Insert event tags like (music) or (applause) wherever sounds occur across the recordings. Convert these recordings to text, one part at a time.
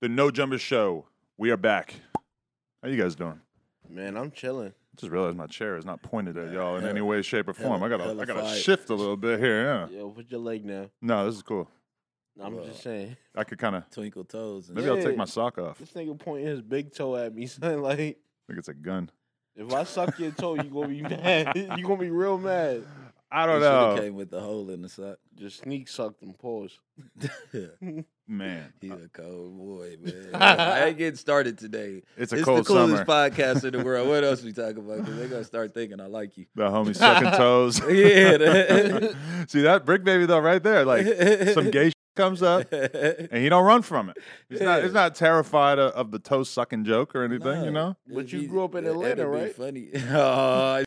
The No Jumper Show. We are back. How you guys doing? Man, I'm chilling. Just realized my chair is not pointed at y'all in any way, shape, or form. I gotta, I gotta fight. shift a little bit here. Yeah. Yo, put your leg now. No, this is cool. I'm Well, just saying. I could kind of. (laughs) Twinkle toes. And Maybe I'll take my sock off. This nigga pointing his big toe at me, (laughs) son. Like, I think it's a gun. if I suck your toe, you gonna be (laughs) mad. you gonna be real mad. I don't shoulda know, came with the hole in the sock. Just sneak suck them paws. (laughs) man. He's a cold boy, (laughs) man. I ain't getting started today. It's a it's cold the coolest summer. podcast in the world. What else we (laughs) talk about? Because they're gonna start thinking I like you. The homie sucking toes. Yeah, that- See that Bricc Baby though, right there. Like some gay shit comes up, and he don't run from it. He's not. He's not terrified of, of the toe sucking joke or anything. You know. But you grew up in Atlanta, it'd right? Funny. Oh,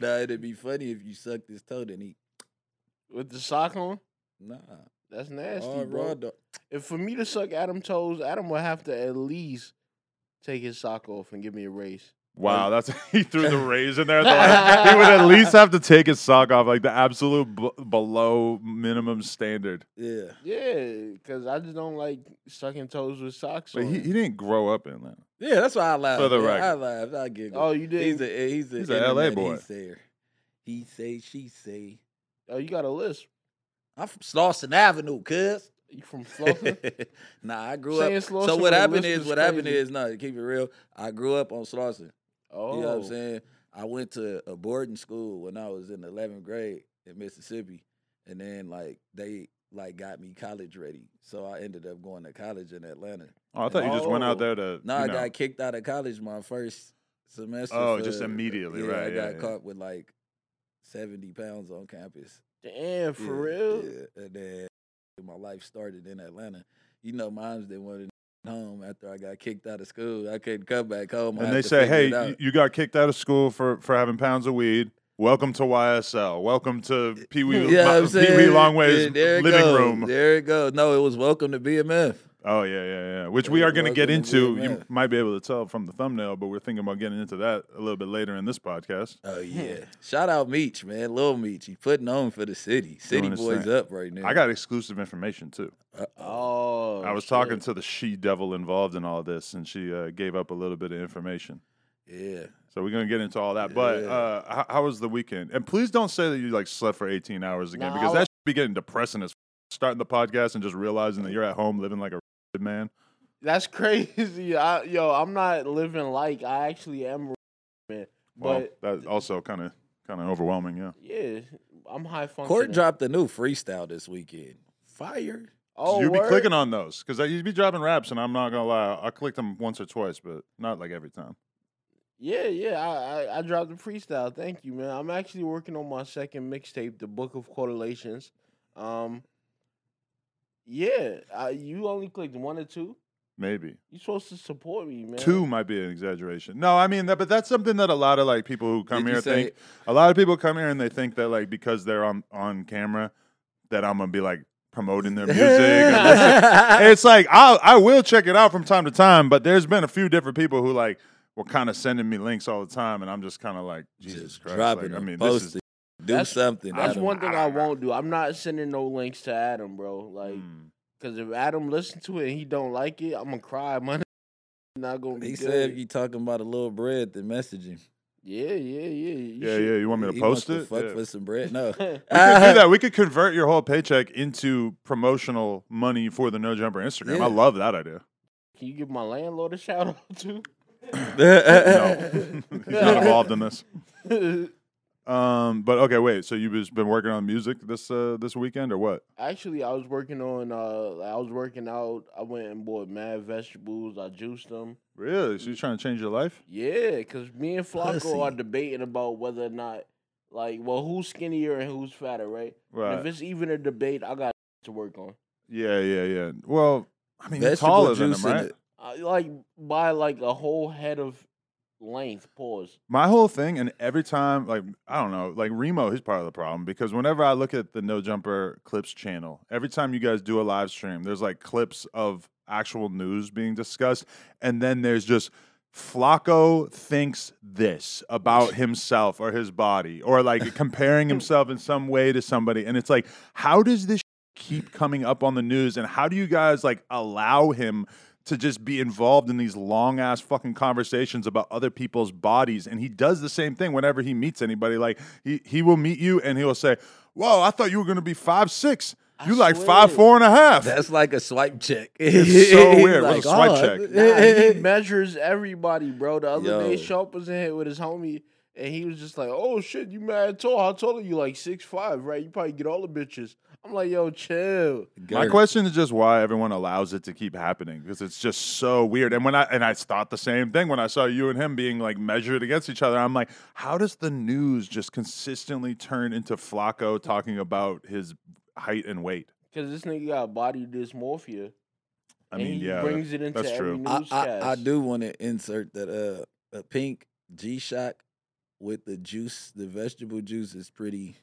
nah, it'd be funny if you sucked his toe and he With the sock on? nah. That's nasty, bro. raw. If for me to suck Adam toes, Adam would have to at least take his sock off and give me a raise. Wow, that's (laughs) he threw the (laughs) raise in there. at the last- he would at least have to take his sock off, like the absolute b- below minimum standard. Yeah. Yeah, because I just don't like sucking toes with socks But on. he, he didn't grow up in that. Yeah, that's why I laughed. For the man. I laughed. I giggled. oh, you did? Eh, he's a he's a, He's a LA boy. He sayer. He say, she say. oh, you got a list. I'm from Slauson Avenue, cuz. You from Florida? (laughs) nah, I grew Saying up. Slauson So what happened is, is what happened is, no, to keep it real, I grew up on Slauson. Oh, You know what I'm oh. saying? I went to a boarding school when I was in 11th grade in Mississippi, and then like they like got me college ready, so I ended up going to college in Atlanta. Oh, I thought you just went out Oh. there to. No, you I know, got kicked out of college my first semester. Oh, for- just immediately, yeah, right, I yeah, got yeah. caught with like 70 pounds on campus. Damn, for Yeah, real? Yeah. And then my life started in Atlanta. You know, moms didn't want to home after I got kicked out of school. I couldn't come back home. And they say, "Hey, you, got kicked out of school for for having pounds of weed. Welcome to YSL. Welcome to (laughs) Pee Wee yeah, Pee Wee Longway's yeah, living goes. room." There it goes. No, it was welcome to BMF. Oh yeah, yeah, yeah. Which Yeah, we are going to get into. You might be able to tell from the thumbnail, but we're thinking about getting into that a little bit later in this podcast. Oh (laughs) yeah. Shout out Meech, man. Lil Meech. He putting on for the city. City Doing his boys thing. up right now. I got exclusive information too. Oh, I was shit. talking to the she devil involved in all this, and she uh, gave up a little bit of information. Yeah. So we're gonna get into all that. But Yeah. uh, how, how was the weekend? And please don't say that you like slept for 18 hours again, Nah, because I that wa- should be getting depressing as f- starting the podcast and just realizing that you're at home living like a man. That's (laughs) crazy. I, yo, I'm not living like I actually am, man. Well, But that's also kind of kind of overwhelming. Yeah. yeah, I'm high functioning. Court dropped a new freestyle this weekend. Fire. Oh, you be word? clicking on those because you be dropping raps, and I'm not gonna lie, I clicked them once or twice, but not like every time. Yeah, yeah. I, I I dropped the freestyle. Thank you, man. I'm actually working on my second mixtape, The Book of Correlations. Um, yeah. I, you only clicked one or two. Maybe you're supposed to support me, man. two might be an exaggeration. No, I mean that, but that's something that a lot of like people who come Did here say- think. A lot of people come here and they think that like because they're on on camera, that I'm gonna be like promoting their music. (laughs) it's like I I will check it out from time to time, but there's been a few different people who like were kind of sending me links all the time, and I'm just kind of like Jesus Just Christ. dropping like, I them, mean, this is it, do That's- something. That's Adam. one thing I won't do. I'm not sending no links to Adam, bro. Like, mm. cause if Adam listen to it and he don't like it, I'm gonna cry. (laughs) Money not gonna be He good. said if you talking about a little bread, then message him. yeah, yeah, yeah. You yeah, should- yeah. You want me to He post wants it? to fuck Yeah. for some bread. No. (laughs) (laughs) We could do that. We could convert your whole paycheck into promotional money for the No Jumper Instagram. Yeah. I love that idea. Can you give my landlord a shout out too? No, he's not involved in this. Um, but okay, wait. So you've been working on music this uh, this weekend or what? Actually, I was working on. Uh, I was working out. I went and bought mad vegetables. I juiced them. Really? So you're trying to change your life? Yeah, cause me and Flacco Pussy. are debating about whether or not, like, well, who's skinnier and who's fatter, right? And Right. if it's even a debate, I got (laughs) to work on. Yeah, yeah, yeah. Well, I mean, you're Vegetable taller than him, right? it. Uh, like by like a whole head of length. Pause. My whole thing, and every time, like I don't know, like Remo, he's part of the problem because whenever I look at the No Jumper Clips channel, every time you guys do a live stream, there's like clips of actual news being discussed, and then there's just Flacco thinks this about (laughs) himself or his body, or like comparing himself in some way to somebody, and it's like, how does this keep coming up on the news, and how do you guys like allow him? To just be involved in these long ass fucking conversations about other people's bodies. And he does the same thing whenever he meets anybody. Like he he will meet you and he'll say, Whoa, I thought you were gonna be five six. I You like swear. five four and a half. That's like a swipe check. (laughs) It's so He's (laughs) weird. What's a swipe "Oh, check?" Nah, he (laughs) measures everybody, bro. The other day, Yo. Sharp was in here with his homie, and he was just like, "Oh shit, you mad tall? How tall are you? Like six five, right? You probably get all the bitches." I'm like, "Yo, chill." My question is just why everyone allows it to keep happening because it's just so weird. And when I and I thought the same thing when I saw you and him being like measured against each other. I'm like, how does the news just consistently turn into Flacco talking about his height and weight? Because this nigga got body dysmorphia. I and mean, he yeah, brings it into that's every true. I. I, I do want to insert that uh, a pink G Shock with the juice, the vegetable juice is pretty.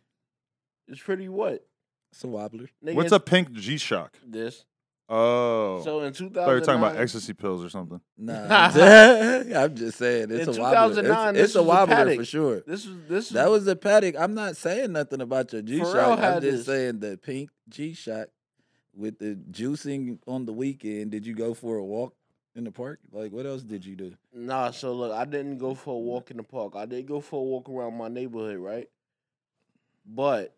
It's pretty what? It's a wobbler. Nigga, What's a pink G Shock? This. Oh, So in I thought you 2009, were talking about ecstasy pills or something. Nah, (laughs) (laughs) I'm just saying it's In a wobbler. It's, it's a was a paddock. for sure. This was this. That was a paddock. I'm not saying nothing about your G Shock. I'm just this. saying the pink G Shock with the juicing on the weekend. Did you go for a walk in the park? Like, what else did you do? Nah, so look, I didn't go for a walk in the park. I did go for a walk around my neighborhood, right? But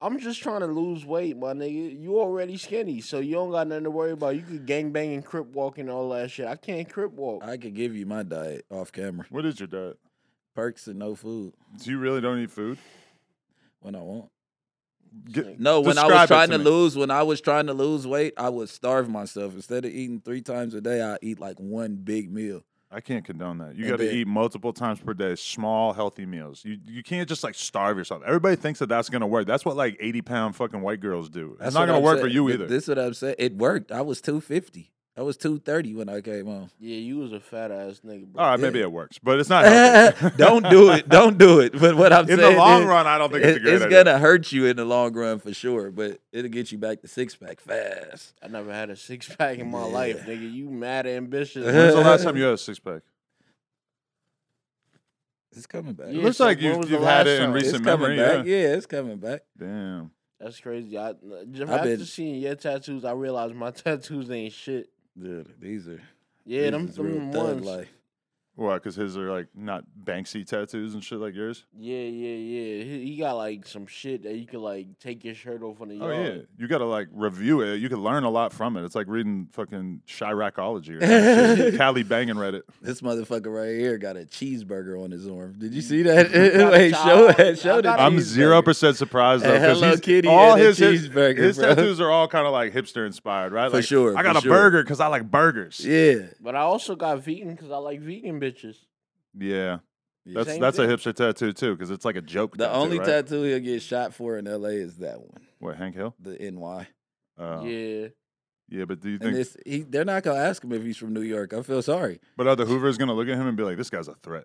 I'm just trying to lose weight, my nigga. You already skinny, so you don't got nothing to worry about. You could gang bang and crip walk and all that shit. I can't crip walk. I could give you my diet off camera. What is your diet? Perks and no food So you really don't eat food? when I want. Get- No, when I was trying to to, lose, when I was trying to lose weight, I would starve myself. Instead of eating three times a day, I eat like one big meal. I can't condone that. You got to eat multiple times per day, small, healthy meals. You you can't just like starve yourself. Everybody thinks that that's gonna work. That's what like eighty pound fucking white girls do. It's That's not gonna I'm work saying. for you either. This is what I'm saying. It worked. I was two fifty. I was two thirty when I came home. Yeah, you was a fat ass nigga, bro. All right, maybe it works, but it's not. (laughs) healthy. don't do it. Don't do it. But what I'm In saying the long is, run, I don't think it's a great it's idea. gonna hurt you in the long run for sure. But it'll get you back to six pack fast. I never had a six pack in my Yeah. life, nigga. You mad ambitious. (laughs) When's the last time you had a six pack? It's coming back. It looks so like you've, you've had last it in time? recent it's coming memory. back. Yeah. Yeah, it's coming back. Damn. That's crazy. I just I've after been- seeing your tattoos, I realized my (laughs) tattoos ain't shit. Dude, these are Yeah, these them, them ones. life. Why? Because his are like not Banksy tattoos and shit like yours. Yeah, yeah, yeah. He, he got like some shit that you can like take your shirt off on the Oh yard. yeah, you got to like review it. You can learn a lot from it. It's like reading fucking Chiracology or (laughs) some shit. Callie banging read it. This motherfucker right here got a cheeseburger on his arm. Did you mm. see that? (laughs) Got (laughs) a Wait, show child. it. Show I the got a- I'm zero percent surprised though because Hello he's Kitty all and his his, cheeseburger, his bro. tattoos are all kind of like hipster inspired, right? For Like, sure, I got a sure. burger because I like burgers. Yeah. But I also got vegan because I like vegan bitches. Yeah, that's Same that's a hipster tattoo too because it's like a joke. The tattoo, only right? tattoo he'll get shot for in LA is that one. What Hank Hill? The NY. Uh, yeah. yeah, but do you And think? this, he, they're not gonna ask him if he's from New York. I feel sorry. But are the Hoovers gonna look at him and be like, "This guy's a threat.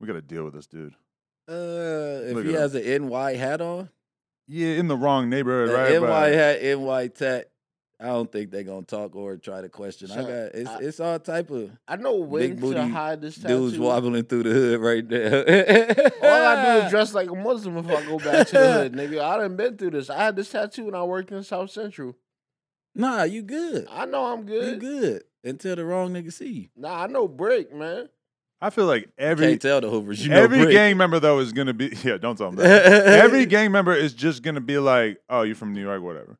We got to deal with this dude." Uh, if Look he at has an NY hat on, Yeah, in the wrong neighborhood, the right? NY but- hat, NY tat, I don't think they're gonna talk or try to question. I got it's I- it's all type of I know when Big to hide this tattoo. dudes wobbling through the hood right there. All I do is (laughs) dress like a Muslim if I go back to the hood, nigga. I done been through this. I had this tattoo when I worked in South Central. Nah, you good. I know I'm good. You good. good until the wrong nigga see you. Nah, I know Bricc, man. I feel like every Can't tell the Hoovers. You every Bricc. gang member though is gonna be (laughs) yeah. Don't tell them that. every (laughs) gang member is just gonna be like, "Oh, you from New York, whatever,"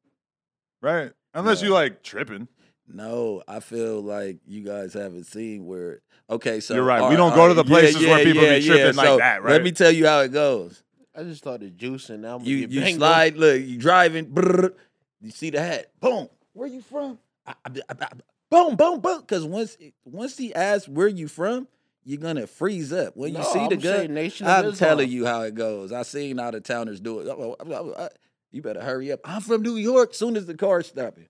right? Unless you Yeah. like tripping. No, I feel like you guys haven't seen where. Okay, so You're right. We don't go to the yeah, places where yeah, people be tripping yeah. like So that, right? Let me tell you how it goes. I just started juicing. Now I'm You get you banged slide. Look, you driving. brrr, you see the hat. Boom. Where you from? I- I- I- I- boom, boom, boom. Because once once he asks where you from, you're gonna freeze up. When you see the I'm saying gun, Nation I'm telling you how it goes. I seen out of towners do it. Oh, oh, oh, You better hurry up. I'm from New York. Soon as the car stopping,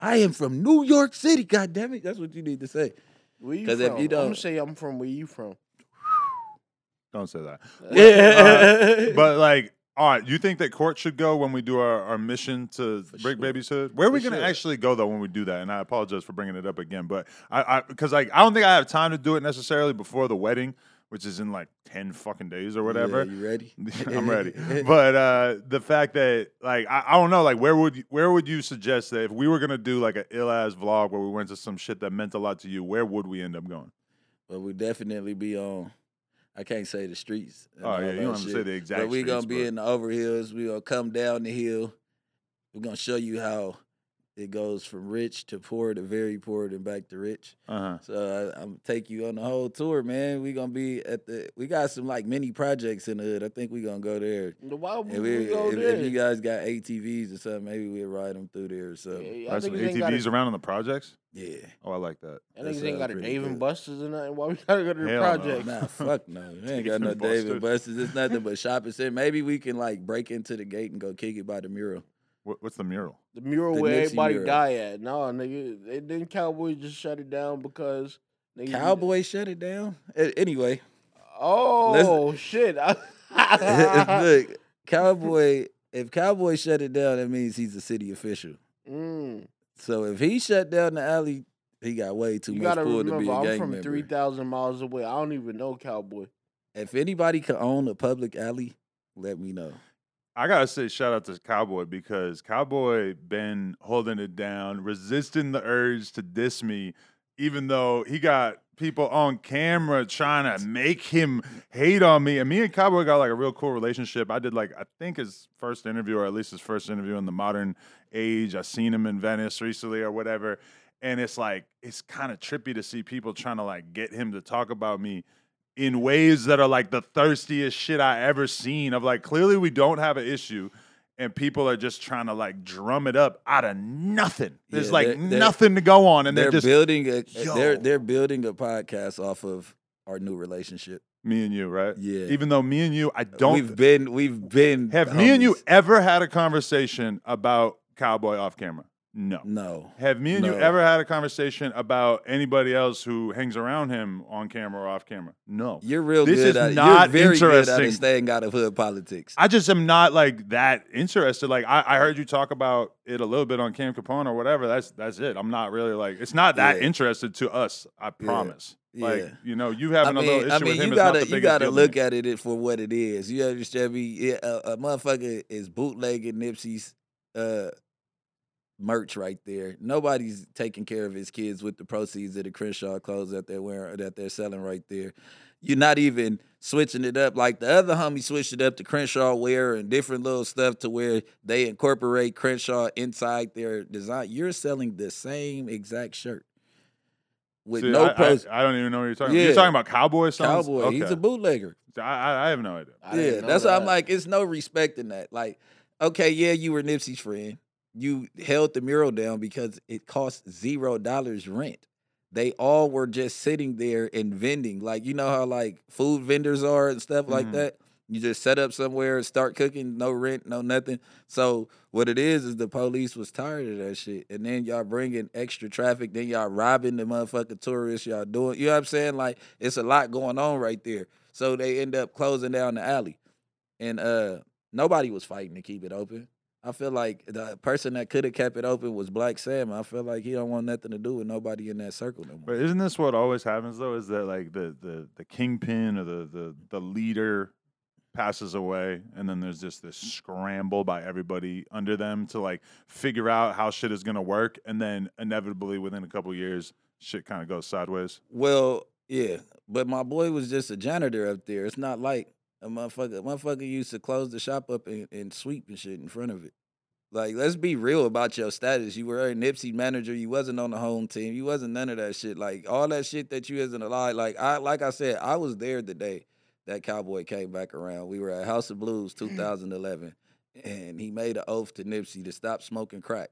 I am from New York City. God damn it, that's what you need to say. Where you 'Cause from? if you I'm don't- gonna say I'm from where you from. Don't say that. (laughs) Yeah, uh, But like, all right, you think that court should go when we do our, our mission to For break sure. baby's hood? Where are we For going to sure. actually go though when we do that? And I apologize for bringing it up again, but I because like I don't think I have time to do it necessarily before the wedding, which is in like ten fucking days or whatever. Yeah, you ready? (laughs) (laughs) I'm ready. But uh the fact that like I, I don't know, like where would you, where would you suggest that if we were gonna do like an ill ass vlog where we went to some shit that meant a lot to you, where would we end up going? Well, we definitely be on. I can't say the streets. Oh yeah, you don't have to say the exact. But we're gonna be but- in the overhills. We're gonna come down the hill. We're gonna show you how it goes from rich to poor to very poor and back to rich. uh-huh. So I, I'm take you on the whole tour, man. We gonna be at the. We got some like mini projects in the hood. I think we gonna go there. Why would And we, we, go if, there? if you guys got ATVs or something, maybe we'll ride them through there. So Yeah, y'all Got some got ATVs a- around in the projects. yeah. Oh, I like that. Y'all That niggas ain't got a sounds Dave and. Buster's or nothing. (laughs) Why we gotta go to the Hell no. project? Nah, (laughs) fuck no. We ain't got no and Dave Buster's. and Buster's. It's nothing but shopping center. Maybe we can like break into the gate and go kick it by the mural. What, what's the mural? The mural The where Nipsey everybody mural. die at. No, nigga. They didn't Cowboys just shut it down because niggas- Cowboy shut it down. A- Anyway, Oh shit. (laughs) (laughs) look, Cowboy. If Cowboy shut it down, that means he's a city official. Mm. So if he shut down the alley, he got way too You much gotta pull to be remember, a I'm gang from member. three thousand miles away. I don't even know Cowboy. If anybody could own a public alley, let me know. I gotta say shout out to Cowboy because Cowboy been holding it down, resisting the urge to diss me, even though he got people on camera trying to make him hate on me. And me and Cowboy got like a real cool relationship. I did like I think his first interview, or at least his first interview in the modern age. I seen him in Venice recently or whatever. And it's like it's kind of trippy to see people trying to like get him to talk about me in ways that are like the thirstiest shit I ever seen. Of like, clearly we don't have an issue, and people are just trying to like drum it up out of nothing. There's Yeah, like they're- they're- nothing to go on, and they're, they're just building a Yo. they're they're building a podcast off of our new relationship. me and you, right? Yeah. Even though me and you, I uh, don't we've been we've been have me and you ever had a conversation about Cowboy off camera? No. No. Have me and you ever had a conversation about anybody else who hangs around him on camera or off camera? No. You're real This good is at not You're very good interesting. staying out of hood politics. I just am not like that interested. Like I, I heard you talk about it a little bit on Cam Capone or whatever. That's that's it. I'm not really like it's not that Yeah. interested to us. I promise. Like Yeah. you know, you having I a little issue I mean, with him you is not the gotta you gotta look at it for what it is. You understand me? Yeah, a, a motherfucker is bootlegging Nipsey's uh, merch right there. Nobody's taking care of his kids with the proceeds of the Crenshaw clothes that they're wearing that they're selling right there. You're not even switching it up like the other homie switched it up to Crenshaw wear and different little stuff to where they incorporate Crenshaw inside their design. You're selling the same exact shirt with See, no I, post. I, I don't even know what you're talking about. You're talking about Cowboy songs? Cowboy, he's a bootlegger. I, I, I have no idea. I yeah, know that's why I'm like, it's no respect in that. Like, okay, yeah, you were Nipsey's friend. You held the mural down because it cost zero dollars rent. They all were just sitting there and vending. Like, you know how like food vendors are and stuff like Mhm. that? You just set up somewhere, and start cooking, no rent, no nothing. So what it is is the police was tired of that shit, and then y'all bringing extra traffic, then y'all robbing the motherfucking tourists, y'all doing, you know what I'm saying? Like it's a lot going on right there. So they end up closing down the alley, and uh nobody was fighting to keep it open. I feel like the person that could have kept it open was Blacc Sam. I feel like he don't want nothing to do with nobody in that circle no more. But isn't this what always happens though? Is that like the the the kingpin or the the the leader passes away, and then there's just this scramble by everybody under them to like figure out how shit is gonna work, and then inevitably within a couple years, shit kind of goes sideways. Well, yeah, but my boy was just a janitor up there. It's not like a motherfucker. Motherfucker used to close the shop up and, and sweep and shit in front of it. Like, let's be real about your status. You were a Nipsey manager. You wasn't on the home team. You wasn't none of that shit. Like all that shit that you isn't alive. Like I, like I said, I was there the day that Cowboy came back around. We were at House of Blues mm. 2011, and he made an oath to Nipsey to stop smoking crack.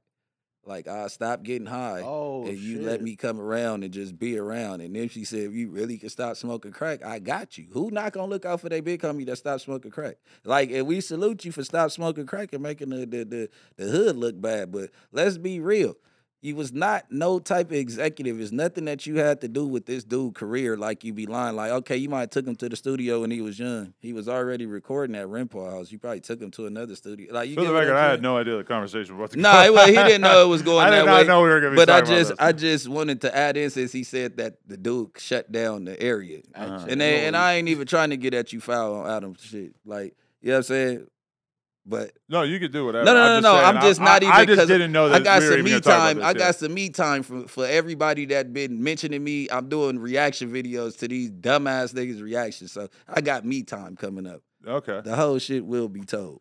Like ah, I stopped getting high Oh, and you shit. let me come around and just be around. And then she said, if you really can stop smoking crack, I got you. Who not gonna look out for their big homie that stopped smoking crack? Like, and we salute you for stop smoking crack and making the the the, the hood look bad. But let's be real. You was not no type of executive. It's nothing that you had to do with this dude career. Like you be lying. Like okay, you might have took him to the studio when he was young. He was already recording at Renpaul House. You probably took him to another studio. Like you For get the what I'm record, I had no idea the conversation was about No, go. it was, he didn't know it was (laughs) going I that did not way. know we were going to be But I talking about just, this. I just wanted to add in since he said that the dude shut down the area, Actually, uh-huh. and they, and I ain't even trying to get at you foul on Adam shit. Like you know what I'm saying, but no, you could do whatever. no, no, I'm no, just no. saying, I'm just I, not even. I just didn't know that I got we some me gonna talk about time. this, I yeah. got some me time for for everybody that been mentioning me. I'm doing reaction videos to these dumbass niggas reactions, so I got me time coming up. Okay. The whole shit will be told.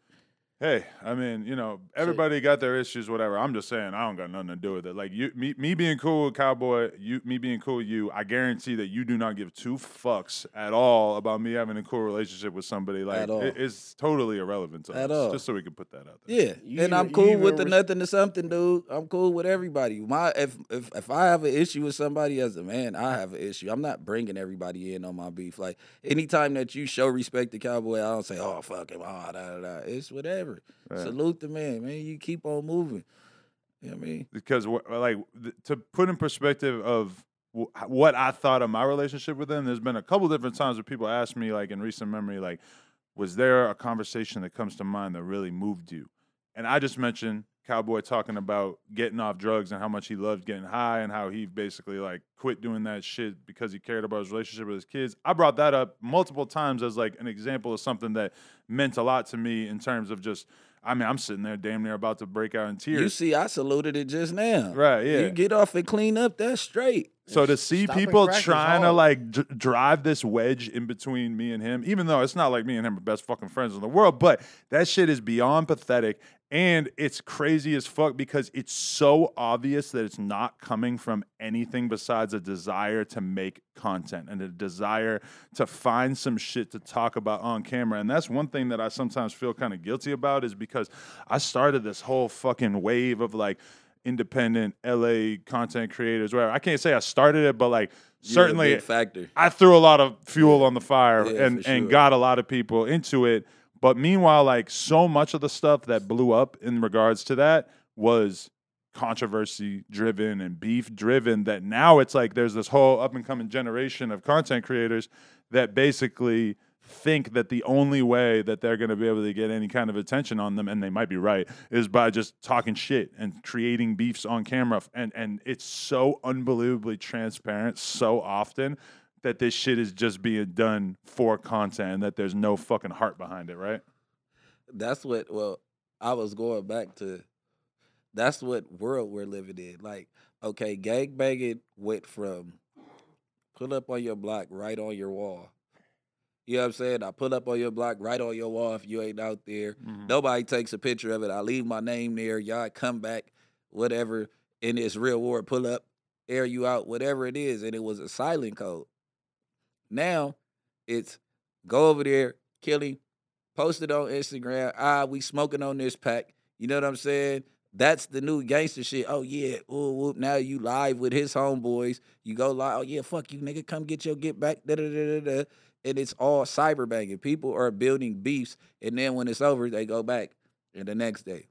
Hey, I mean, you know, everybody got their issues, whatever. I'm just saying, I don't got nothing to do with it. Like you, me, me being cool with Cowboy, you, me being cool with you. I guarantee that you do not give two fucks at all about me having a cool relationship with somebody. Like At all. it- it's totally irrelevant to At us. all. Just so we can put that out there. Yeah, You and I'm you cool with the res- nothing to something, dude. I'm cool with everybody. My if if if I have an issue with somebody as a man, I have an issue. I'm not bringing everybody in on my beef. Like anytime that you show respect to Cowboy, I don't say, "Oh fuck him," oh, da, da, da. It's whatever. Right. Salute the man, man. You keep on moving. You know what I mean? because like to put in perspective of what I thought of my relationship with him, there's been a couple different times where people ask me, like in recent memory, like, was there a conversation that comes to mind that really moved you? And I just mentioned Cowboy talking about getting off drugs and how much he loved getting high and how he basically like quit doing that shit because he cared about his relationship with his kids. I brought that up multiple times as like an example of something that meant a lot to me in terms of just. I mean, I'm sitting there damn near about to break out in tears. You see, I saluted it just now. Right, yeah. You get off and clean up. That's straight. So to see Stopping people trying to like d- drive this wedge in between me and him, even though it's not like me and him are best fucking friends in the world, but that shit is beyond pathetic. And it's crazy as fuck because it's so obvious that it's not coming from anything besides a desire to make content and a desire to find some shit to talk about on camera. And that's one thing that I sometimes feel kind of guilty about is because I started this whole fucking wave of like, independent LA content creators, whatever. I can't say I started it, but like certainly factor. I threw a lot of fuel on the fire Yeah, and for and got a lot of people into it. But meanwhile, like so much of the stuff that blew up in regards to that was controversy driven and beef driven that now it's like there's this whole up and coming generation of content creators that basically think that the only way that they're going to be able to get any kind of attention on them and they might be right is by just talking shit and creating beefs on camera and and it's so unbelievably transparent so often that this shit is just being done for content and that there's no fucking heart behind it right? That's what well i was going back to that's what world we're living in. Like okay gang banging went from put up on your block right on your wall. You know what i'm saying? I put up on your block right on your wall if you ain't out there. Mm-hmm. Nobody takes a picture of it. I leave my name there. Y'all come back whatever in this real war. Pull up air you out whatever it is. And it was a silent code now it's go over there kill him post it on Instagram. Ah, we smoking on this pack. You know what I'm saying? That's the new gangster shit. Oh yeah, ooh, whoop. Now you live with his homeboys. You go live. Oh yeah, fuck you, nigga. Come get your get back. Da da da da da. And it's all cyber banging. People are building beefs, and then when it's over, they go back and the next day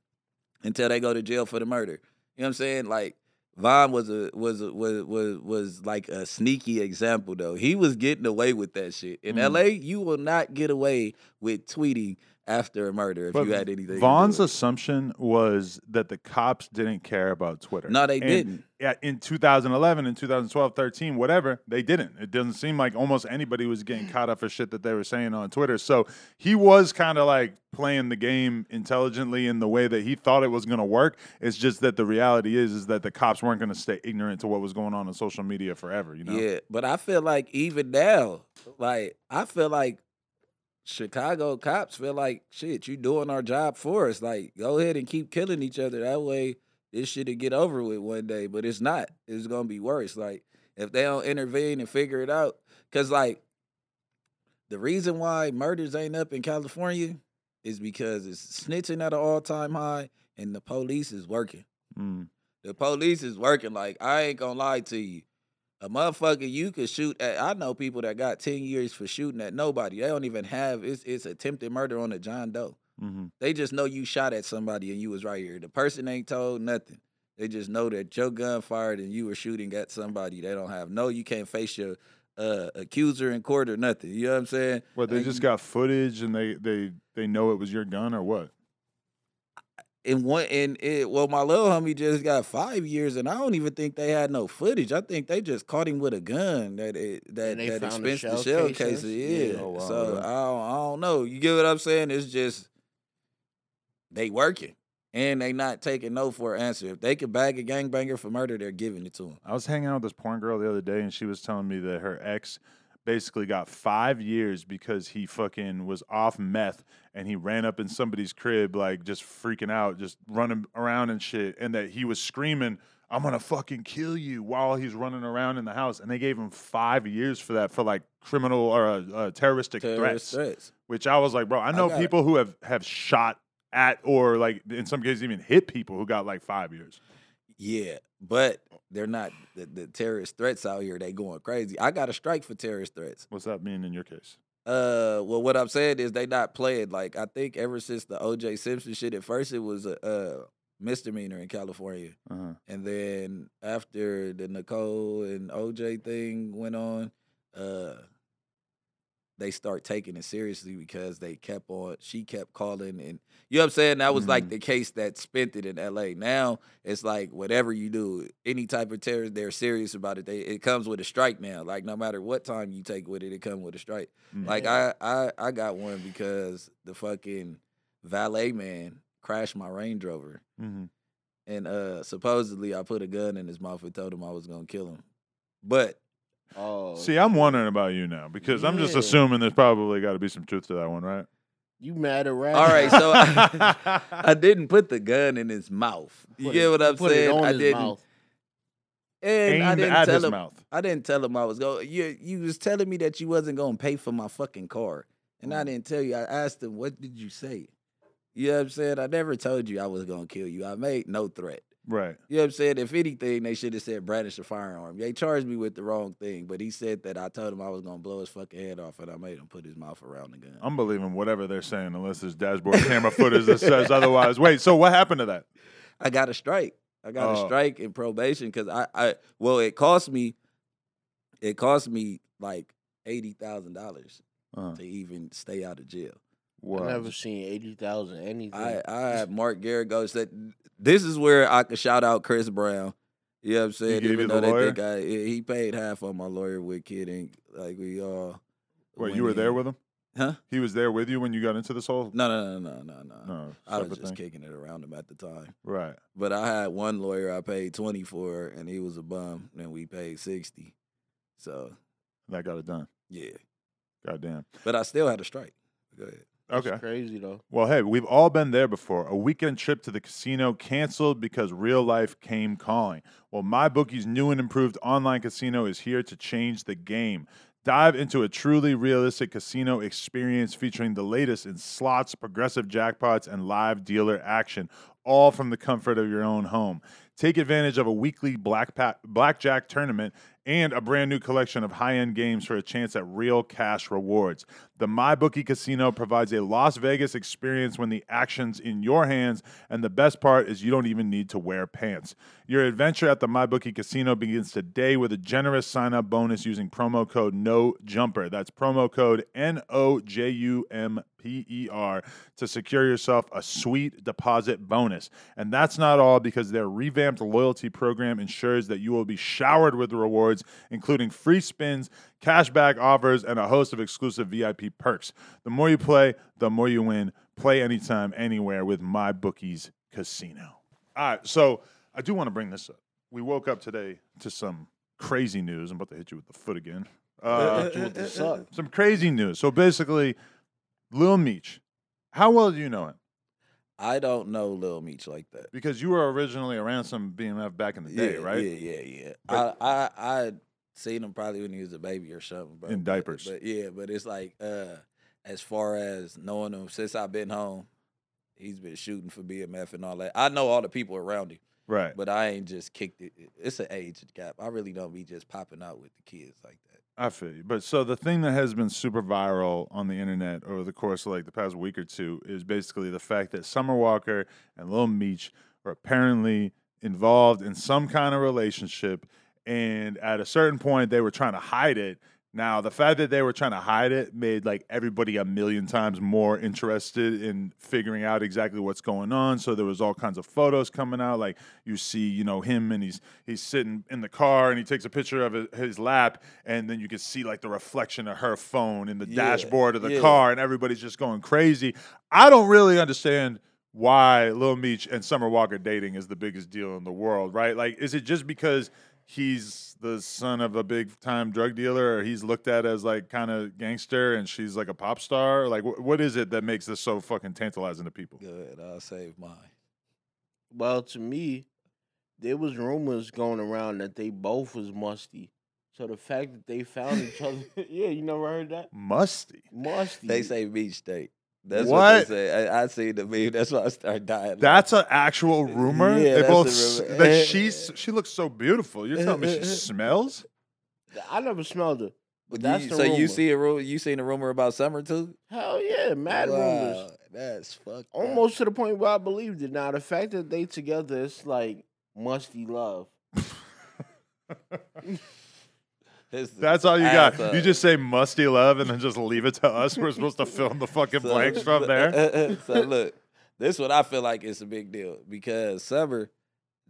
until they go to jail for the murder. You know what I'm saying? Like Vaughn was a was a, was was was like a sneaky example though. He was getting away with that shit. In Mm. LA, you will not get away with tweeting after a murder if But you had anything. Vaughn's assumption was that the cops didn't care about Twitter. No, they And, didn't. Yeah, in 2011 and 2012, 13, whatever, they didn't. It doesn't seem like almost anybody was getting caught up for shit that they were saying on Twitter. So he was kind of like playing the game intelligently in the way that he thought it was going to work. It's just that the reality is is that the cops weren't going to stay ignorant to what was going on on social media forever. You know? Yeah, but I feel like even now, like I feel like Chicago cops feel like shit. You doing our job for us. Like go ahead and keep killing each other. That way, this shit will get over with one day. But it's not. It's gonna be worse. Like if they don't intervene and figure it out, because like the reason why murders ain't up in California is because it's snitching at an all time high and the police is working. Mm. The police is working. Like I ain't gonna lie to you. A motherfucker you could shoot at. I know people that got ten years for shooting at nobody. They don't even have. It's it's attempted murder on a John Doe. hmm They just know you shot at somebody and you was right here. The person ain't told nothing. They just know that your gun fired and you were shooting at somebody. They don't have no. You can't face your uh, accuser in court or nothing. You know what I'm saying? What they Like, just got footage and they they they know it was your gun or what? In one and it. Well, my little homie just got five years, and I don't even think they had no footage. I think they just caught him with a gun that it, that they that found the expensive shell shell casings? cases. Yeah. Yeah. Oh, wow, so really? I don't, I don't know. You get what I'm saying? It's just they working. And they not taking no for an answer. If they could bag a gangbanger for murder, they're giving it to him. I was hanging out with this porn girl the other day, and she was telling me that her ex basically got five years because he fucking was off meth and he ran up in somebody's crib, like just freaking out, just running around and shit, and that he was screaming, I'm gonna fucking kill you while he's running around in the house. And they gave him five years for that, for like criminal or uh, uh, terroristic Terrorist threats. threats. Which I was like, bro, I know it. people who have, have shot at or like in some cases even hit people who got like five years. Yeah, but they're not the, the terrorist threats out here. They going crazy. I got a strike for terrorist threats. What's that mean in your case? Uh, well, what I'm saying is they not playing. Like I think ever since the O.J. Simpson shit, at first it was a, a misdemeanor in California, Uh-huh. and then after the Nicole and O.J. thing went on, uh, they start taking it seriously because they kept on. She kept calling, and you know what I'm saying. That was like Mhm. the case that spent it in L.A. Now it's like whatever you do, any type of terrorist, they're serious about it. They it comes with a strike now. Like no matter what time you take with it, it comes with a strike. Mm. Like I, I I got one because the fucking valet man crashed my Range Rover, hmm and uh supposedly I put a gun in his mouth and told him I was gonna kill him, but Oh, See, I'm wondering about you now because I'm just Yeah. assuming there's probably got to be some truth to that one, right? you mad at Rat? All right, so (laughs) I, I didn't put the gun in his mouth. You Put get it- what I'm put it saying? on I his didn't, mouth. and I aimed didn't at tell his him. mouth. I didn't tell him I was going. You you was telling me that you wasn't gonna pay for my fucking car, and I mm. didn't tell you. I asked him, "What did you say?" You know what I'm saying? I never told you I was gonna kill you. I made no threat. Right. You know what I'm saying? If anything, they should have said brandish a firearm. They charged me with the wrong thing, but he said that I told him I was gonna blow his fucking head off, and I made him put his mouth around the gun. I'm believing whatever they're saying unless there's dashboard camera footage that says (laughs) otherwise. Wait, so what happened to that? I got a strike. I got Oh. a strike in probation because I, I well, it cost me, it cost me like eighty thousand dollars Uh, to even stay out of jail. What? I never seen eighty thousand anything. I I had Mark Geragos said this is where I could shout out Chris Brown. You know what I'm saying? gave you Even the though they lawyer? think I he paid half on my lawyer with Kid Ink. Like we all Wait, you were there with him? Huh? He was there with you when you got into this whole No, no, no, no, no, no. no, I was just thing? kicking it around him at the time. Right. But I had one lawyer I paid twenty for, and he was a bum, and we paid sixty. So That got it done. yeah, Goddamn. but I still had a strike. Go ahead. That's Okay. crazy though. Well, hey, we've all been there before. A weekend trip to the casino canceled because real life came calling. Well, MyBookie's new and improved online casino is here to change the game. Dive into a truly realistic casino experience featuring the latest in slots, progressive jackpots, and live dealer action, all from the comfort of your own home. Take advantage of a weekly black pa- blackjack tournament and a brand new collection of high end games for a chance at real cash rewards. The MyBookie Casino provides a Las Vegas experience when the action's in your hands, and the best part is you don't even need to wear pants. Your adventure at the MyBookie Casino begins today with a generous sign up bonus using promo code No Jumper. That's promo code N O J U M P E R to secure yourself a sweet deposit bonus. And that's not all because their revamped loyalty program ensures that you will be showered with rewards, including free spins, cashback offers, and a host of exclusive VIP perks. The more you play, the more you win. Play anytime, anywhere with MyBookie's casino. All right, so I do want to bring this up. We woke up today to some crazy news. I'm about to hit you with the foot again. Uh, Hit you with the suck. some crazy news. So basically, Lil Meech, how well do you know him? I don't know Lil Meech like that. Because you were originally around some BMF back in the day, yeah, right? Yeah, yeah, yeah. But- I, I I seen him probably when he was a baby or something, bro. In But- diapers. But, yeah, but it's like uh as far as knowing him since I've been home, he's been shooting for BMF and all that. I know all the people around him, Right. but I ain't just kicked it. It's an age gap. I really don't be just popping out with the kids like that. I feel you. But so the thing that has been super viral on the internet over the course of like the past week or two is basically the fact that Summer Walker and Lil Meech are apparently involved in some kind of relationship, and at a certain point they were trying to hide it. Now, the fact that they were trying to hide it made like everybody a million times more interested in figuring out exactly what's going on. So there was all kinds of photos coming out. Like you see, you know, him and he's he's sitting in the car and he takes a picture of his, lap, and then you can see like the reflection of her phone in the Yeah, dashboard of the yeah. car, and everybody's just going crazy. I don't really understand why Lil Meech and Summer Walker dating is the biggest deal in the world, right? Like, is it just because he's the son of a big time drug dealer, or he's looked at as like kind of gangster, and she's like a pop star? Like, wh- what is it that makes this so fucking tantalizing to people? Good, I'll save mine. Well, to me, there was rumors going around that they both was musty. So the fact that they found each other, (laughs) (laughs) yeah, you never heard that Musty. musty. They say beach state. That's what, What? they say. I, I see the meme. That's why I start dying. That's an actual rumor. Yeah, they that's both a s- rumor. that (laughs) she's she looks so beautiful. You're telling me she (laughs) smells? I never smelled her. But That's you, the so you see a rumor? You seen a rumor about summer too? Hell yeah, mad rumors. That's fucked. up. Almost to the point where I believed it. Now the fact that they together, it's like musty love. (laughs) It's That's all you got. You just say musty love and then just leave it to us. We're supposed to fill in the fucking So- blanks from there. (laughs) so look, this what I feel like is a big deal because Summer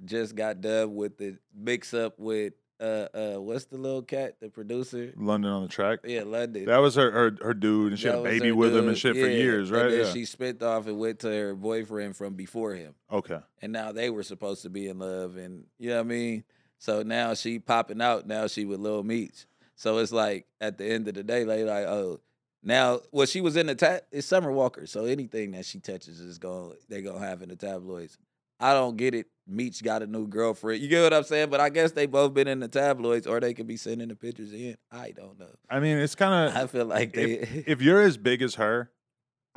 just got done with the mix up with uh uh what's the little cat, the producer? London On Da Track. Yeah, London. That was her her, her dude, and she That had a baby with him and dude, shit for years, right? And then Yeah. she spent off and went to her boyfriend from before him. okay. And now they were supposed to be in love and you know what I mean? So now she popping out, now she with Lil Meech. So it's like at the end of the day, like, like oh, now well, she was in the tat it's Summer Walker. So anything that she touches is going they gonna have in the tabloids. I don't get it. Meech got a new girlfriend. You get what I'm saying? But I guess they both been in the tabloids, or they could be sending the pictures in. I don't know. I mean, it's kind of. I feel like they. if, if you're as big as her,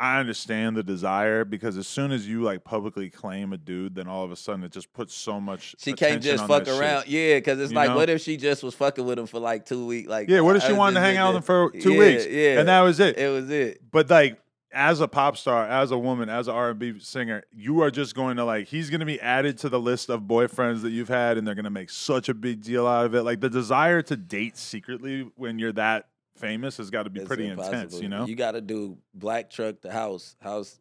I understand the desire because as soon as you like publicly claim a dude, then all of a sudden it just puts so much. She can't just fuck that shit. around. Yeah, because it's You like, know? what if she just was fucking with him for like two weeks? Like, Yeah, what if she was wanted to hang out with him for two Yeah, weeks, Yeah, and that was it? it was it. But like, as a pop star, as a woman, as an R and B singer, you are just going to like. He's going to be added to the list of boyfriends that you've had, and they're going to make such a big deal out of it. Like the desire to date secretly when you're that famous has got to be It's pretty intense. You know? you got to do black truck to house, house.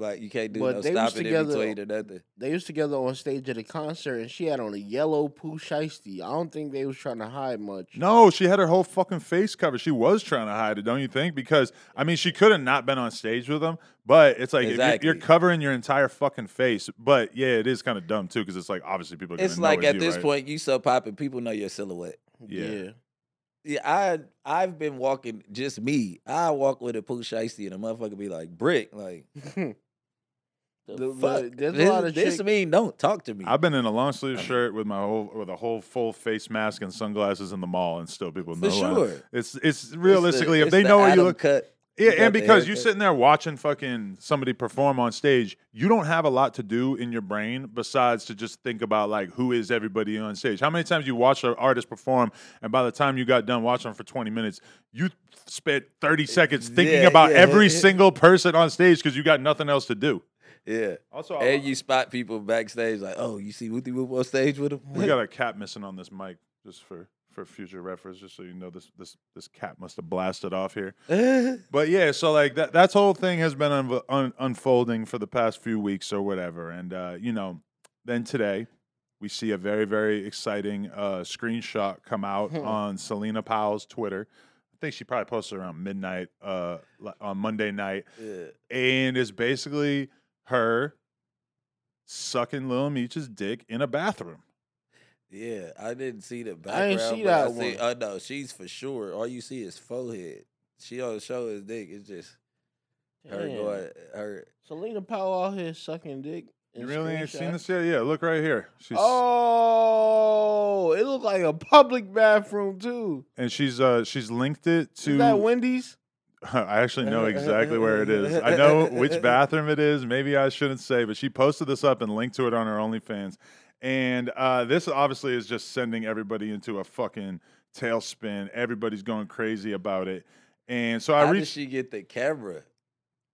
Like you can't do But no they was stopping in together- between or nothing. They was together on stage at a concert, and she had on a yellow Pooh Shiesty. I don't think they was trying to hide much. No, she had her whole fucking face covered. She was trying to hide it, don't you think? Because I mean, she could have not been on stage with them, but it's like if you're, you're covering your entire fucking face. But yeah, it is kind of dumb too, because it's like obviously people. Are It's like it's at you, this right? point, you so popping, people know your silhouette. Yeah. Yeah, I I've been walking just me. I walk with a Pooh Shiesty and a motherfucker be like Bricc, like (laughs) the The- fuck. but there's a this, lot of this chick- mean don't talk to me. I've been in a long sleeve shirt with my whole with a whole full face mask and sunglasses in the mall, and still people For know. who I am. sure. It's it's It's the- realistically if it's they the know what you look. cut. Yeah, and because you're sitting there watching fucking somebody perform on stage, you don't have a lot to do in your brain besides to just think about like who is everybody on stage. How many times you watch an artist perform, and by the time you got done watching for twenty minutes, you spent thirty eh, seconds thinking Yeah, about yeah. every (laughs) single person on stage because you got nothing else to do. Yeah. Also, And you spot people backstage like, oh, you see Wooty Whoop on stage with him? we (laughs) got a cap missing on this mic, just for for future reference, just so you know this this this cat must have blasted off here. (laughs) But yeah, so like that that whole thing has been un- un- unfolding for the past few weeks or whatever, and uh, you know, then today we see a very very exciting uh, screenshot come out (laughs) on Celina Powell's Twitter. I think she probably posted around midnight uh, on Monday night, yeah. and it's basically her sucking Lil Meech's dick in a bathroom. Yeah, I didn't see the I background. ain't see but I that see- one. Oh no, she's for sure. All you see is forehead. She don't show his dick. It's just her Damn. going. Her. Celina Powell out here sucking dick. in You really ain't seen this yet? Yeah, look right here. She's Oh, it looked like a public bathroom too. and she's uh she's linked it to Is that Wendy's? (laughs) I actually know exactly where it is. I (laughs) know which bathroom it is. Maybe I shouldn't say, but she posted this up and linked to it on her OnlyFans. And uh, this obviously is just sending everybody into a fucking tailspin. Everybody's going crazy about it. And so I reached How did she get the camera?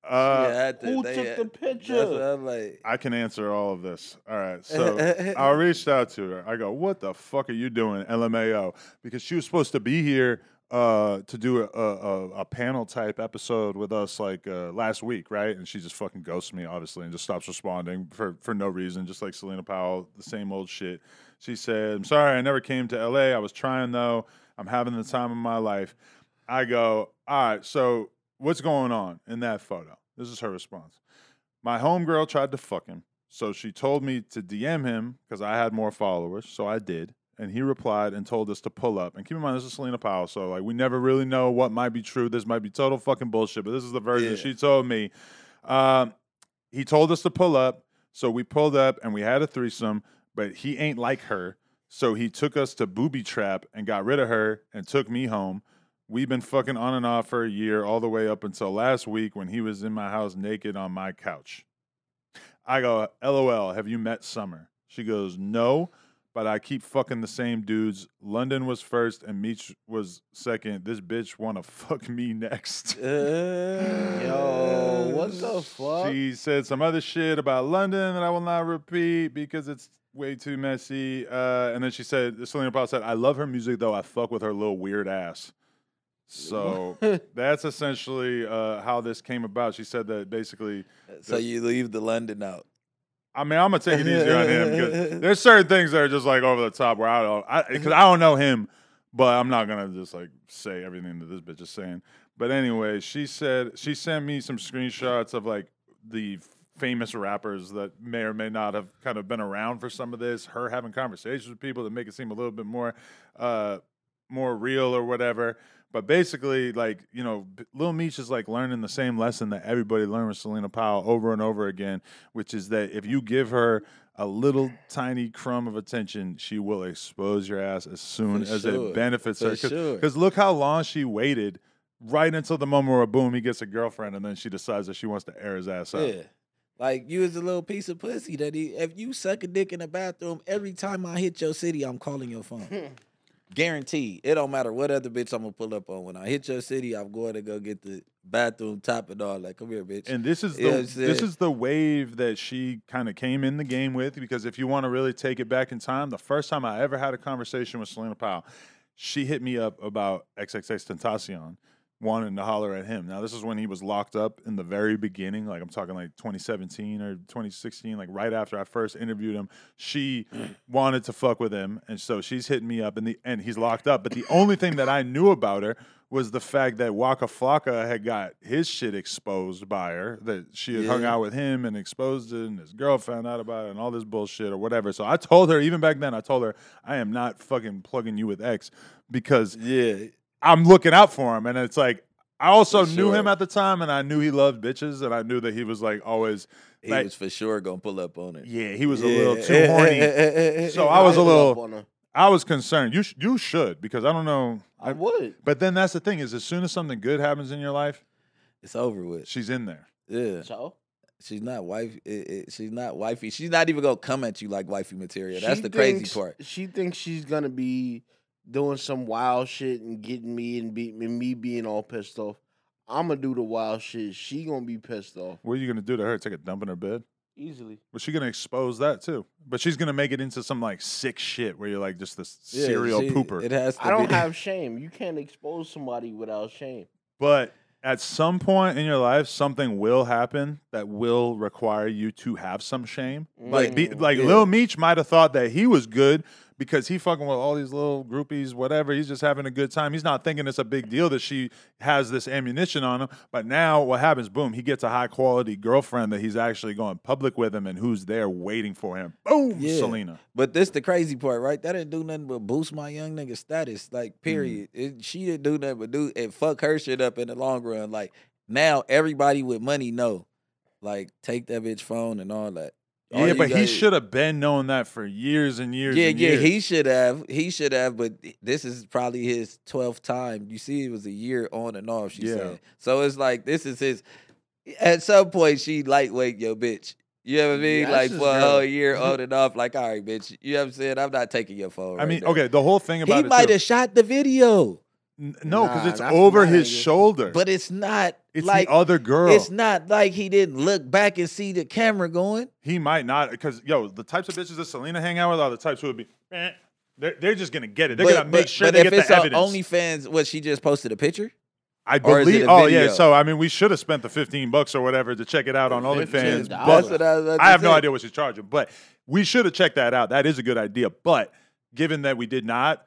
Uh, Yeah, I had to- who took had- the picture? I'm like. I can answer all of this. All right. So I (laughs) reached out to her. I go, "What the fuck are you doing, LMAO?" Because she was supposed to be here uh, to do a, a, a panel type episode with us like uh, last week, right? And she just fucking ghosts me, obviously, and just stops responding for for no reason, just like Celina Powell, the same old shit. She said, "I'm sorry, I never came to LA. I was trying though. I'm having the time of my life." I go, "All right, so what's going on in that photo?" This is her response. My homegirl tried to fuck him. So she told me to DM him because I had more followers. So I did. And he replied and told us to pull up. And keep in mind, this is Celina Powell. So, like, we never really know what might be true. This might be total fucking bullshit, but this is the version Yeah. she told me. Um, he told us to pull up. So we pulled up and we had a threesome, but he ain't like her. So he took us to Booby Trap and got rid of her and took me home. We've been fucking on and off for a year, all the way up until last week when he was in my house naked on my couch. I go, LOL, have you met Summer? She goes, No, but I keep fucking the same dudes. London was first and Meech was second. This bitch wanna (laughs) fuck me next. (laughs) Yo, what the fuck? She said some other shit about London that I will not repeat because it's way too messy. Uh, and then she said, Celina Powell said, I love her music though. I fuck with her little weird ass. So (laughs) that's essentially uh, how this came about. She said that basically, So you leave the London out. I mean, I'm gonna take it easy on him because (laughs) there's certain things that are just like over the top where I don't, I because I don't know him, but I'm not gonna just like say everything that this bitch is saying. But anyway, she said she sent me some screenshots of like the famous rappers that may or may not have kind of been around for some of this. Her having conversations with people that make it seem a little bit more, uh, more real or whatever. But basically, like you know, Lil Meech is like learning the same lesson that everybody learned with Celina Powell over and over again, which is that if you give her a little tiny crumb of attention, she will expose your ass as soon For as sure. it benefits For her. sure. Because look how long she waited, right until the moment where boom, he gets a girlfriend, and then she decides that she wants to air his ass out. Yeah. Like you was a little piece of pussy that he if you suck a dick in the bathroom, every time I hit your city, I'm calling your phone. (laughs) Guaranteed. It don't matter what other bitch I'm gonna pull up on. When I hit your city, I'm going to go get the bathroom top and all Like, Come here, bitch. And this is the I'm this is the wave that she kind of came in the game with because if you want to really take it back in time, the first time I ever had a conversation with Celina Powell, she hit me up about XXXTentacion, wanting to holler at him. Now this is when he was locked up in the very beginning, like I'm talking like 2017 or 2016, like right after I first interviewed him. She wanted to fuck with him, and so she's hitting me up, and the and he's locked up. But the only thing that I knew about her was the fact that Waka Flocka had got his shit exposed by her, that she had hung out with him and exposed it, and his girl found out about it, and all this bullshit or whatever. So I told her, even back then, I told her, I am not fucking plugging you with X because yeah. I'm looking out for him. And it's like, I also For knew him at the time, and I knew he loved bitches, and I knew that he was like always, He like, was for sure gonna pull up on it. yeah, he was a little too horny. (laughs) So I was a little- up on her. I was concerned. You sh- you should because I don't know. I would. But then that's the thing is, as soon as something good happens in your life, It's over with. she's in there. Yeah. So She's not wife. It, it, she's not wifey. She's not even gonna come at you like wifey material. That's She the crazy part. She thinks she's gonna be doing some wild shit and getting me and, be, and me being all pissed off. I'm gonna do the wild shit. She gonna be pissed off What are you gonna do to her? Take a dump in her bed? easily. But she's gonna expose that too. But she's gonna make it into some like sick shit where you're like just this Yeah, serial she- pooper. It has to I don't be. have shame. You can't expose somebody without shame. But at some point in your life, something will happen that will require you to have some shame. Like, be, Mm, like yeah. Lil Meech might have thought that he was good because he fucking with all these little groupies, whatever. He's just having a good time. He's not thinking it's a big deal that she has this ammunition on him. But now what happens? Boom, he gets a high quality girlfriend that he's actually going public with him and who's there waiting for him. Boom, Yeah. Celina. But this the crazy part, right? That didn't do nothing but boost my young nigga status. Like, mm. period. It, she didn't do nothing but do and fuck her shit up in the long run. Like now, everybody with money know, like take that bitch phone and all that. All Yeah, but he should have been knowing that for years and years. Yeah, and yeah, years. he should have. He should have. But this is probably his twelfth time. You see, it was a year on and off. She Yeah. said. So it's like this is his. At some point, she lightweight your bitch. You know what I mean? Yeah, like for a whole year (laughs) on and off. Like, all right, bitch. You know what I'm saying? I'm not taking your phone. I right mean, now. okay, the whole thing about he might have shot the video. N- No, because Nah, it's over his angle. shoulder. But it's not it's like the other girl. it's not like he didn't look back and see the camera going. he might not because yo, the types of bitches that Celina hang out with are the types who would be. Eh, they're, they're just gonna get it. They're but, gonna make but- sure but they if get it's the on evidence. OnlyFans, what she just posted a picture? I or is it believe. a Oh yeah. So I mean, we should have spent the fifteen bucks or whatever to check it out on OnlyFans. $15. but- That's what I was about to I have no idea what she's charging, but we should have checked that out. That is a good idea. But given that we did not,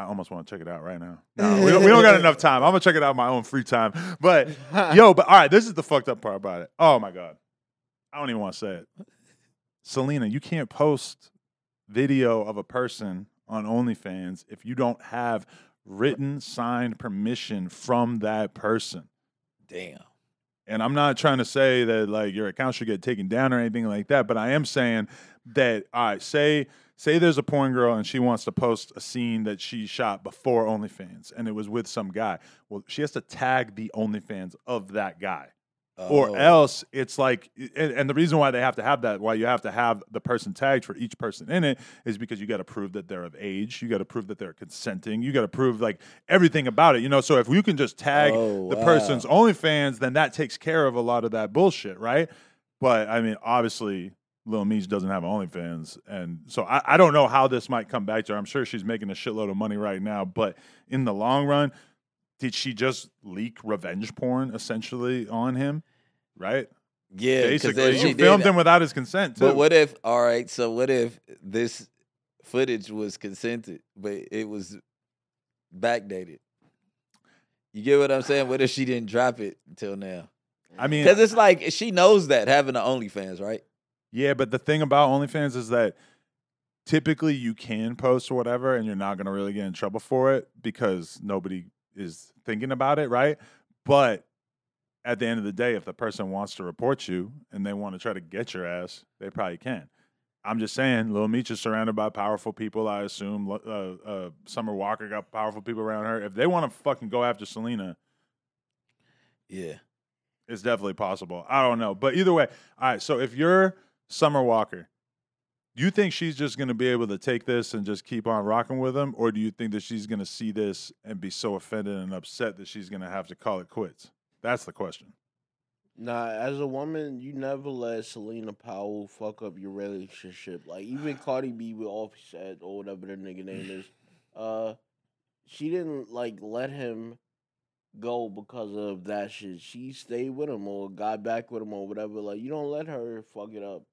I almost want to check it out right now. (laughs) No, we don't, we don't got enough time. I'm gonna check it out in my own free time. But (laughs) yo, but all right, this is the fucked up part about it. Oh my god, I don't even want to say it. Celina, you can't post video of a person on OnlyFans if you don't have written signed permission from that person. Damn. And I'm not trying to say that like your account should get taken down or anything like that, but I am saying that all right, say say there's a porn girl and she wants to post a scene that she shot before OnlyFans and it was with some guy. Well, she has to tag the OnlyFans of that guy. Or Oh. else it's like, and, and the reason why they have to have that, why you have to have the person tagged for each person in it, is because you got to prove that they're of age. You got to prove that they're consenting. You got to prove like everything about it, you know. So if you can just tag Oh, the wow. person's OnlyFans, then that takes care of a lot of that bullshit, right? But I mean, obviously, Lil Meech doesn't have OnlyFans, and so I, I don't know how this might come back to her. I'm sure she's making a shitload of money right now, but in the long run, did she just leak revenge porn essentially on him? Right? Yeah, Basically, she you filmed did. him without his consent too. But what if? All right, so what if this footage was consented, but it was backdated? You get what I'm saying? What if she didn't drop it until now? I mean, Because it's like she knows that having the OnlyFans, right? Yeah, but the thing about OnlyFans is that typically you can post or whatever, and you're not going to really get in trouble for it because nobody is thinking about it, right? But at the end of the day, if the person wants to report you and they want to try to get your ass, they probably can. I'm just saying, Lil Meech is surrounded by powerful people. I assume uh, uh, Summer Walker got powerful people around her. If they want to fucking go after Celina, Yeah. it's definitely possible. I don't know. But either way, all right. So if you're Summer Walker, do you think she's just going to be able to take this and just keep on rocking with him? Or do you think that she's going to see this and be so offended and upset that she's going to have to call it quits? That's the question. Nah, as a woman, you never let Celina Powell fuck up your relationship. Like even (sighs) Cardi B with Offset or whatever the nigga name is, uh, she didn't like let him go because of that shit. She stayed with him or got back with him or whatever. Like you don't let her fuck it up.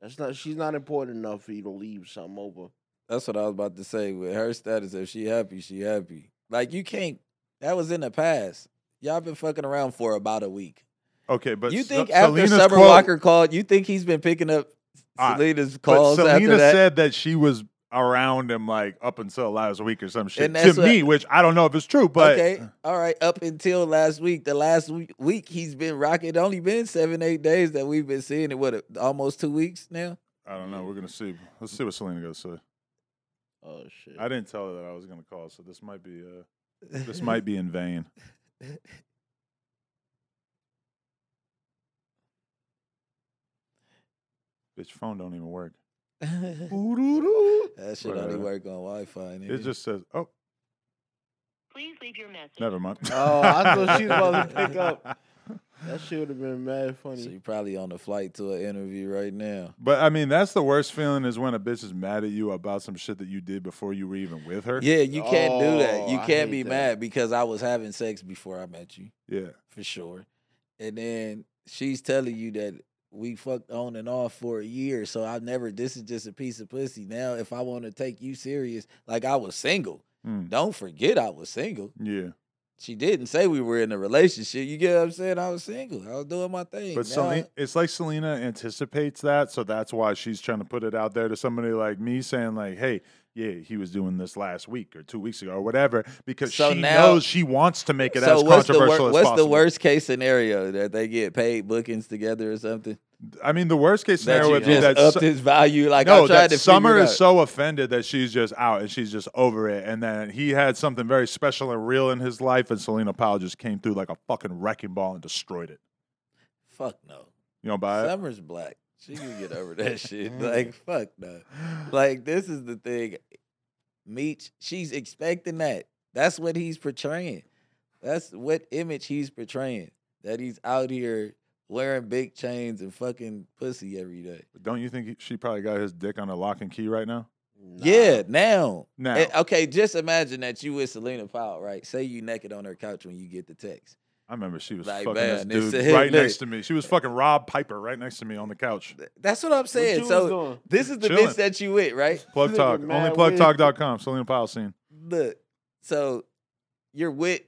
That's not. She's not important enough for you to leave something over. That's what I was about to say. With her status, if she happy, she happy. Like you can't. That was in the past. Y'all been fucking around for about a week. Okay, but you Se- think after Celina's Summer quote- Walker called, you think he's been picking up Celina's But calls Celina after that? said that she was around him like up until last week or some shit to what- me, which I don't know if it's true, but okay, all right. Up until last week, the last week, he's been rocking. Only been seven, eight days that we've been seeing it. What, almost two weeks now? I don't know. We're gonna see. Let's see what Celina goes to say. Oh shit. I didn't tell her that I was gonna call, so this might be uh this might be in vain. (laughs) Bitch, phone don't even work. That shit only work on Wi-Fi. It just says, "Oh, Please leave your message. never mind." Oh, I thought she was about to (laughs) pick up. That shit would have been mad funny. So you probably on the flight to an interview right now. But I mean, that's the worst feeling is when a bitch is mad at you about some shit that you did before you were even with her. Yeah, you can't do that. Oh, You can't be that. mad because I was having sex before I met you, Yeah. for sure. And then she's telling you that we fucked on and off for a year, so I never. This is just a piece of pussy. Now, if I want to take you serious, like I was single. Mm. Don't forget I was single. Yeah. She didn't say we were in a relationship. You get what I'm saying? I was single. I was doing my thing. But Now Celina, it's like Celina anticipates that, so that's why she's trying to put it out there to somebody like me, saying like, "Hey, yeah, he was doing this last week or two weeks ago or whatever because So she now- knows she wants to make it so as what's the controversial wor- as what's possible. the worst case scenario that they get paid bookings together or something? I mean, the worst case scenario would be just that upped Su- his value. Like no, I tried that to Summer is so offended that she's just out and she's just over it. And then he had something very special and real in his life, and Celina Powell just came through like a fucking wrecking ball and destroyed it. Fuck no. You don't buy it? Summer's black. She can get over that (laughs) shit. Like fuck no. Like this is the thing. Meech, she's expecting that. That's what he's portraying. That's what image he's portraying. That he's out here wearing big chains and fucking pussy every day. Don't you think he- she probably got his dick on a lock and key right now? Yeah, now. Now. Eh, okay, just imagine that you with Celina Powell, right? Say you naked on her couch when you get the text. I remember she was Like, fucking man, this dude right look. next to me. She was fucking Rob Piper right next to me on the couch. That's what I'm saying. you was So this is the Chilling. bitch that you with, right? Plug Nigga Talk. mad OnlyPlugTalk.com. Celina Powell scene. Look, so you're with.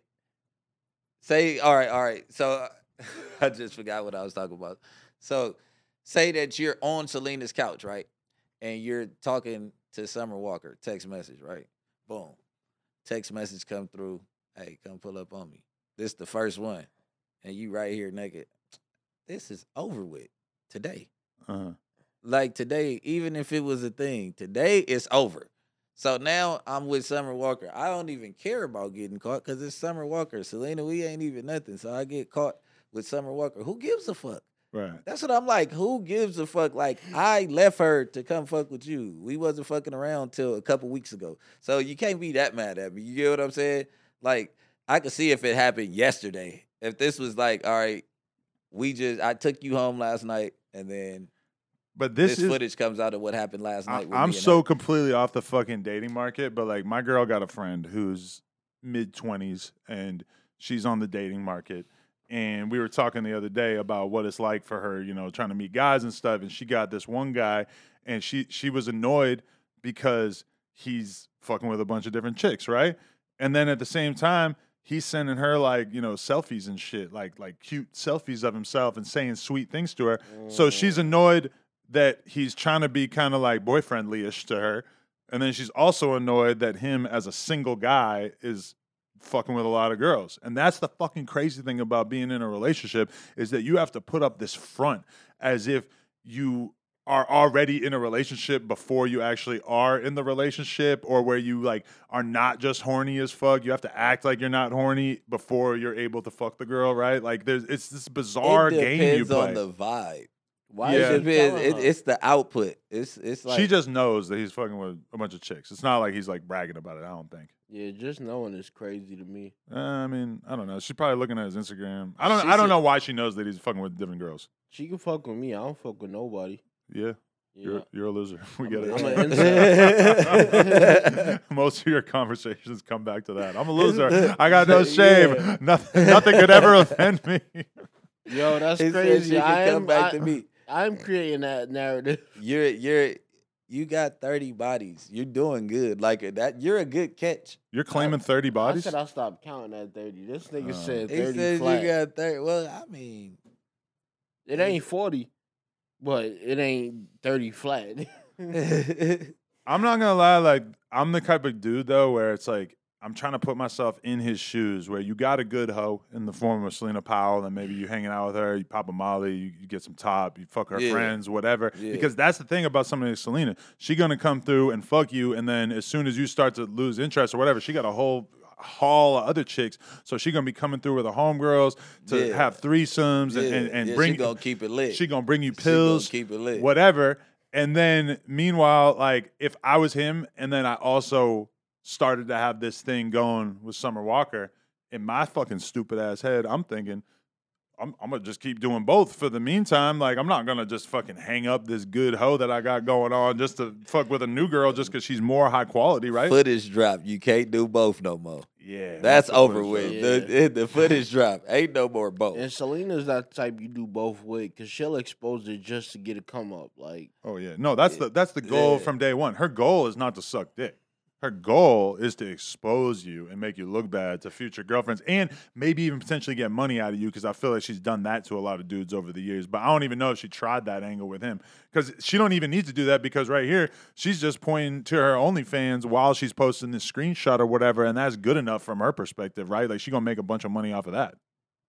Say, all right, all right. So (laughs) I just forgot what I was talking about. So say that you're on Celina's couch, right? And you're talking to Summer Walker, text message, right? Boom. Text message come through. Hey, come pull up on me. This the first one. And you right here naked. This is over with today. Uh-huh. Like today, even if it was a thing, today it's over. So now I'm with Summer Walker. I don't even care about getting caught because it's Summer Walker. Celina, we ain't even nothing. So I get caught with Summer Walker. Who gives a fuck? Right. That's what I'm like. Who gives a fuck? Like I left her to come fuck with you. We wasn't fucking around till a couple weeks ago. So you can't be that mad at me. You get what I'm saying? Like I could see if it happened yesterday. If this was like, all right, we just I took you home last night and then But this, this, is footage comes out of what happened last night. with I'm so completely off the fucking dating market, but like my girl got a friend who's mid 20s and she's on the dating market. And we were talking the other day about what it's like for her, you know, trying to meet guys and stuff. And she got this one guy, and she she was annoyed because he's fucking with a bunch of different chicks, right? And then at the same time, he's sending her like you know selfies and shit, like like cute selfies of himself and saying sweet things to her. So she's mm. annoyed that he's trying to be kind of like boyfriendly-ish to her, and then she's also annoyed that him as a single guy is fucking with a lot of girls. And that's the fucking crazy thing about being in a relationship is that you have to put up this front as if you are already in a relationship before you actually are in the relationship or where you like are not just horny as fuck. You have to act like you're not horny before you're able to fuck the girl, right? Like there's it's this bizarre it game depends you play. on the vibe. Why Yeah. is It it It, it's the output. It's it's like she just knows that he's fucking with a bunch of chicks. It's not like he's like bragging about it. I don't think. yeah, just knowing is crazy to me. Uh, I mean, I don't know. She's probably looking at his Instagram. I don't. She I don't said- know why she knows that he's fucking with different girls. She can fuck with me. I don't fuck with nobody. Yeah, Yeah. you're you're a loser. (laughs) We I'm get a- it. I'm an (laughs) Most of your conversations come back to that. I'm a loser. I got no (laughs) shame. Yeah. Nothing. Nothing could ever offend me. Yo, that's He said crazy. she can I come am, back I, to me. I'm creating that narrative. You're you're you got 30 bodies. You're doing good. Like that you're a good catch. You're claiming 30 bodies? I bodies. said I stopped counting at 30. This nigga Uh, said He said flat. you got 30. Well, I mean, It ain't 40, but it ain't 30 flat. (laughs) I'm not gonna lie, like I'm the type of dude though where it's like I'm trying to put myself in his shoes where you got a good hoe in the form of Celina Powell, and maybe you hanging out with her, you pop a molly, you, you get some top, you fuck her Yeah. friends, whatever. Yeah. Because that's the thing about somebody like Celina. She gonna come through and fuck you, and then as soon as you start to lose interest or whatever, she got a whole haul of other chicks. So she gonna be coming through with her homegirls to Yeah. have threesomes and, yeah, and, and yeah, bring she gonna keep it lit. she gonna bring you pills, keep it lit. whatever. And then meanwhile, like if I was him, and then I also started to have this thing going with Summer Walker, in my fucking stupid ass head, I'm thinking. I'm, I'm gonna just keep doing both for the meantime. Like I'm not gonna just fucking hang up this good hoe that I got going on just to fuck with a new girl just because she's more high quality, right? Footage drop. You can't do both no more. yeah, That's the over with. Yeah. The, the footage drop. Ain't no more both. and Celina's that type you do both with because she'll expose it just to get a come up. Like, Oh yeah, no, that's the that's the goal Yeah. from day one. Her goal is not to suck dick. Her goal is to expose you and make you look bad to future girlfriends and maybe even potentially get money out of you because I feel like she's done that to a lot of dudes over the years. But I don't even know if she tried that angle with him because she don't even need to do that because right here she's just pointing to her OnlyFans while she's posting this screenshot or whatever, and that's good enough from her perspective, right? Like she gonna make a bunch of money off of that.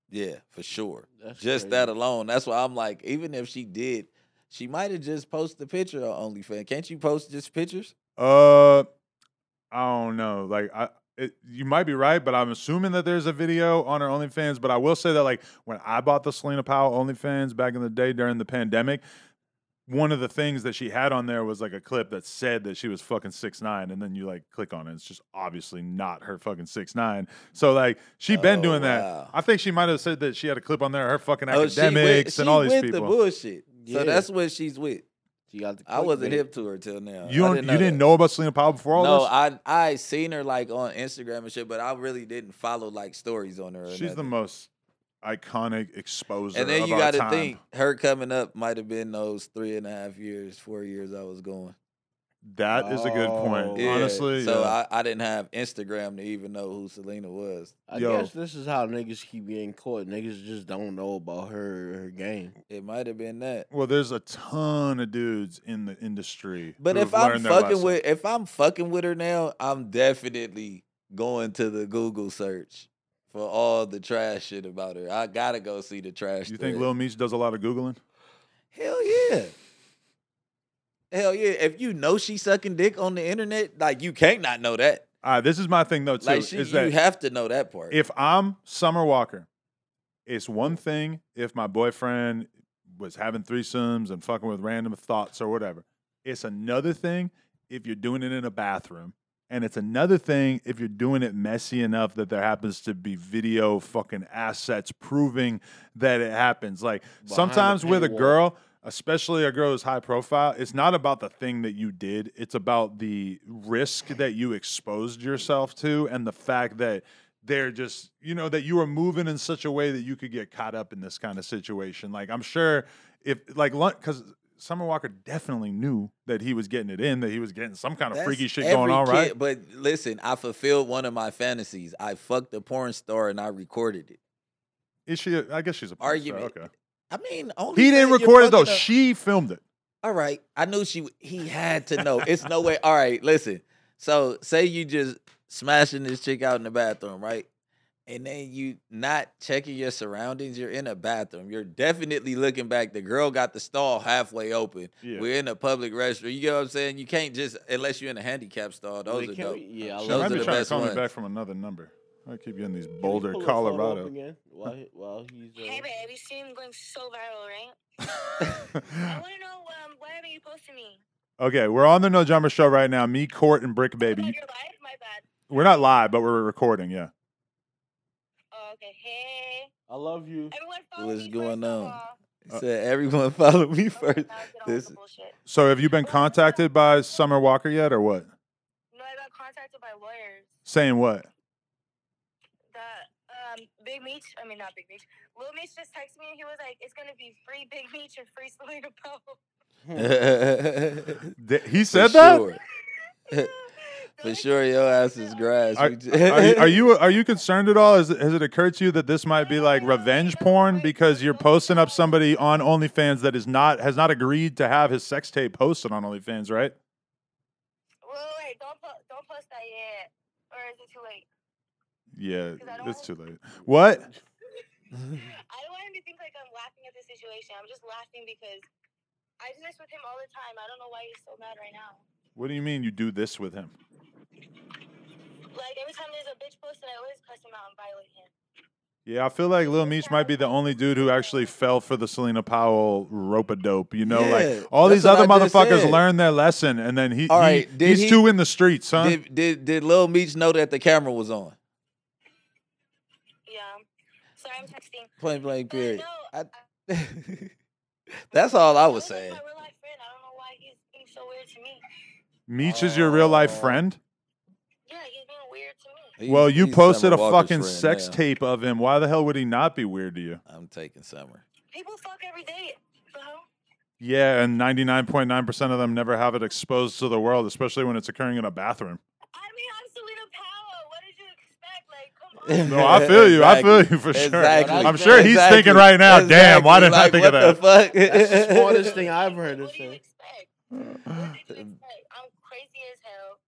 Yeah, for sure. That's just crazy. that alone. That's why I'm like, even if she did, she might have just posted a picture on OnlyFans. Can't you post just pictures? Uh, I don't know. Like I, it, you might be right, but I'm assuming that there's a video on her OnlyFans. But I will say that like when I bought the Celina Powell OnlyFans back in the day during the pandemic, one of the things that she had on there was like a clip that said that she was fucking six nine, and then you like click on it, it's just obviously not her fucking six nine. So like she been Oh, doing wow. that. I think she might have said that she had a clip on there, her fucking Oh, she with- academics and all these with people. the bullshit. So that's what she's with. She got the I wasn't hip to her till now. you I don't, didn't you didn't that. know about Celina Powell before all this? No, this? I I seen her like on Instagram and shit, but I really didn't follow like stories on her. or She's the nothing. most iconic exposer. And then of you our got to time. think her coming up might have been those three and a half years, four years I was going. That is a good point. Oh. Yeah, Honestly, so yeah. I, I didn't have Instagram to even know who Celina was. I Yo. guess this is how niggas keep getting caught. Niggas just don't know about her her game. It might have been that. well, there's a ton of dudes in the industry. But if I'm fucking lesson. with if I'm fucking with her now, I'm definitely going to the Google search for all the trash shit about her. I gotta go see the trash. you think. Lil Meech does a lot of googling? Hell yeah. Hell yeah. If you know she's sucking dick on the internet, like you can't not know that. Uh, this is my thing though too. Like she, is you that have to know that part. if I'm Summer Walker, it's one thing if my boyfriend was having threesomes and fucking with random thoughts or whatever. It's another thing if you're doing it in a bathroom. And it's another thing if you're doing it messy enough that there happens to be video fucking assets proving that it happens. Like Behind the sometimes with a paywall. girl, especially a girl who's high profile, it's not about the thing that you did. It's about the risk that you exposed yourself to and the fact that they're just, you know, that you were moving in such a way that you could get caught up in this kind of situation. Like I'm sure if like because Summer Walker definitely knew that he was getting it in, that he was getting some kind of That's freaky shit going on, right? But listen, I fulfilled one of my fantasies. I fucked a porn star and I recorded it. Is she? A, I guess she's a porn star, Argument. Okay. I mean, only He didn't record it though. fucking a- She filmed it. All right, I knew she. He had to know. It's no way. All right, listen. So say you just smashing this chick out in the bathroom, right? And then you not checking your surroundings. You're in a bathroom. You're definitely looking back. The girl got the stall halfway open. Yeah. We're in a public restroom. You get what I'm saying? You can't just unless you're in a handicap stall. Those Wait, are dope. we- yeah, I She love might are be the trying to best call me ones. back from another number. I keep getting these Boulder, pull the photo up Colorado. again (laughs) while he, while he's uh, Hey babe, you see him going so viral, right? (laughs) I want to know um, why haven't you posted me? okay, we're on the No Jumper show right now. Me, Court, and Bricc Oh, Baby. you're live? My bad. We're not live, but we're recording. Yeah. Oh, okay. Hey, I love you. everyone What's me going first on? all. He said everyone (laughs) follow me first. now get on with This. So have you been contacted by Summer Walker yet, or what? No, I got contacted by lawyers. Saying what? The Big Meech, I mean not Big Meech. Lil Meech just texted me and he was like, "It's gonna be free Big Meech and free Celina Powell." (laughs) Th- He For said that. sure. (laughs) For sure, your ass is grass. Are, are you, are you are you (laughs) concerned at all? Has, it- has it occurred to you that this might be like revenge porn because you're posting up somebody on OnlyFans that is not has not agreed to have his sex tape posted on OnlyFans, right? Wait, wait, wait, don't po- don't post that yet, or is it too late? Yeah, 'Cause it's too late. What? (laughs) I don't want him to think like I'm laughing at the situation. I'm just laughing because I do this with him all the time. I don't know why he's so mad right now. What do you mean you do this with him? Like every time there's a bitch posted, I always cuss him out and violate him. Yeah, I feel like Lil Meech might be the only dude who actually fell for the Celina Powell rope a dope. You know, Yeah, like all that's these other I just motherfuckers said. learned their lesson, and then he, All he- right, did he's he- too in the streets, huh? Did did did Lil Meech know that the camera was on? Yeah. Sorry, I'm. Point blank But period. no, I- (laughs) That's all I was saying. My real life friend. I don't know why he's being so weird to me. Meech is your real life Oh. friend. Yeah, he's being weird to me. Well, you he's posted Summer a Walker's fucking friend sex now. tape of him. Why the hell would he not be weird to you? I'm taking Summer. People fuck every day, bro. Yeah, and 99.9% of them never have it exposed to the world, especially when it's occurring in a bathroom. I (laughs) No, I feel you. I feel you for sure. Exactly. I'm sure he's Exactly. thinking right now, damn, why didn't I Exactly. think of that? What the That's the (laughs) fuck? smartest thing I've heard her What say. expect? What do you uh, expect? I'm crazy as hell.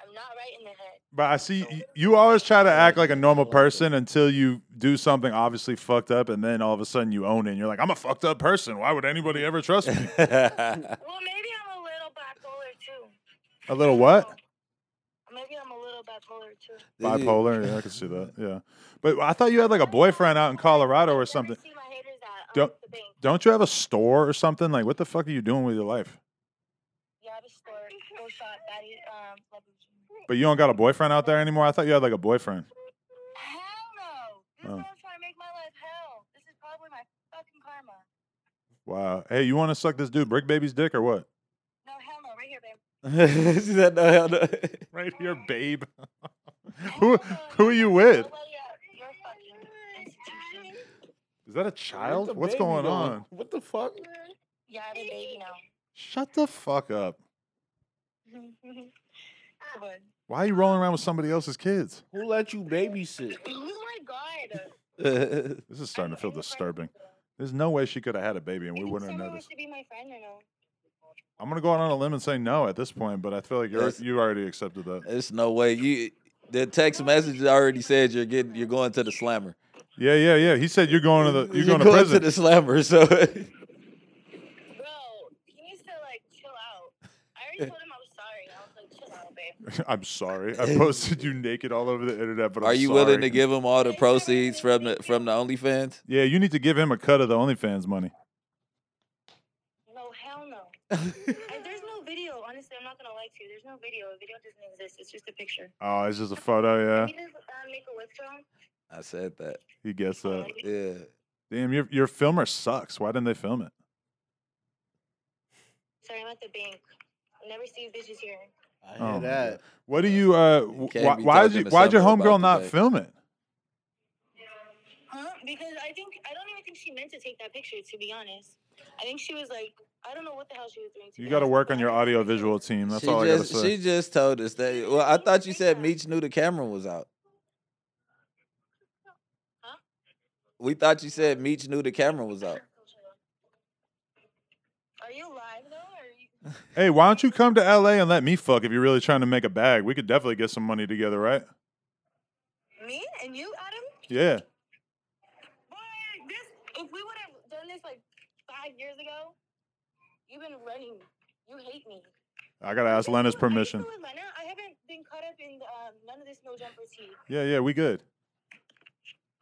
I'm not right in the head. But I see you always try to act like a normal person until you do something obviously fucked up, and then all of a sudden you own it. And you're like, I'm a fucked up person. Why would anybody ever trust me? Well, maybe I'm a little bipolar too. a little what? Maybe I'm a little bipolar too. Bipolar. Yeah, I can see that. Yeah. But I thought you had like a boyfriend out in Colorado or something. see my haters at, um, Don't- the bank. Don't you have a store or something? Like, what the fuck are you doing with your life? Yeah, I have a store. Go shop. Daddy, um, But you don't got a boyfriend out there anymore? I thought you had like a boyfriend. Hell no. This Oh. trying to make my life hell. This is probably my fucking karma. Wow. Hey, you want to suck this dude Bricc Baby's dick or what? No, hell no. Right here, babe. She said, no, no. Right here, babe. (laughs) who who are you with? Nobody at your fucking institution. Is that a child? What's baby going on? What the fuck? Yeah, I have a baby now. Shut the fuck up. (laughs) Why are you rolling around with somebody else's kids? Who let you babysit? (laughs) Oh my god. This is starting to feel disturbing. There's no way she could have had a baby and we wouldn't have someone noticed. to be my friend or no? I'm gonna go out on a limb and say no at this point, but I feel like you're you already accepted that. There's no way you. The text message already said you're getting. You're going to the slammer. Yeah, yeah, yeah. He said you're going to the you're, You're going, to prison. to the slammer. So (laughs) Bro, he needs to like chill out. I already told him I was sorry. I was like, chill out, babe. (laughs) I'm sorry. I (laughs) posted you naked all over the internet, but I'm are you willing to give him all the proceeds from the from the OnlyFans? Yeah, you need to give him a cut of the OnlyFans money. No, hell no. I, there's no video. Honestly, I'm not gonna lie to you. There's no video. A video doesn't exist. It's just a picture. Oh, it's just a photo. Yeah, Can you just uh, make a withdrawal? I said that. he gets that. Yeah. Damn, your your filmer sucks. Why didn't they film it? Sorry, I'm at the bank. I never see you bitches here. I hear Oh, that. God. What do you? uh w- can't Why be why did talking you? Why'd your homegirl not the film it? Huh? Because I think I don't even think she meant to take that picture. To be honest, I think she was like, I don't know what the hell she was doing. To You got to work on your audio visual team. That's she all I gotta say. she just told us that. Well, I thought you said Meech knew the camera was out. Huh? We thought you said Meech knew the camera was out. Are you live though? Or are you... (laughs) Hey, why don't you come to LA and let me fuck if you're really trying to make a bag? We could definitely get some money together, right? Me and you, Adam? Yeah. Boy, this if we would have done this like five years ago, you've been running. You hate me. I gotta ask Lena's still- are you permission. still with Lena? I haven't been caught up in um, none of this no jumper tea. Yeah, yeah, we good.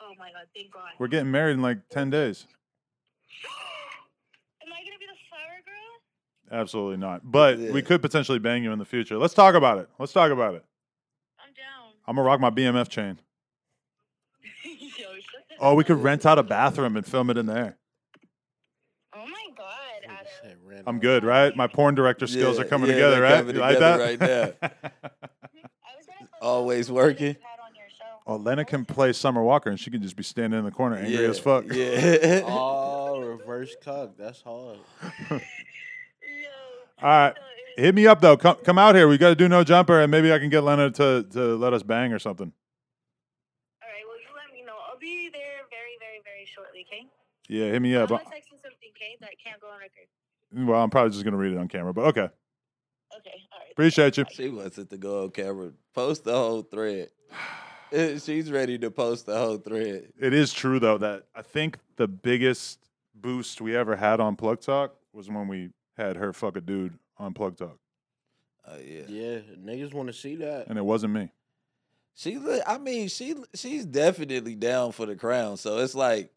Oh my god, thank God. We're getting married in like ten days. (gasps) Am I gonna be the flower girl? Absolutely not. But we could potentially bang you in the future. Let's talk about it. Let's talk about it. I'm down. I'm gonna rock my BMF chain. (laughs) Yo, shut the Oh, we could rent out a bathroom and film it in there. Oh my god, Adam. Shit, ran I'm good, right? My porn director skills Yeah, are coming yeah, together, they're right? coming You like that? right I was gonna post Always working. you had on your show. oh, Lena can play Summer Walker, and she can just be standing in the corner, angry yeah, as fuck. Yeah. (laughs) Oh, reverse cuck. That's hard. (laughs) All right. Hit me up though. Come come out here. We got to do no jumper, and maybe I can get Lena to to let us bang or something. All right, well, you let me know. I'll be there very, very, very shortly, okay? Yeah, hit me up. I'm up. gonna text you something, okay, that can't go on record. Well, I'm probably just gonna read it on camera, but okay. Okay, all right. Appreciate you. She wants it to go on camera. Post the whole thread. (sighs) Eh, She's ready to post the whole thread. It is true though that I think the biggest boost we ever had on Plug Talk was when we had her fuck a dude on Plug Talk, Oh yeah. Yeah, niggas want to see that. and it wasn't me. She, li- I mean, she, she's definitely down for the crown. So it's like,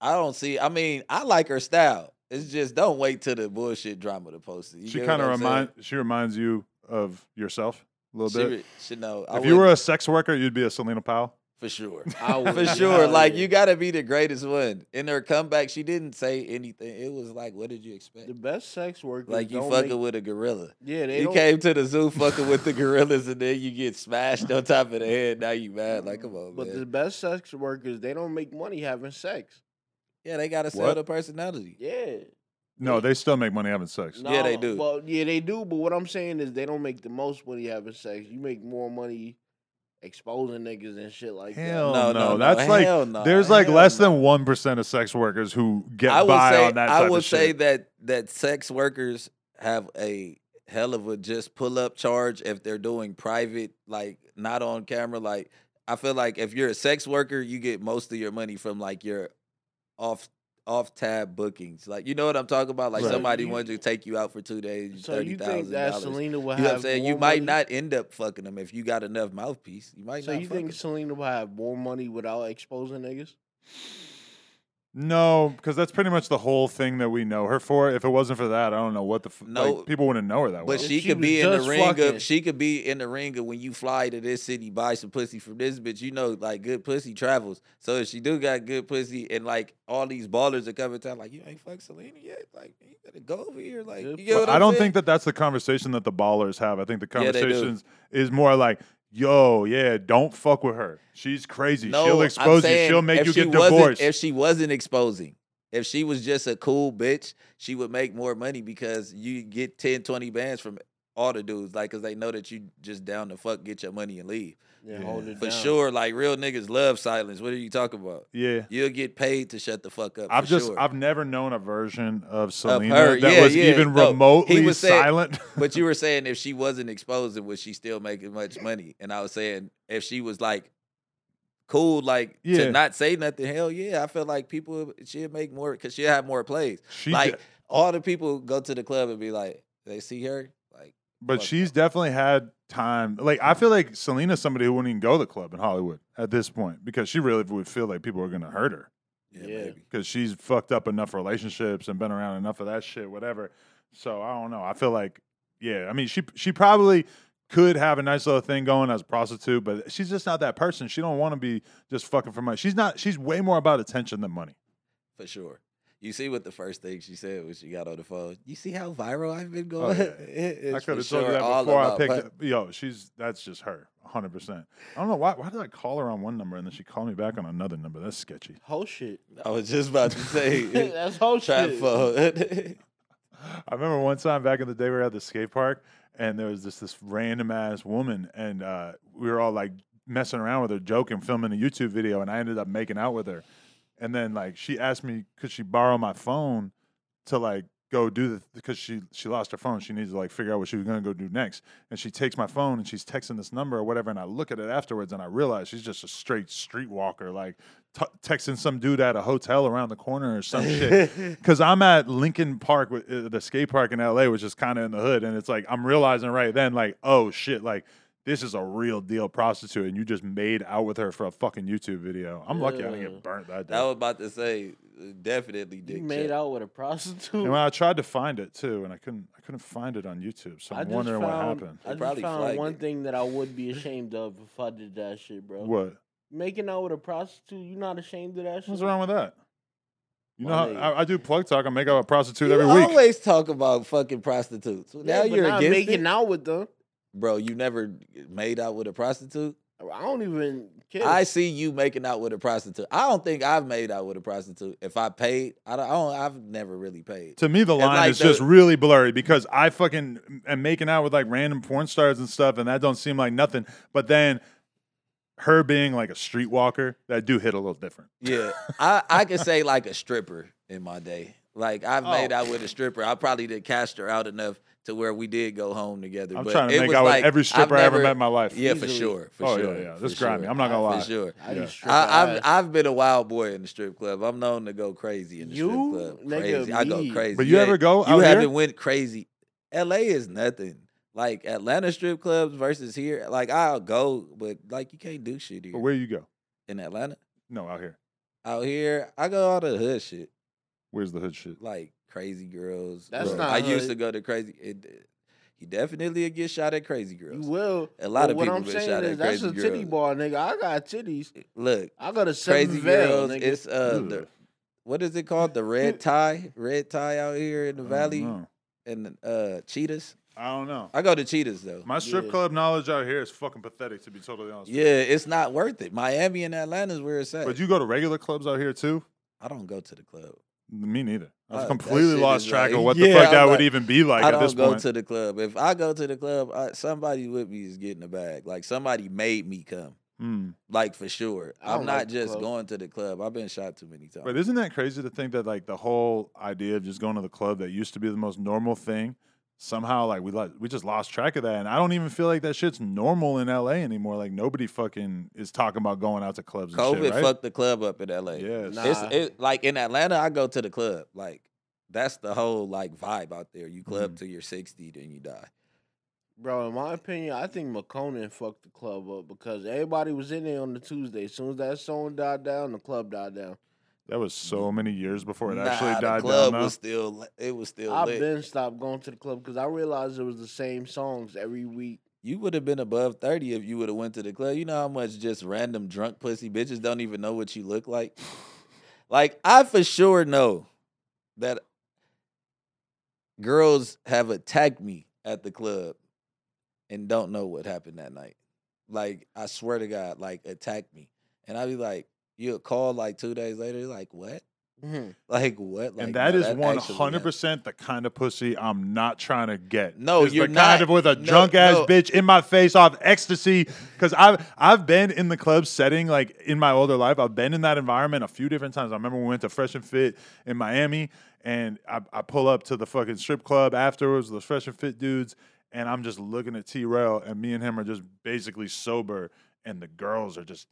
I don't see. I mean, I like her style. It's just don't wait till the bullshit drama to post it. You she kind of what saying? remind she reminds you of yourself a little She, bit. re- she know. I if you were a sex worker, you'd be a Celina Powell. for sure, (laughs) I would- for sure. hell Like you got to be the greatest one. In her comeback, she didn't say anything. It was like, what did you expect? The best sex worker. Like you fucking make- with a gorilla. Yeah, they You don't. came to the zoo fucking with the gorillas, and then you get smashed on top of the head. Now you mad? Like, come on, man. But man. the best sex workers, they don't make money having sex. Yeah, they gotta sell What? the personality. Yeah. No, they still make money having sex. Yeah, they No, do. Well, yeah, they do. But what I'm saying is, they don't make the most money having sex. You make more money exposing niggas and shit like Hell No, no, no, no, That's hell like no, there's like hell less no. than one percent of sex workers who get I would by say on that I would of say shit. that that sex workers have a hell of a just pull up charge if they're doing private, like not on camera. Like I feel like if you're a sex worker, you get most of your money from like your off off tab bookings. Like you know what I'm talking about? Like Right. somebody You- wanted to take you out for two days. So thirty you think thousand that dollars. Celina will You know have what I'm saying? You might money? not end up fucking them if you got enough mouthpiece. You might So you think. Celina will have more money without exposing niggas? No, because that's pretty much the whole thing that we know her for. If it wasn't for that, I don't know what the f- No, like, people wouldn't know her that well. But she, she could be in the ring fucking- of she could be in the ring of when you fly to this city, buy some pussy from this bitch. You know, like good pussy travels. So if she do got good pussy and like all these ballers are coming to like you ain't fuck Celina yet, like you gotta go over here. Like you get what I I'm don't saying? think that that's the conversation that the ballers have. I think the Yeah, do. conversations is more like, "Yo, yeah, don't fuck with her. She's crazy. no, She'll expose you. She'll make you she get divorced." If she wasn't exposing, if she was just a cool bitch, she would make more money because you get 10, 20 bands from all the dudes, like, cause they know that you just down to fuck, get your money and leave. Yeah, Yeah. hold it For down. sure, like real niggas love silence. What are you talking about? yeah. You'll get paid to shut the fuck up. I've for just sure. I've never known a version of Celina her, that yeah, was yeah. even No, he remotely was saying- silent. (laughs) but you (laughs) were saying if she wasn't exposing, was she still making much money? And I was saying if she was like cool, like Yeah. to not say nothing, hell yeah, I feel like people she'd make more because she'll have more plays. she like de- all the people go to the club and be like, they see her, like but fuck she's definitely had time. Like I feel like Celina's somebody who wouldn't even go to the club in Hollywood at this point because she really would feel like people are gonna hurt her. yeah, Yeah. because she's fucked up enough relationships and been around enough of that shit, whatever. So I don't know. I feel like, yeah, I mean, she she probably could have a nice little thing going as a prostitute, but she's just not that person. She don't want to be just fucking for money. She's not. She's way more about attention than money. for sure. You see what the first thing she said when she got on the phone. You see how viral I've been Oh, going. yeah. (laughs) I could have told you that all before I picked. pun- It. Yo, she's that's just her, hundred percent. I don't know why. Why did I call her on one number and then she called me back on another number? That's sketchy. Whole shit. I was just about to say (laughs) That's whole shit. phone. (laughs) I remember one time back in the day we were at the skate park and there was this this random ass woman and uh, we were all like messing around with her, joking, filming a YouTube video, and I ended up making out with her. And then like she asked me could she borrow my phone to like go do the because she she lost her phone. She needs to like figure out what she was gonna go do next. And she takes my phone and she's texting this number or whatever. And I look at it afterwards and I realize she's just a straight streetwalker, like t- texting some dude at a hotel around the corner or some shit. (laughs) Because I'm at Lincoln Park, with, uh, the skate park in LA, which is kind of in the hood, and it's like I'm realizing right then, like, oh shit, like this is a real deal prostitute, and you just made out with her for a fucking YouTube video. I'm lucky I didn't get burnt that day. I was about to say, definitely dick You made check. out with a prostitute. and when I tried to find it too, and I couldn't, I couldn't find it on YouTube. So I I'm just wondering what found- happened. I just probably found flagged one it. thing that I would be (laughs) ashamed of if I did that shit, bro. What? Making out with a prostitute, you not ashamed of that shit? What's wrong with that? You know, My how, nigga. I, I do plug talk. I make out with a prostitute You every week. always talk about fucking prostitutes. Yeah, now but you're not against making it? out with them. Bro. You never made out with a prostitute. I don't even kiss. I see you making out with a prostitute. I don't think I've made out with a prostitute. If I paid, I don't. I don't I've never really paid. To me, the line like, is just really blurry because I fucking am making out with like random porn stars and stuff, and that don't seem like nothing. But then her being like a streetwalker, that do hit a little different. Yeah, I I could say like a stripper in my day. Like I've oh. made Oh. out with a stripper. I probably did cast her out enough to where we did go home together. I'm but trying to it make was out like, with every I've stripper I ever met in my life. Yeah, for Easily. sure. For Oh, yeah, sure. yeah. for This grimy. sure. I'm not gonna lie. For sure. I yeah. I, I've. I've been a wild boy in the strip club. I'm known to go crazy in the You? strip club. Crazy. I go crazy. But you ever ain't- go You out here? haven't went crazy. L.A. is nothing. Like Atlanta strip clubs versus here. Like I'll go, but like you can't do shit here But where you go? in Atlanta. No, out here. Out here, I go all the hood shit, Where's the hood shit? like crazy girls. That's Bro, not I used to go to crazy. It, you definitely get shot at crazy girls. You will. A lot But of what people I'm been saying shot is at that's crazy a titty girls. bar, nigga. I got titties. Look, I got a seven crazy veil, girls. nigga. It's uh, the, what is it called? The red (laughs) tie, red tie out here in the valley, know. and uh, cheetahs. I don't know. I go to cheetahs though. My strip Yeah. club knowledge out here is fucking pathetic, to be totally honest. with you. Yeah, it's not worth it. Miami and Atlanta is where it's at. But you go to regular clubs out here too? I don't go to the club. Me neither. I've Uh, completely shit lost is track of like- what the Yeah, fuck I'm that would even be like I at don't this go point. to the club. If I go to the club, I, somebody with me is getting a bag. Like somebody made me come. Hmm. Like for sure. I I'm don't like just going to the club. I've been shot too many times. But isn't that crazy to think that like the whole idea of just going to the club that used to be the most normal thing, somehow like we like we just lost track of that, and I don't even feel like that shit's normal in L.A. anymore. Like nobody fucking is talking about going out to clubs. And COVID shit, right? fucked the club up in LA. yeah Nah. It's it, like in Atlanta, I go to the club. Like that's the whole like vibe out there. You club Mhm. till you're 60, then you die. Bro, in my opinion, I think McConan fucked the club up because everybody was in there on the Tuesday. As soon as that song died down, the club died down. That was so many years before it Nah, actually the died club down. was still it was still I've lit. been stopped going to the club because I realized it was the same songs every week. You would have been above 30 if you would have went to the club. You know how much just random drunk pussy bitches don't even know what you look like? Like I for sure know that girls have attacked me at the club and don't know what happened that night. Like I swear to God, like attacked me. And I'd be like, you'll call like two days later, like what? Mhm. (laughs) Like what? Like and that no, is one hundred percent the kind of pussy I'm not trying to get. No, Is you're the not. kind of with a No, drunk ass no. bitch in my face off ecstasy. Because I've I've been in the club setting like in my older life. I've been in that environment a few different times. I remember we went to Fresh and Fit in Miami, and I, I pull up to the fucking strip club afterwards. The Fresh and Fit dudes, and I'm just looking at T Rail, and me and him are just basically sober, and the girls are just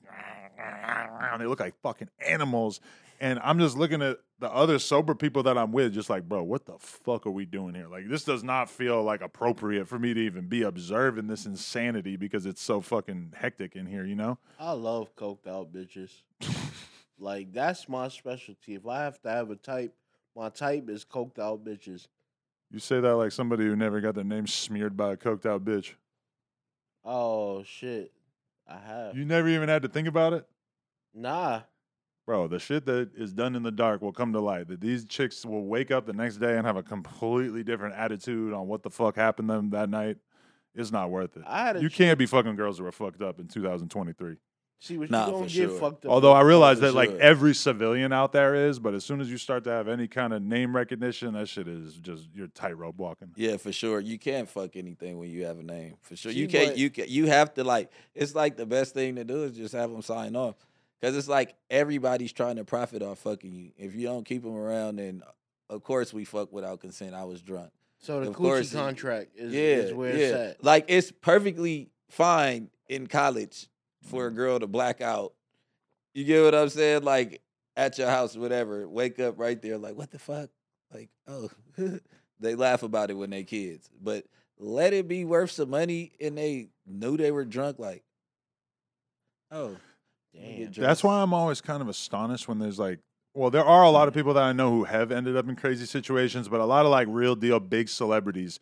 they look like fucking animals. And I'm just looking at the other sober people that I'm with, just like, bro, what the fuck are we doing here? Like, this does not feel like appropriate for me to even be observing this insanity because it's so fucking hectic in here, you know? I love coked out bitches. like that's my specialty. If I have to have a type, my type is coked out bitches. You say that like somebody who never got their name smeared by a coked out bitch. Oh shit, I have. You never even had to think about it? nah, Bro, the shit that is done in the dark will come to light. That these chicks will wake up the next day and have a completely different attitude on what the fuck happened to them that night. It's not worth it. I had You chick- can't be fucking girls that were fucked up in 2023. See what Nah, you gonna for get sure. fucked up. Although I realize for that like sure. every civilian out there is, but as soon as you start to have any kind of name recognition, that shit is just you're tightrope walking. Yeah, for sure. You can't fuck anything when you have a name. For sure. See, you can't. but- You can, You have to like. It's like the best thing to do is just have them sign off, because it's like everybody's trying to profit off fucking you. If you don't keep them around, then uh, of course we fuck without consent. I was drunk. so the of course, coochie contract is, yeah, is where yeah. it's at. Like it's perfectly fine in college for a girl to black out. You get what I'm saying? Like at your house, whatever. Wake up right there, like what the fuck? Like oh, (laughs) they laugh about it when they kids, but let it be worth some money, and they knew they were drunk. Like oh, let me get Damn. That's why I'm always kind of astonished when there's like, well, there are a lot of mm. people that I know who have ended up in crazy situations, but a lot of like real deal big celebrities.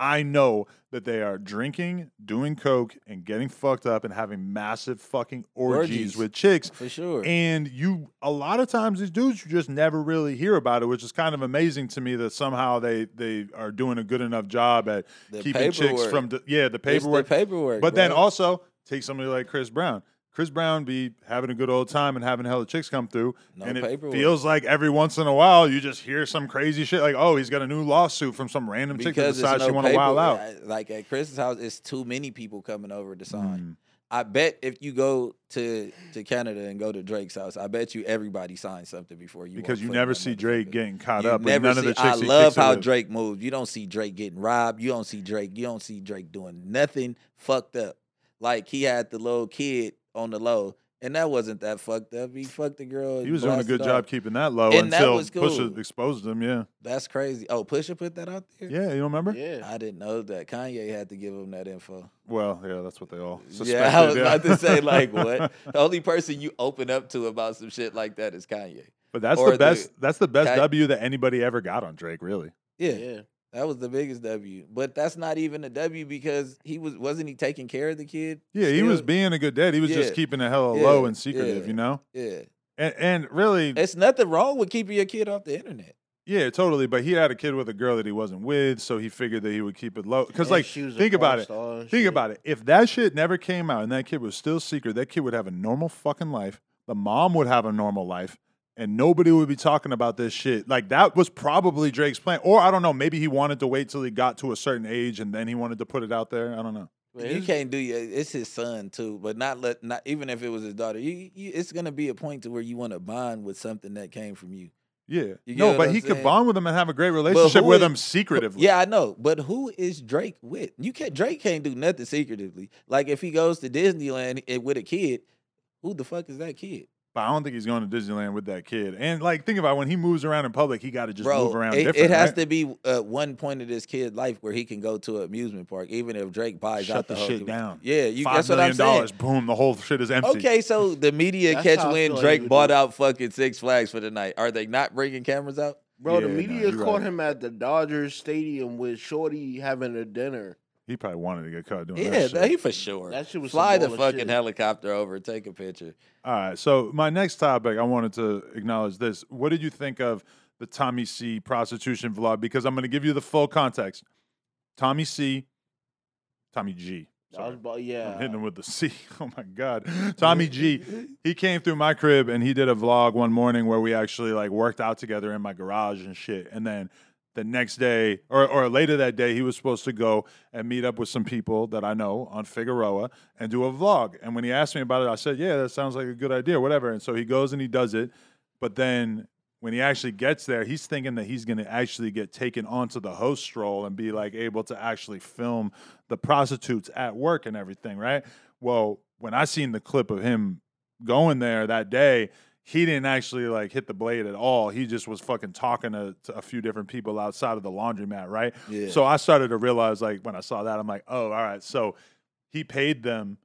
I know that they are drinking, doing coke, and getting fucked up and having massive fucking orgies, Orgies. with chicks. for sure. And you, a lot of times, these dudes you just never really hear about it, which is kind of amazing to me that somehow they they are doing a good enough job at The keeping chicks from the, yeah the It's paperwork. the paperwork. But then also take somebody like Chris Brown. Chris Brown be having a good old time and having hella chicks come through, No and it paperwork. feels like every once in a while you just hear some crazy shit like, "Oh, he's got a new lawsuit from some random chick that because decides no she want to wild out." Like at Chris's house, it's too many people coming over to sign. Mm. I bet if you go to to Canada and go to Drake's house, I bet you everybody signs something before you. Because you never see Drake getting caught You up, never none of the chicks I love how. Drake moves. You don't see Drake getting robbed. You don't see Drake. You don't see Drake doing nothing fucked up. Like he had the little kid on the low, and that wasn't that fucked up. He fucked the girl. He was doing a good job keeping that low And that until was Pusha cool. exposed him. Yeah, That's crazy. Oh, Pusha put that out there. yeah, you don't remember? Yeah. I didn't know that. Kanye had to give him that info. Well, yeah, that's what they all suspected. Yeah, I was yeah. about to say like what? (laughs) The only person you open up to about some shit like that is Kanye. But that's or the the best. that's the best Ki- W that anybody ever got on Drake. Really. Yeah, Yeah. That was the biggest W. But that's not even a W because he was wasn't he taking care of the kid? Yeah, he was being a good dad. He was just Yeah. keeping it hella Yeah, low and secretive. yeah. You know. Yeah, And, and really, it's nothing wrong with keeping your kid off the internet. Yeah, totally. But he had a kid with a girl that he wasn't with, so he figured that he would keep it low. Because, like, think about it. Think shit. about it. If that shit never came out and that kid was still secret, that kid would have a normal fucking life. The mom would have a normal life. And nobody would be talking about this shit. Like that was probably Drake's plan, or I don't know. Maybe he wanted to wait till he got to a certain age and then he wanted to put it out there. I don't know. You can't do it. It's his son too, but not let not even if it was his daughter. You, you, it's gonna be a point to where you want to bond with something that came from you. Yeah, You no, but I'm he could bond with him and have a great relationship with is- him secretively. Yeah, I know, but who is Drake with? You can't. Drake can't do nothing secretively. Like if he goes to Disneyland eh, with a kid, who the fuck is that kid? But I don't think he's going to Disneyland with that kid. And like, think about it, when he moves around in public, he got to just Bro, move around it, different. it has right? to be uh, one point of this kid's life where he can go to an amusement park, even if Drake buys shut out the the, whole shit com- down. Yeah, you, Five that's what I'm million saying. dollars, boom, the whole shit is empty. Okay, so the media catch how I when feel like Drake bought do. out fucking Six Flags for the night. Are they not bringing cameras out? Bro, the Yeah, nah, media you're caught right. him at the Dodgers Stadium with Shorty having a dinner. He probably wanted to get caught doing Yeah, that shit. that- he for sure. That shit was Fly the fucking shit. helicopter over, take a picture. All right. So my next topic, I wanted to acknowledge this. What did you think of the Tommy C prostitution vlog? Because I'm going to give you the full context. Tommy C, Tommy G. That was yeah. I'm hitting him with the C. (laughs) Oh my God. (laughs) Tommy G. He came through my crib and he did a vlog one morning where we actually like worked out together in my garage and shit. And then the next day or, or later that day, he was supposed to go and meet up with some people that I know on Figueroa and do a vlog. And when he asked me about it, I said, Yeah, that sounds like a good idea, whatever. And so he goes and he does it. But then when he actually gets there, he's thinking that he's going to actually get taken onto the host stroll and be like able to actually film the prostitutes at work and everything, right? Well, when I seen the clip of him going there that day, he didn't actually like hit the blade at all. He just was fucking talking to, to a few different people outside of the laundromat, right? Yeah. So I started to realize, like, when I saw that, I'm like, oh, all right. So he paid them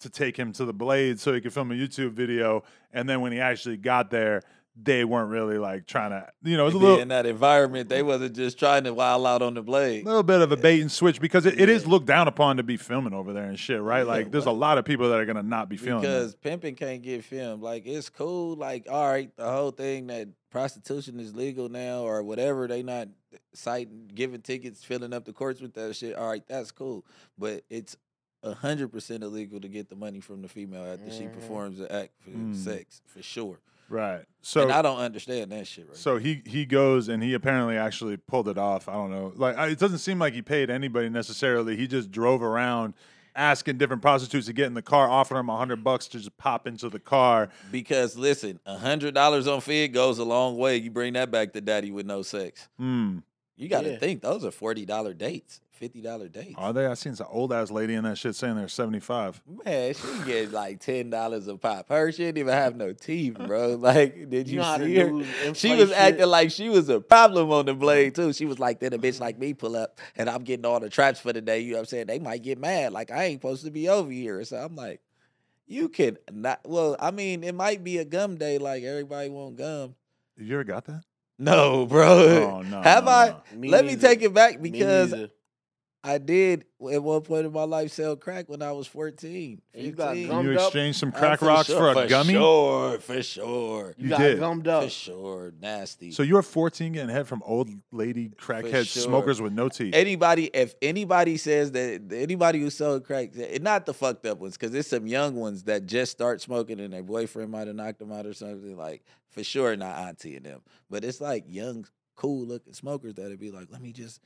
to take him to the blade so he could film a YouTube video. And then when he actually got there, they weren't really like trying to, you know, it was a little, in that environment, they wasn't just trying to wild out on the blade. A little bit of a bait and switch because it, it is looked down upon to be filming over there and shit, right? Like, there's a lot of people that are gonna not be filming. Because pimping can't get filmed. Like it's cool. Like all right, the whole thing that prostitution is legal now or whatever. They not citing, giving tickets, filling up the courts with that shit. All right, that's cool. But it's hundred percent illegal to get the money from the female after she performs the act for Mm. sex for sure. Right. So and I don't understand that shit. Right. So he he goes and he apparently actually pulled it off. I don't know. Like I, it doesn't seem like he paid anybody necessarily. He just drove around asking different prostitutes to get in the car, offering them a hundred bucks to just pop into the car. because listen, a hundred dollars on Fig goes a long way. You bring that back to daddy with no sex. Hmm. You got to Yeah. think those are forty dollar dates, fifty dollar dates. Are they? I seen some old ass lady in that shit saying they're seventy five. Man, she get like ten dollars a pop. Her she didn't even have no teeth, bro. (laughs) Like, did You you, know see her? She was shit? acting like she was a problem on the blade too. She was like, "Then a bitch like me pull up, and I'm getting all the traps for the day." You know what I'm saying? They might get mad, like I ain't supposed to be over here. So I'm like, you can not. Well, I mean, it might be a gum day, like everybody want gum. You ever got that? No, bro. Oh, (laughs) no, Have no, I? no. Me Let me take it back because neither. I did at one point in my life sell crack when I was 14. And you got 15. gum- You Gummed up? exchanged some Uh, crack for rocks sure, for a gummy? for gummy. Sure, for sure. You, You got did. gummed up. For sure. Nasty. So you were fourteen getting head from old lady crackhead sure. smokers with no teeth. anybody, if anybody says that anybody who sold crack, and not the fucked up ones, because there's some young ones that just start smoking and their boyfriend might have knocked them out or something. Like for sure, not auntie and them, but it's like young, cool looking smokers that'd be like, let me just.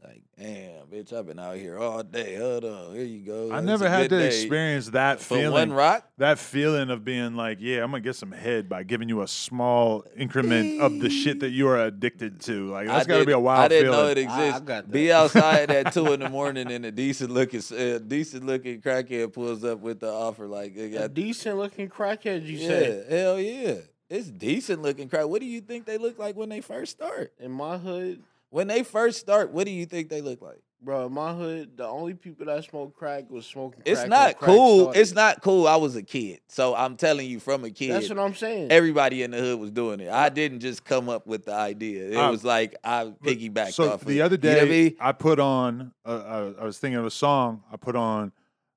Like, damn, bitch, I've been out here all day. Hold on, here you go. I It's never had to day. experience that for feeling. one rock. that feeling of being like, yeah, I'm gonna get some head by giving you a small increment of the shit that you are addicted to. Like that's I gotta be a wild I didn't feeling. know it I- I exists. got Be outside at two in the (laughs) morning and a decent looking, uh, decent looking crackhead pulls up with the offer like, they A decent looking crackhead, you yeah, say? hell yeah, it's decent looking crack. What do you think they look like when they first start? In my hood, When they first start, what do you think they look like? bro, in my hood, the only people that smoke crack was smoking. It's crack when not crack cool. started. It's not cool. I was a kid, so I'm telling you from a kid. That's what I'm saying. Everybody in the hood was doing it. I didn't just come up with the idea. It Um, was like I piggybacked so off. the of, other it. You know what I day, mean? I put on. Uh, uh, I was thinking of a song. I put on.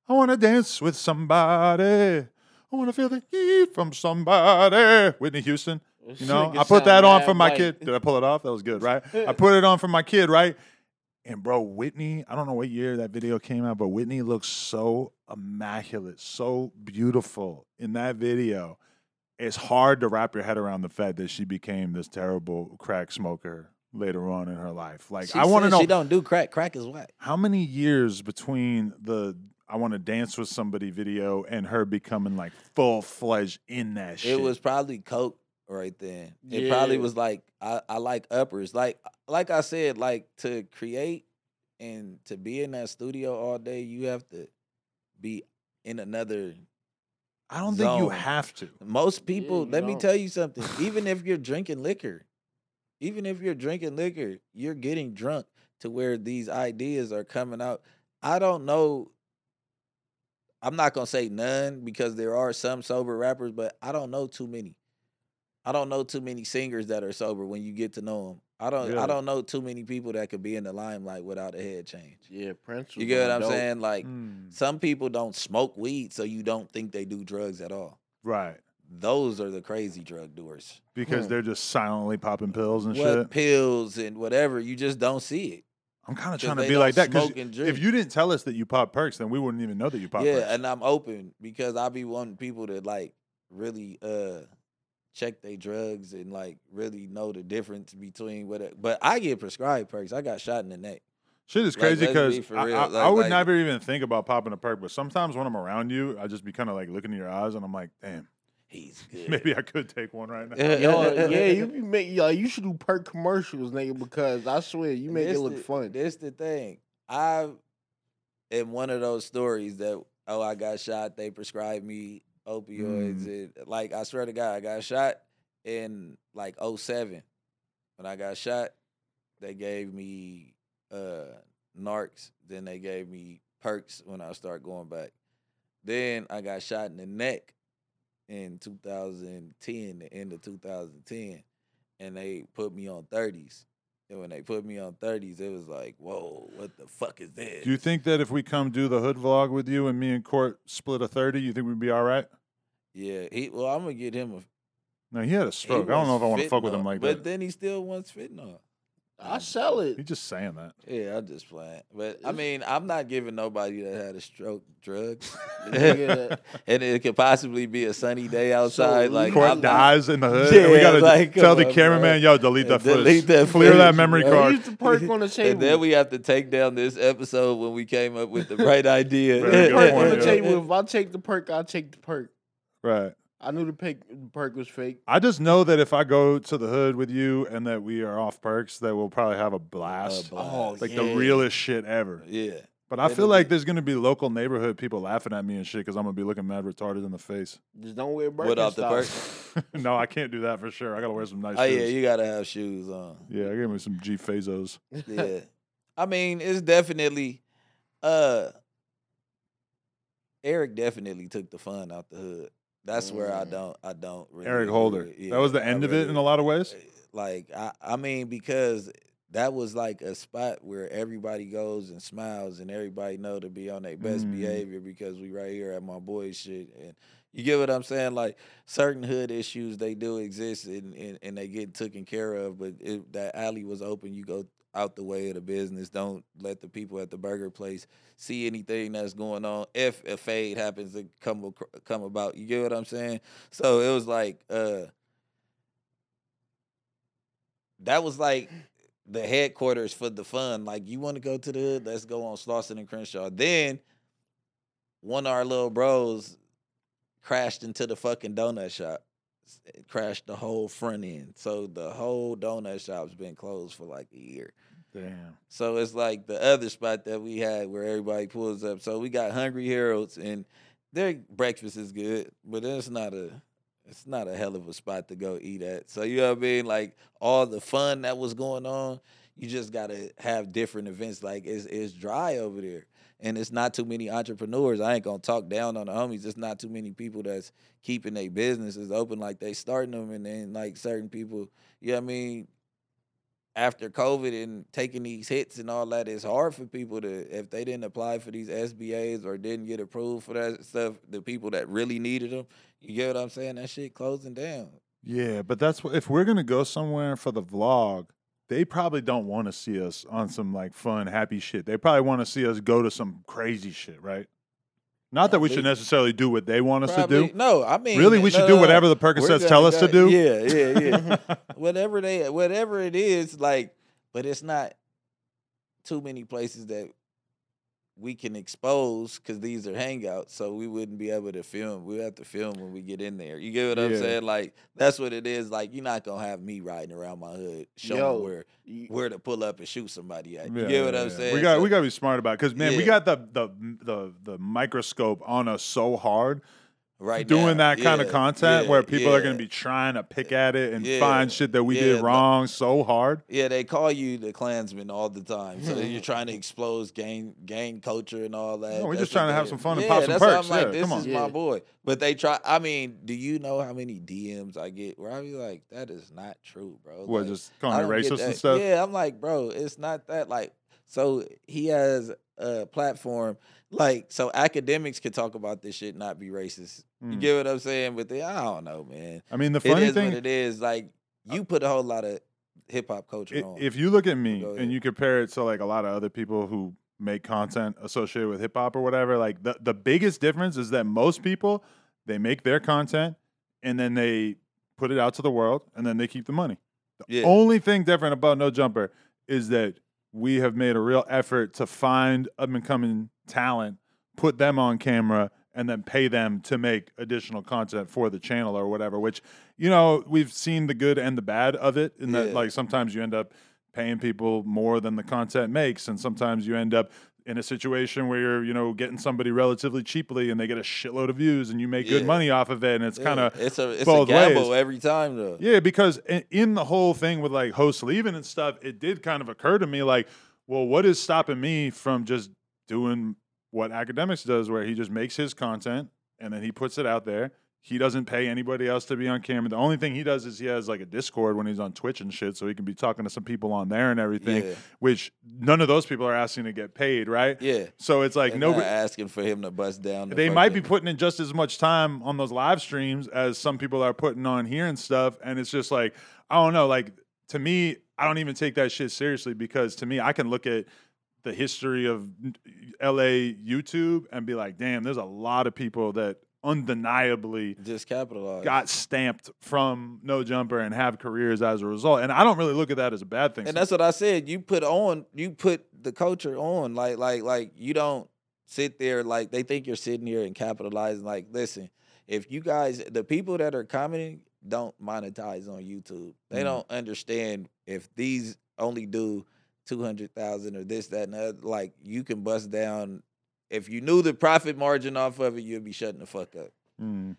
I want to dance with somebody. I want to feel the heat from somebody. Whitney Houston. You know, I put that on for my white. kid. Did I pull it off? That was good, right? I put it on for my kid, right? And bro, Whitney, I don't know what year that video came out, but Whitney looks so immaculate, so beautiful in that video. it's hard to wrap your head around the fact that she became this terrible crack smoker later on in her life. Like She I want to know She don't do crack. Crack is whack. how many years between the I want to dance with somebody video and her becoming like full fledged in that shit. It was probably coke right then. It probably was like I, I like uppers. Like like I said, like to create and to be in that studio all day, you have to be in another I don't think you have to. most people, you let me don't. tell you (laughs) something. Even if you're drinking liquor, even if you're drinking liquor, you're getting drunk to where these ideas are coming out. I don't know. I'm not gonna say none because there are some sober rappers, but I don't know too many. I don't know too many singers that are sober when you get to know them. I don't. Really? I don't know too many people that could be in the limelight without a head change. Yeah, Prince. You get what I'm dope. saying? Like Mm, some people don't smoke weed, so you don't think they do drugs at all. right. Those are the crazy drug doers. Because Hmm. they're just silently popping pills and what shit. pills and whatever. You just don't see it. I'm kind of trying to be like that because if you didn't tell us that you pop perks, then we wouldn't even know that you pop yeah, perks. and I'm open because I be wanting people to like really uh check their drugs and like really know the difference between what. it- But I get prescribed perks. I got shot in the neck. Shit is crazy because be for I. I- I would like- never even think about popping a perk, but sometimes when I'm around you, I just be kind of like looking in your eyes and I'm like, damn, He's (laughs) good. maybe I could take one right now. Yo, yeah, you be make yo, you should do perk commercials, nigga, because I swear you make it look the- fun. This the thing. I am one of those stories that oh I got shot. They prescribed me opioids. Mm. And, like I swear to God, I got shot in like 07. When I got shot, they gave me uh narcs. Then they gave me perks when I start going back. Then I got shot in the neck in 2010, the end of 2010, and they put me on 30s. And when they put me on 30s, it was like, whoa, what the fuck is this? Do you think that if we come do the hood vlog with you and me and Court split a 30, you think we'd be all right? Yeah, he. Well, I'm gonna get him a. No, he had a stroke. I don't know if I want to fuck with him like but that. But then he still wants fentanyl. I sell it. He's just saying that. Yeah, I'm just playing. But I mean, I'm not giving nobody that had a stroke drugs. (laughs) And it could possibly be a sunny day outside. like Court I'm not- dies in the hood. and we gotta like, tell the on, cameraman, bro. yo, delete that Delete footage. that Clear that memory bro. card. use the perk on the (laughs) table. And then we have to take down this episode when we came up with the (laughs) right idea. Very good point, on the yeah. table. If I take the perk, I'll take the perk. Right. I knew the perk, perk was fake. I just know that if I go to the hood with you and that we are off perks, that we'll probably have a blast. blast. Oh, like yeah. the realest shit ever. Yeah. But I It'll feel like be- there's gonna be local neighborhood people laughing at me and shit because I'm gonna be looking mad retarded in the face. Just don't wear Birkenstocks. Without the perk. no, I can't do that for sure. I gotta wear some nice Oh shoes. yeah, you gotta have shoes on. yeah, I gave me some G Fazos. Yeah. I mean, it's definitely uh Eric definitely took the fun out the hood. That's where I Mm. don't I don't really Eric agree Holder. with- that was the yeah, I end of it in a lot of ways. Like I I mean because that was like a spot where everybody goes and smiles and everybody know to be on their best Mm. behavior because we right here at my boys shit and you get what I'm saying? Like certain hood issues they do exist and, and, and they get taken care of, but if that alley was open, you go out the way of the business. Don't let the people at the burger place see anything that's going on. If a fade happens to come come about, you get what I'm saying? So it was like uh that was like the headquarters for the fun. Like, you want to go to the? Let's go on Slauson and Crenshaw. Then one of our little bros crashed into the fucking donut shop. It crashed the whole front end. So the whole donut shop's been closed for like a year. Damn. So it's like the other spot that we had where everybody pulls up. So we got Hungry Heralds and their breakfast is good, but it's not a it's not a hell of a spot to go eat at. So you know what I mean? Like all the fun that was going on, you just gotta have different events. Like it's it's dry over there. And it's not too many entrepreneurs. I ain't gonna talk down on the homies. It's not too many people that's keeping their businesses open like they starting them and then like certain people, you know what I mean? after COVID and taking these hits and all that, it's hard for people to if they didn't apply for these SBAs or didn't get approved for that stuff. The people that really needed them, you get what I'm saying? That shit closing down. Yeah, but that's what if we're gonna go somewhere for the vlog, they probably don't want to see us on some like fun, happy shit. They probably want to see us go to some crazy shit, right? Not that we should necessarily do what they want us Probably- to do. No, I mean, Really, we no, should do no. whatever the We're Percocets gonna tell us to go- do. Yeah, yeah, yeah. (laughs) whatever they, whatever it is, like, but it's not too many places that we can expose because these are hangouts, so we wouldn't be able to film. We have to film when we get in there. You get what I'm Yeah. saying? Like that's what it is. Like you're not gonna have me riding around my hood showing Yo, where You- where to pull up and shoot somebody at. You Yeah, get what yeah, I'm saying? We got So- we got to be smart about because man, we got the, the the the microscope on us so hard right doing now. that kind of content yeah, where people are going to be trying to pick at it and Yeah, find shit that we yeah, did wrong so hard. Yeah, they call you the Klansman all the time. So hmm. you're trying to expose gang gang culture and all that. No, we're That's just trying to have some fun and pop some that's why perks. I'm like, Yeah, this come is on. my boy. But they try. I mean, do you know how many DMs I get where I be like, that is not true, bro. What Like, just calling me racist and stuff? Yeah, I'm like, bro, it's not that. Like, so he has a platform. Like, so Akademiks could talk about this shit, not be racist. You Mm. get what I'm saying? But they, I don't know, man. I mean, the It funny is thing, what it is. Like, you put a whole lot of hip hop culture i- on. if you look at me and you compare it to like a lot of other people who make content associated with hip hop or whatever, like the, the biggest difference is that most people they make their content and then they put it out to the world and then they keep the money. The Yeah. only thing different about No Jumper is that we have made a real effort to find up and coming talent, put them on camera, and then pay them to make additional content for the channel or whatever. Which, you know, we've seen the good and the bad of it. In that, Yeah. like, sometimes you end up paying people more than the content makes, and sometimes you end up in a situation where you're, you know, getting somebody relatively cheaply and they get a shitload of views and you make good money off of it, and it's Yeah, kind of it's a it's both a gamble ways. every time though. yeah, because in, in the whole thing with like hosts leaving and stuff, it did kind of occur to me like, well, what is stopping me from just doing what Akademiks does, where he just makes his content and then he puts it out there. He doesn't pay anybody else to be on camera. The only thing he does is he has like a Discord when he's on Twitch and shit, so he can be talking to some people on there and everything. Yeah. Which none of those people are asking to get paid, right? Yeah. So it's like They're nobody asking for him to bust down. the they might be putting in just as much time on those live streams as some people are putting on here and stuff. And it's just like, I don't know. Like, to me, I don't even take that shit seriously because to me, I can look at the history of LA YouTube and be like, damn, there's a lot of people that undeniably just capitalize. got stamped from No Jumper and have careers as a result. And I don't really look at that as a bad thing. and that's what I said. You put on, you put the culture on. Like, like, like you don't sit there like they think you're sitting here and capitalizing. Like, listen, if you guys, the people that are commenting, don't monetize on YouTube. They Mhm. don't understand if these only do two hundred thousand or this, that, and the other. Like, you can bust down. If you knew the profit margin off of it, you'd be shutting the fuck up. Mm.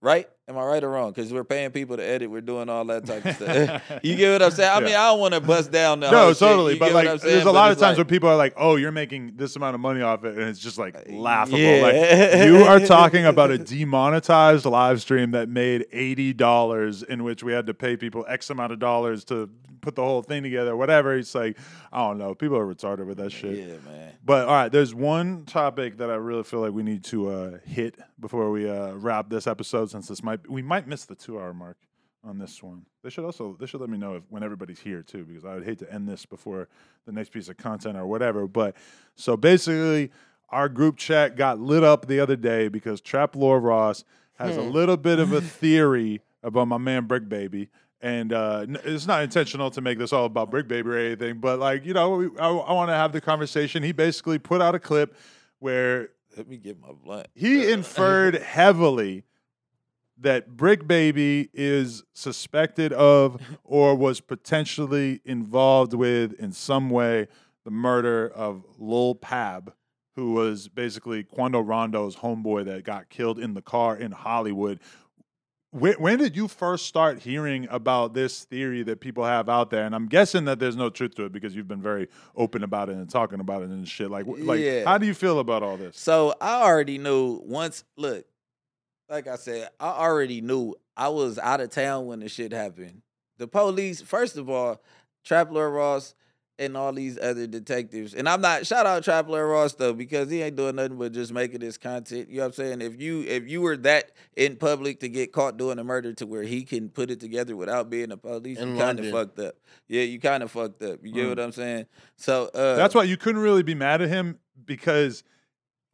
Right? Am I right or wrong? Because we're paying people to edit. We're doing all that type of stuff. (laughs) you get what I'm saying? I mean, I don't want to bust down the no, totally. But like, there's a lot of times like- when people are like, "Oh, you're making this amount of money off it," and it's just like laughable. yeah. Like you are talking (laughs) about a demonetized live stream that made eighty dollars, in which we had to pay people X amount of dollars to put the whole thing together. Whatever. It's like, I don't know. People are retarded with that shit. Yeah, man. But all right, there's one topic that I really feel like we need to uh, hit before we uh, wrap this episode, since this might we might miss the two hour mark on this one. They should also they should let me know if when everybody's here too, because I would hate to end this before the next piece of content or whatever. But so basically, our group chat got lit up the other day because Trap Lore Ross has a little bit of a (laughs) theory about my man Bricc Baby. And uh, it's not intentional to make this all about Bricc Baby or anything, but like you know, we, I, I want to have the conversation. He basically put out a clip where Let me get my blunt. he inferred (laughs) heavily that Bricc Baby is suspected of or was potentially involved with in some way the murder of Lil Pab, who was basically Quando Rondo's homeboy that got killed in the car in Hollywood. When, when did you first start hearing about this theory that people have out there? And I'm guessing that there's no truth to it because you've been very open about it and talking about it and shit. Like, like, Yeah. how do you feel about all this? So I already knew once. Look, like I said, I already knew I was out of town when the shit happened. The police, first of all, Trapler Ross and all these other detectives, and I'm not shout out Trap Lore Ross though because he ain't doing nothing but just making this content. You know what I'm saying? If you if you were that in public to get caught doing a murder to where he can put it together without being a police, In you kind of fucked up. Yeah, you kind of fucked up. You get Mm. what I'm saying? So uh, That's why you couldn't really be mad at him because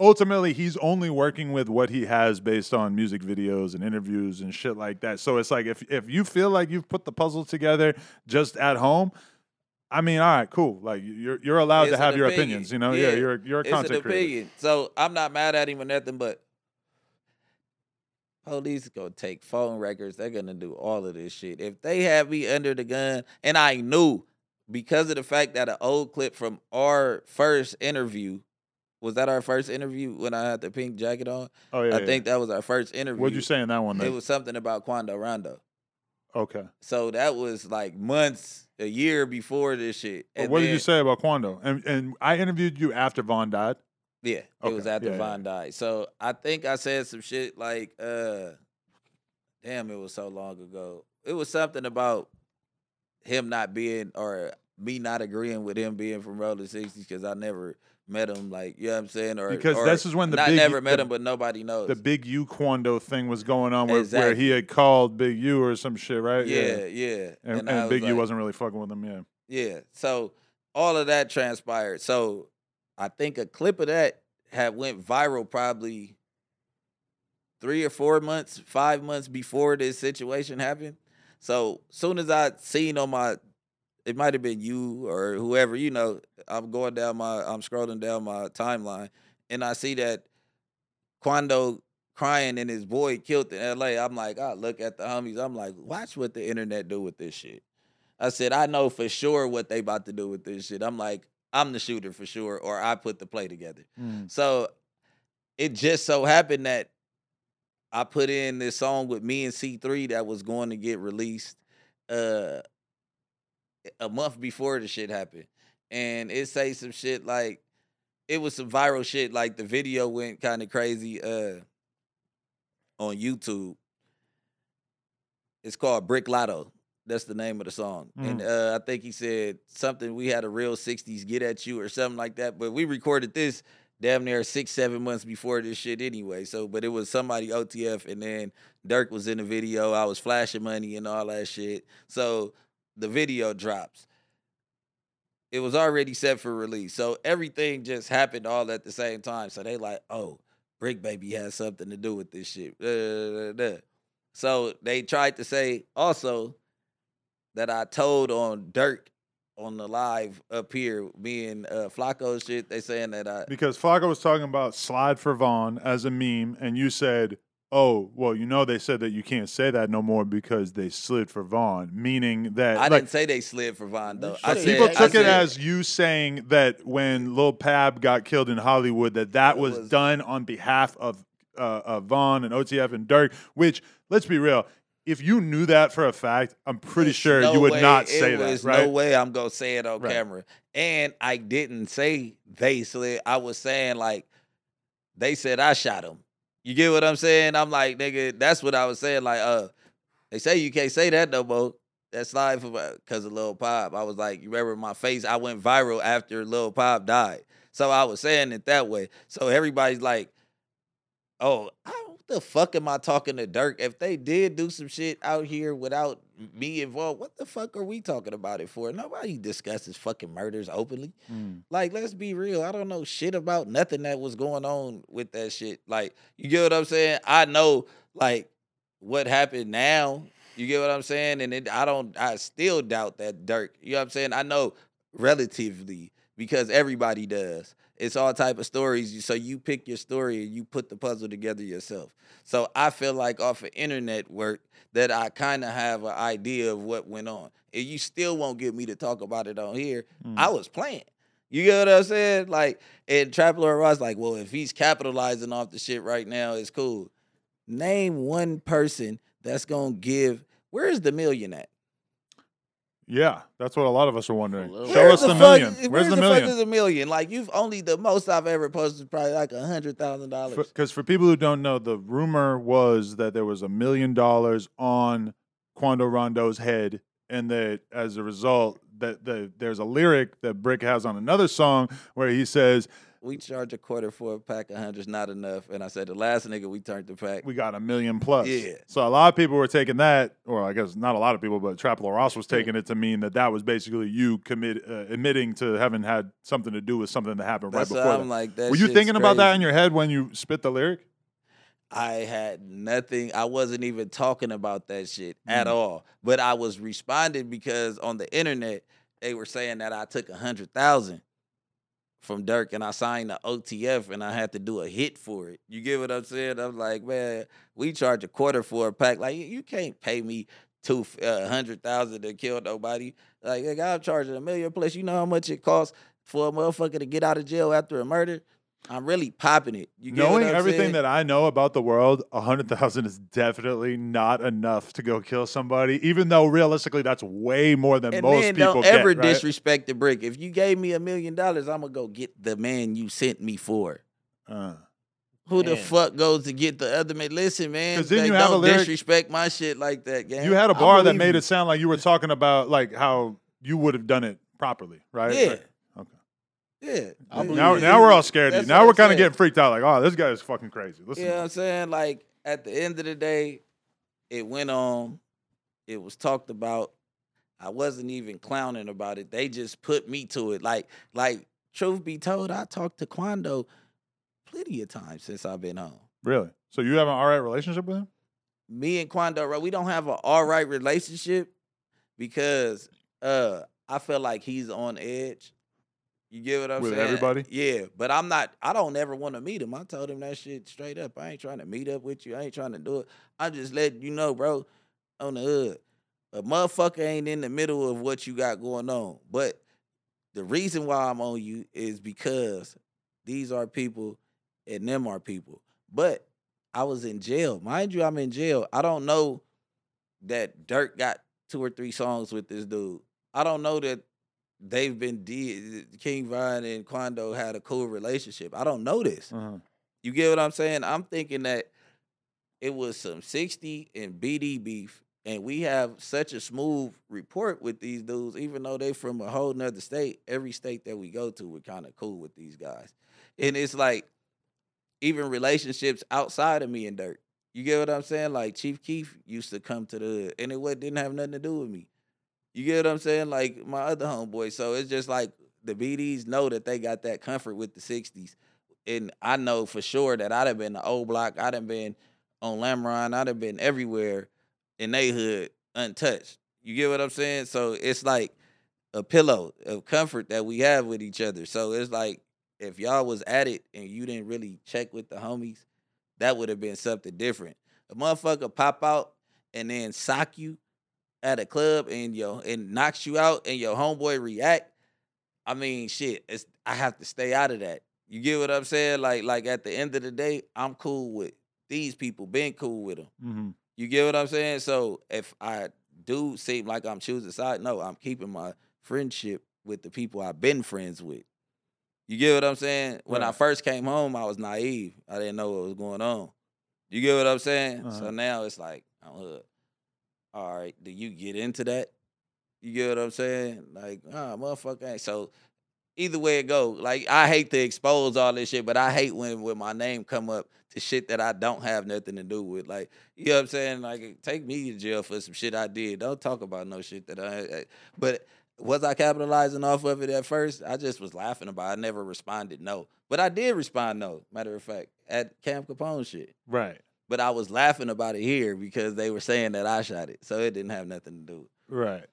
ultimately he's only working with what he has based on music videos and interviews and shit like that. So it's like if if you feel like you've put the puzzle together just at home, I mean, all right, cool. Like you're you're allowed It's to have your opinion. opinions. You know, Yeah. yeah, you're you're a it's content an creator. opinion. So I'm not mad at him or nothing, but police gonna take phone records. They're gonna do all of this shit. If they have me under the gun, and I knew because of the fact that an old clip from our first interview was that our first interview when I had the pink jacket on. Oh yeah. I yeah. think that was our first interview. What'd you say in that one? It was something about Quando Rondo. okay. So that was like months, a year before this shit. But And what did you say about Quando? And and I interviewed you after Von died. Yeah, it was after yeah, yeah, Von died. So I think I said some shit like, uh damn, it was so long ago. It was something about him not being or me not agreeing with him being from Roller 60s because I never met him, like, you know what I'm saying? Or Because or this is when the not big- never met the- him, but nobody knows. The Big U Quando thing was going on where, where he had called Big U or some shit, right? yeah, yeah. And, I and, was Big U like- wasn't really fucking with him, yeah. Yeah. So all of that transpired. So I think a clip of that had went viral probably three or four months, five months before this situation happened. So soon as I seen on my it might have been you or whoever, you know, I'm going down my I'm scrolling down my timeline and I see that Quando crying and his boy killed in LA. I'm like, I look at the homies, I'm like, watch what the internet do with this shit. I said, I know for sure what they about to do with this shit. I'm like, I'm the shooter for sure, or I put the play together. So it just so happened that I put in this song with me and C3 that was going to get released uh a month before the shit happened. And it say some shit like it was some viral shit, like the video went kind of crazy uh on YouTube. It's called Brick Lotto. That's the name of the song. And uh, I think he said something, we had a real 60s get at you or something like that. But we recorded this damn near six, seven months before this shit anyway. So, but it was somebody OTF, and then Durk was in the video. I was flashing money and all that shit. So the video drops. It was already set for release. So everything just happened all at the same time. So they like, oh, Bricc Baby has something to do with this shit. Da, da, da. So they tried to say also that I told on Durk on the live up here, me and uh, Flacco shit. They saying that I Because Flacco was talking about slide for Von as a meme, and you said, "Oh, well, you know, they said that you can't say that no more because they slid for Von," meaning that I like, didn't say they slid for Von, though. I said, people I took it said- as you saying that when Lil Pab got killed in Hollywood, that that was, was- done on behalf of uh, of Von and OTF and Durk. Which, let's be real, if you knew that for a fact, I'm pretty There's sure no you would way- not it say that, right? No way I'm gonna say it on Right. camera. And I didn't say they slid. I was saying like they said I shot him. You get what I'm saying? I'm like, nigga, that's what I was saying. Like, uh, they say you can't say that no more. That's live because of Lil Pop. I was like, you remember my face? I went viral after Lil Pop died. So I was saying it that way. So everybody's like, oh, how the fuck am I talking to Durk? If they did do some shit out here without me involved, what the fuck are we talking about it for? Nobody discusses fucking murders openly. Mm. Like, let's be real. I don't know shit about nothing that was going on with that shit. Like, you get what I'm saying? I know, like, what happened now. You get what I'm saying? And it, I don't, I still doubt that Durk. You know what I'm saying? I know relatively because everybody does. It's all type of stories. So you pick your story and you put the puzzle together yourself. So I feel like off of internet work that I kind of have an idea of what went on. And you still won't get me to talk about it on here. I mm. was playing. You get what I'm saying? Like, and Trap Lore Ross, like, well, if he's capitalizing off the shit right now, it's cool. Name one person that's gonna give. Where is the million at? Yeah, that's what a lot of us are wondering. Show Where's us the, fuck- million. Where's Where's the, the million? fuck a million? Like you've only the most I've ever posted is probably like a hundred thousand dollars. Because for people who don't know, the rumor was that there was a million dollars on Quando Rondo's head, and that as a result, that the, there's a lyric that Bricc has on another song where he says, we charge a quarter for a pack of hundreds, not enough. And I said the last nigga we turned the pack. we got a million plus. Yeah. So a lot of people were taking that, or I guess not a lot of people, but Trap Lore Ross was taking it to mean that that was basically you commit uh, admitting to having had something to do with something that happened That's right before. I'm that. like that. were you thinking about that in your head when you spit the lyric? I had nothing. I wasn't even talking about that shit at Mm. all. But I was responding because on the internet they were saying that I took a hundred thousand from Durk and I signed the OTF and I had to do a hit for it. You get what I'm saying? I'm like, man, we charge a quarter for a pack. Like you- can't pay me two a uh, hundred thousand to kill nobody. Like nigga, I'm charging a million plus. You know how much it costs for a motherfucker to get out of jail after a murder? I'm really popping it. You get Knowing I'm everything saying? that I know about the world, a hundred thousand is definitely not enough to go kill somebody. Even though realistically, that's way more than And most then people don't get. ever right? disrespect the brick. If you gave me a million dollars, I'm gonna go get the man you sent me for. Uh, Who the fuck goes to get the other man? Listen, man. 'Cause then like, you have a don't lyric- disrespect my shit like that, gang. you had a bar that made you. it sound like you were talking about like how you would have done it properly, right? yeah, Right. Okay. yeah. I believe Now, now we're all scared of you. Now we're kind of getting freaked out. Like, oh, this guy is fucking crazy. Listen, You know what I'm saying? Like at the end of the day, it went on. It was talked about. I wasn't even clowning about it. They just put me to it. Like, like truth be told, I talked to Quando plenty of times since I've been home. really. So you have an all right relationship with him? me and Quando, we don't have an all right relationship because uh I feel like he's on edge. You get what I'm With saying? everybody? Yeah, but I'm not. I don't ever want to meet him. I told him that shit straight up. I ain't trying to meet up with you. I ain't trying to do it. I just let you know, bro. On the hood, a motherfucker ain't in the middle of what you got going on. But the reason why I'm on you is because these are people and them are people. But I was in jail. Mind you, I'm in jail. I don't know that Durk got two or three songs with this dude. I don't know that they've been de- King Von and Quando had a cool relationship. I don't know this. Uh-huh. You get what I'm saying? I'm thinking that it was some 60 and BD beef, and we have such a smooth report with these dudes, even though they from a whole nother state. Every state that we go to, we're kind of cool with these guys. And it's like even relationships outside of me and Durk. You get what I'm saying? Like Chief Keef used to come to the and it didn't have nothing to do with me. You get what I'm saying? Like my other homeboy. So it's just like the BDs know that they got that comfort with the 60s. And I know for sure that I'd have been the old block, I'd have been on Lamron, I'd have been everywhere in they hood untouched. You get what I'm saying? So it's like a pillow of comfort that we have with each other. So it's like if y'all was at it and you didn't really check with the homies, that would have been something different. A motherfucker pop out and then sock you at a club and yo and knocks you out and your homeboy react. I mean, shit, it's I have to stay out of that. You get what I'm saying? Like, like at the end of the day, I'm cool with these people, been cool with them. Mm-hmm. You get what I'm saying? So if I do seem like I'm choosing side, no, I'm keeping my friendship with the people I've been friends with. You get what I'm saying? When I first came home, I was naive. I didn't know what was going on. You get what I'm saying? Uh-huh. So now it's like, I'm hood. All right, do you get into that? You get what I'm saying? Like, ah, motherfucker. So either way it go, like I hate to expose all this shit, but I hate when when my name come up to shit that I don't have nothing to do with. Like, you know what I'm saying? Like, take me to jail for some shit I did. Don't talk about no shit that I. I- But was I capitalizing off of it at first? I just was laughing about. it. I never responded no, but I did respond no. Matter of fact, at Cam Capone shit. Right. But I was laughing about it here because they were saying that I shot it, so it didn't have nothing to do. Right.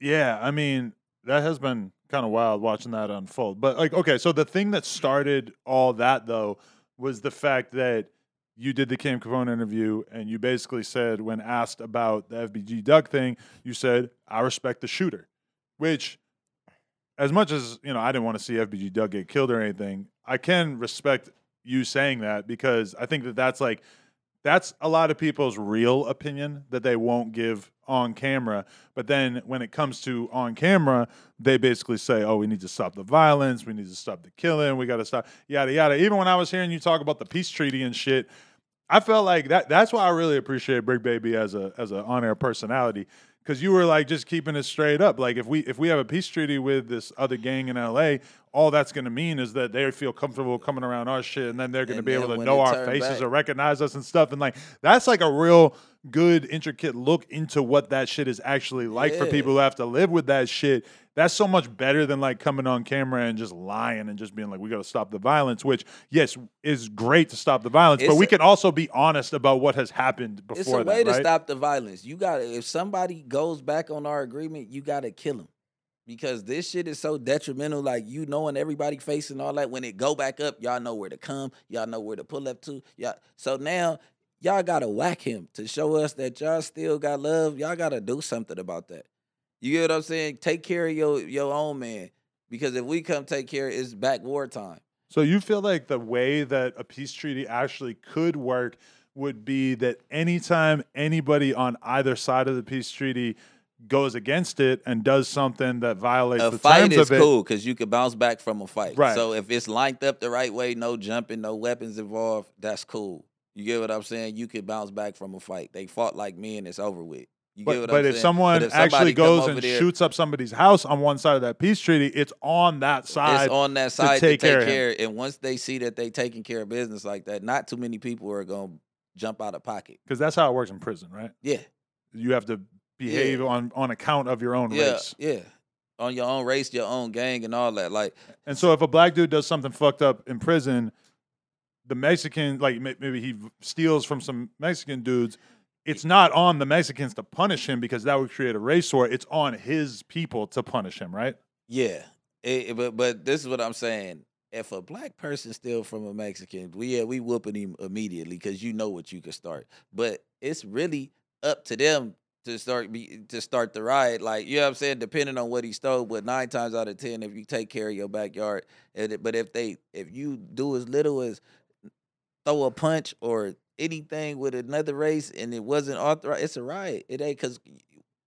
Yeah, I mean, that has been kind of wild watching that unfold. But like, okay, so the thing that started all that though was the fact that you did the Cam Capone interview and you basically said when asked about the FBG Duck thing, you said, I respect the shooter. Which as much as, you know, I didn't want to see FBG Duck get killed or anything, I can respect you saying that because I think that that's like that's a lot of people's real opinion that they won't give on camera. But then when it comes to on camera, they basically say, oh, we need to stop the violence. We need to stop the killing. We got to stop, yada, yada. Even when I was hearing you talk about the peace treaty and shit, I felt like that. That's why I really appreciate Bricc Baby as a as an on air personality because you were like just keeping it straight up. Like if we if we have a peace treaty with this other gang in L.A., all that's going to mean is that they feel comfortable coming around our shit, and then they're going to be able to know our faces back- or recognize us and stuff. And like that's like a real good intricate look into what that shit is actually like for people who have to live with that shit. That's so much better than like coming on camera and just lying and just being like, we got to stop the violence, which, yes, is great to stop the violence, but It's we a- can also be honest about what has happened before It's a way that, to right? stop the violence. You got to if somebody goes back on our agreement, you got to kill them. Because this shit is so detrimental, like you knowing everybody facing all that. When it go back up, y'all know where to come, y'all know where to pull up to. Y'all, so now y'all gotta whack him to show us that y'all still got love. Y'all gotta do something about that. You get what I'm saying? Take care of your your own man. Because if we come take care, it's back wartime. So you feel like the way that a peace treaty actually could work would be that anytime anybody on either side of the peace treaty goes against it and does something that violates a the fight terms is of it, cool because you can bounce back from a fight. Right. So if it's lined up the right way, no jumping, no weapons involved, that's cool. You get what I'm saying? You can bounce back from a fight. They fought like men, and it's over with. You get But, what but I'm if saying? someone But if actually goes and there, shoots up somebody's house on one side of that peace treaty, it's on that side. it's on that side to take take, care care. And once they see that they taking care of business like that, not too many people are gonna jump out of pocket. Because that's how it works in prison, right? Yeah. You have to behave on, on account of your own Yeah. race. Yeah. On your own race, your own gang and all that. Like And so if a black dude does something fucked up in prison, the Mexican, like maybe he steals from some Mexican dudes, it's not on the Mexicans to punish him because that would create a race war. It's on his people to punish him, right? Yeah, It- but but this is what I'm saying. If a black person steal from a Mexican, we yeah we whooping him immediately because you know what you could start. But it's really up to them to start be to start the riot. Like you know what I'm saying, depending on what he stole. But nine times out of ten, if you take care of your backyard, and but if they if you do as little as throw a punch or anything with another race and it wasn't authorized, it's a riot. It ain't because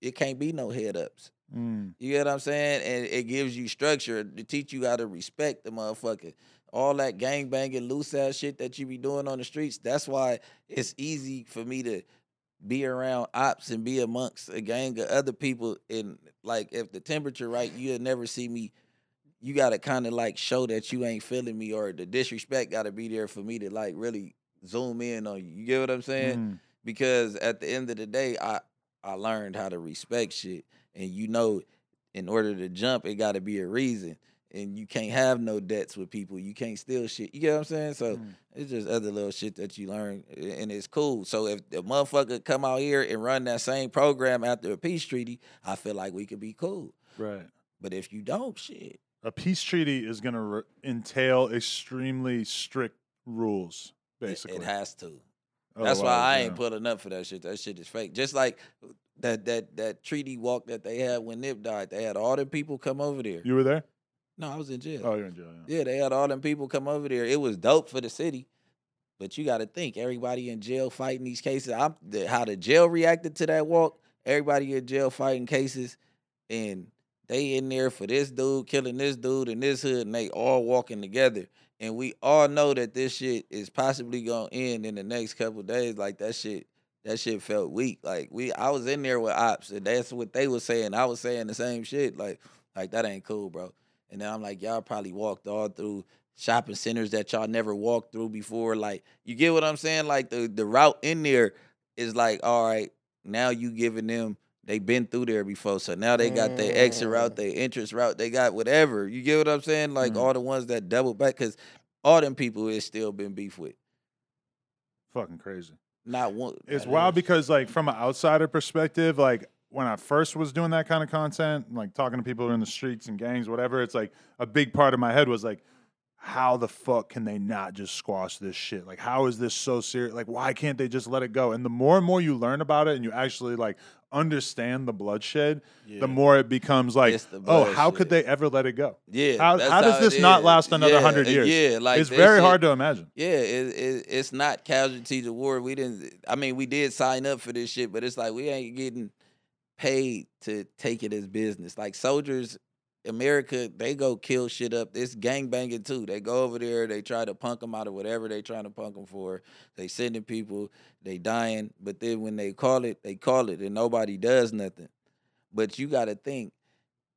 it can't be no head ups. Mm. You get what I'm saying? And it gives you structure to teach you how to respect the motherfucker. All that gang banging, loose ass shit that you be doing on the streets. That's why it's easy for me to be around ops and be amongst a gang of other people. And like, if the temperature right, you'll never see me. You gotta kind of like show that you ain't feeling me, or the disrespect gotta be there for me to like really zoom in on you. You get what I'm saying? Mm. because at the end of the day, I I learned how to respect shit, and you know, in order to jump, it got to be a reason, and you can't have no debts with people. You can't steal shit. You get what I'm saying? So Mm. it's just other little shit that you learn, and it's cool. So if the motherfucker come out here and run that same program after a peace treaty, I feel like we could be cool. Right. But if you don't, shit, A peace treaty is going to re- entail extremely strict rules, basically. it has to. Oh, That's why I yeah. ain't pulling up for that shit. That shit is fake. Just like that that that treaty walk that they had when Nip died. They had all the people come over there. You were there? No, I was in jail. Oh, you're in jail. Yeah. Yeah, they had all them people come over there. It was dope for the city. But you got to think, everybody in jail fighting these cases. I'm the, how the jail reacted to that walk. Everybody in jail fighting cases, and they in there for this dude killing this dude in this hood, and they all walking together. And we all know that this shit is possibly gonna end in the next couple days. Like that shit, that shit felt weak. Like we, I was in there with ops, and that's what they was saying. I was saying the same shit. Like, like that ain't cool, bro. And then I'm like, y'all probably walked all through shopping centers that y'all never walked through before. Like, you get what I'm saying? Like the the route in there is like, all right, now you giving them they been through there before. So now they got their exit route, their entrance route, they got whatever. You get what I'm saying? Like Mm. all the ones that double back, cause all them people is still been beef with. Fucking crazy. Not one. It's not wild us. because, like, from an outsider perspective, like when I first was doing that kind of content, like talking to people in the streets and gangs, whatever, it's like a big part of my head was like, how the fuck can they not just squash this shit? Like, how is this so serious? Like, why can't they just let it go? And the more and more you learn about it and you actually like understand the bloodshed, Yeah. the more it becomes like, oh, how could they ever let it go? Yeah. How, how does it this not is. last another Yeah, hundred uh, years? Yeah, like it's very shit- hard to imagine. Yeah, it, it, it's not casualties of war. We didn't. I mean, we did sign up for this shit, but it's like we ain't getting paid to take it as business. Like soldiers America, they go kill shit up. It's gang banging too. They go over there, they try to punk them out of whatever they trying to punk them for. They sending people, they dying, but then when they call it, they call it, and nobody does nothing. But you got to think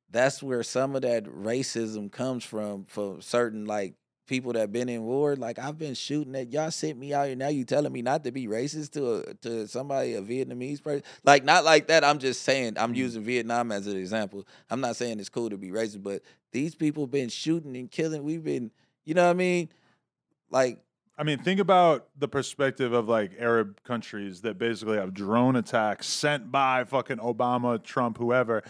that's where some of that racism comes from for certain like people that been in war. Like I've been shooting at y'all sent me out here. Now you telling me not to be racist to a, to somebody a Vietnamese person? Like not like that. I'm just saying I'm mm-hmm. using Vietnam as an example. I'm not saying it's cool to be racist, but these people been shooting and killing. We've been, you know what I mean? Like I mean, think about the perspective of like Arab countries that basically have drone attacks sent by fucking Obama, Trump, whoever,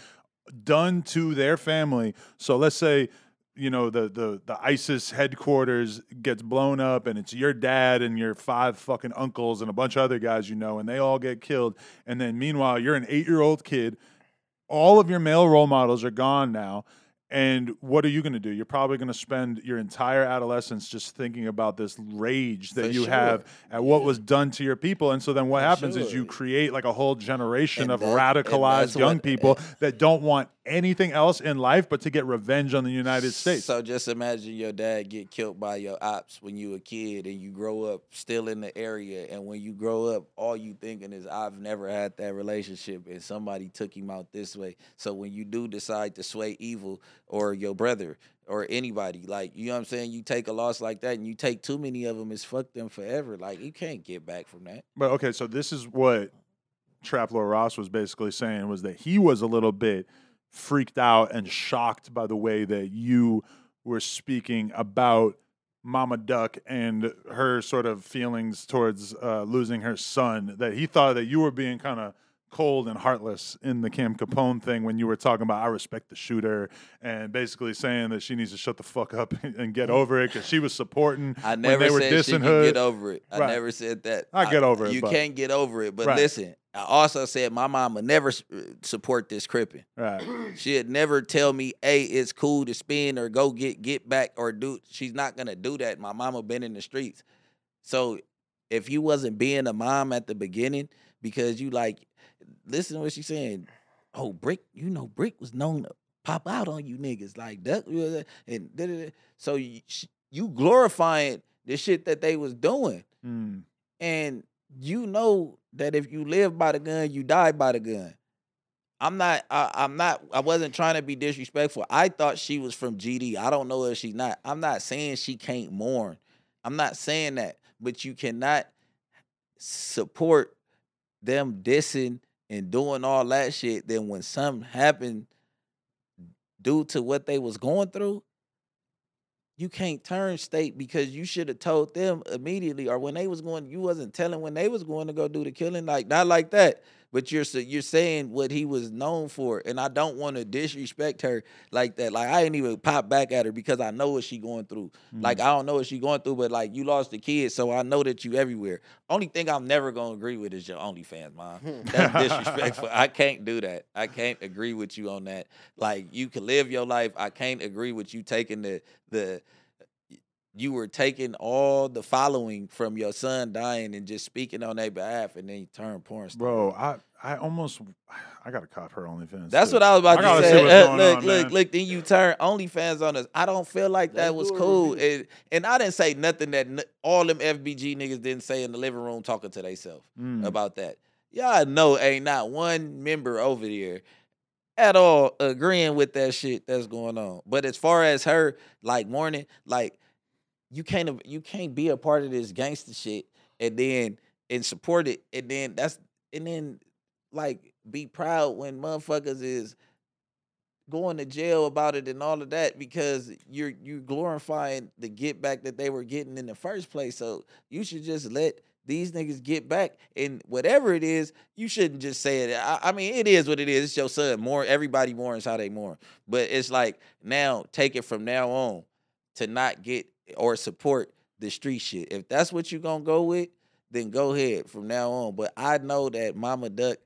done to their family. So let's say, you know, the the the ISIS headquarters gets blown up and it's your dad and your five fucking uncles and a bunch of other guys you know, and they all get killed. And then meanwhile, you're an eight year old kid. All of your male role models are gone now. And what are you going to do? You're probably going to spend your entire adolescence just thinking about this rage that For you sure. have at what was done to your people. And so then what For happens is you create like a whole generation And of that- radicalized young what- people (laughs) that don't want anything else in life but to get revenge on the United States. So just imagine your dad get killed by your ops when you a kid and you grow up still in the area and when you grow up all you thinking is I've never had that relationship and somebody took him out this way. So when you do decide to sway evil or your brother or anybody like you know what I'm saying you take a loss like that and you take too many of them it's fuck them forever like you can't get back from that. But okay, so this is what Trap Lore Ross was basically saying was that he was a little bit freaked out and shocked by the way that you were speaking about Mama Duck and her sort of feelings towards uh, losing her son. That he thought that you were being kind of cold and heartless in the Cam Capone thing when you were talking about I respect the shooter and basically saying that she needs to shut the fuck up (laughs) and get (laughs) over it because she was supporting I when never they were said she dissing Hood. get over it. I Right. never said that. I get over it, You but- can't get over it. But Right. listen, I also said my mama never uh, support this cripping. Right. (clears throat) She'd never tell me, "Hey, it's cool to spin or go get get back or do." She's not gonna do that. My mama been in the streets, so if you wasn't being a mom at the beginning because you like, listen to what she's saying. Oh, Brick, you know, Brick was known to pop out on you niggas like that, and da-da-da. so you, you glorifying the shit that they was doing, Mm. and you know that if you live by the gun, you die by the gun. I'm not. I, I'm not. I wasn't trying to be disrespectful. I thought she was from GD. I don't know if she's not. I'm not saying she can't mourn. I'm not saying that. But you cannot support them dissing and doing all that shit. Then when something happened due to what they was going through, you can't turn state because you should have told them immediately or when they was going you wasn't telling when they was going to go do the killing like not like that but you're you're saying what he was known for and I don't want to disrespect her like that. Like I didn't even pop back at her because I know what she going through. Like mm. I don't know what she going through but like you lost the kid so I know that you everywhere. Only thing I'm never going to agree with is your OnlyFans mom. That's disrespectful. I can't do that. I can't agree with you on that. Like you can live your life. I can't agree with you taking the the you were taking all the following from your son dying and just speaking on their behalf, and then you turn porn star. Bro, I I almost I gotta cop her OnlyFans. That's too. what I was about I gotta to say. what's Uh, going look, on, look, man. look. Then you turn OnlyFans on us. I don't feel like that Let's was cool. And, and I didn't say nothing that n- all them FBG niggas didn't say in the living room talking to themselves Mm. about that. Y'all know ain't not one member over there at all agreeing with that shit that's going on. But as far as her like mourning, like you can't you can't be a part of this gangster shit and then and support it and then that's and then like be proud when motherfuckers is going to jail about it and all of that because you're you glorifying the get back that they were getting in the first place. So you should just let these niggas get back and whatever it is, you shouldn't just say it. I, I mean, it is what it is. It's your son. More everybody mourns how they mourn. But it's like now take it from now on to not get or support the street shit. If that's what you're gonna go with, then go ahead from now on. But I know that Mama Duck,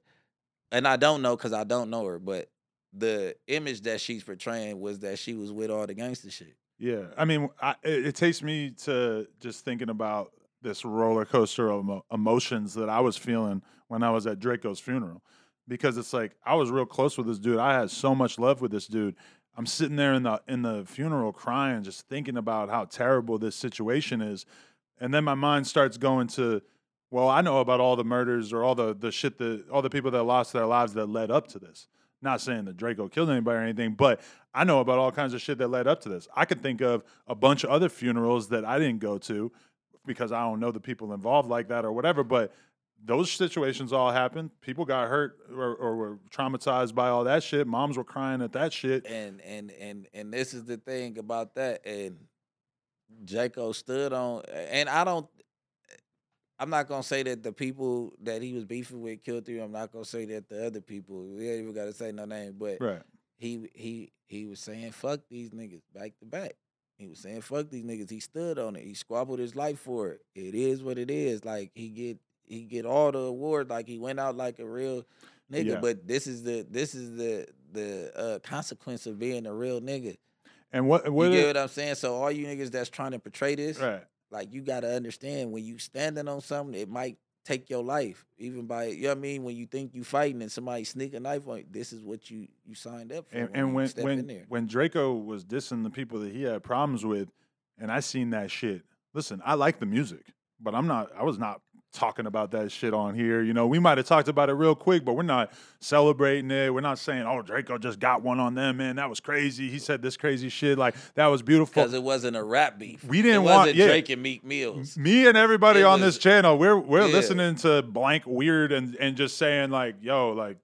and I don't know because I don't know her, but the image that she's portraying was that she was with all the gangster shit. Yeah, I mean, I, it, it takes me to just thinking about this roller coaster of emo- emotions that I was feeling when I was at Drakeo's funeral, because it's like I was real close with this dude. I had so much love with this dude. I'm sitting there in the in the funeral crying, just thinking about how terrible this situation is, and then my mind starts going to, well, I know about all the murders or all the the shit that all the people that lost their lives that led up to this. Not saying that Drakeo killed anybody or anything, but I know about all kinds of shit that led up to this. I could think of a bunch of other funerals that I didn't go to because I don't know the people involved like that or whatever. But those situations all happened. People got hurt or, or were traumatized by all that shit. Moms were crying at that shit. and and and and this is the thing about that and Drakeo stood on and I don't I'm not gonna say that the people that he was beefing with killed him. I'm not gonna say that the other people we ain't even gotta say no name, but Right. he he he was saying fuck these niggas back to back. He was saying fuck these niggas. He stood on it. He squabbled his life for it. It is what it is. Like he get he get all the awards. Like he went out like a real nigga. Yeah. But this is the this is the the uh, consequence of being a real nigga. And what what you it- get what I'm saying? So all you niggas that's trying to portray this, right. like you gotta understand when you standing on something, it might take your life. Even by you know what I mean, when you think you fighting and somebody sneak a knife on you, this is what you you signed up for. and, when and when step in when there. when Drakeo was dissing the people that he had problems with, and I seen that shit. Listen, I like the music, but I'm not. I was not talking about that shit on here. You know, we might have talked about it real quick, but we're not celebrating it. We're not saying, "Oh, Drakeo just got one on them, man. That was crazy. He said this crazy shit. Like that was beautiful." Because it wasn't a rap beef. We didn't it want- wasn't yeah. Drake and Meek Mills. Me and everybody It on was- this channel, we're we're Yeah. listening to blank weird and and just saying like, "Yo, like."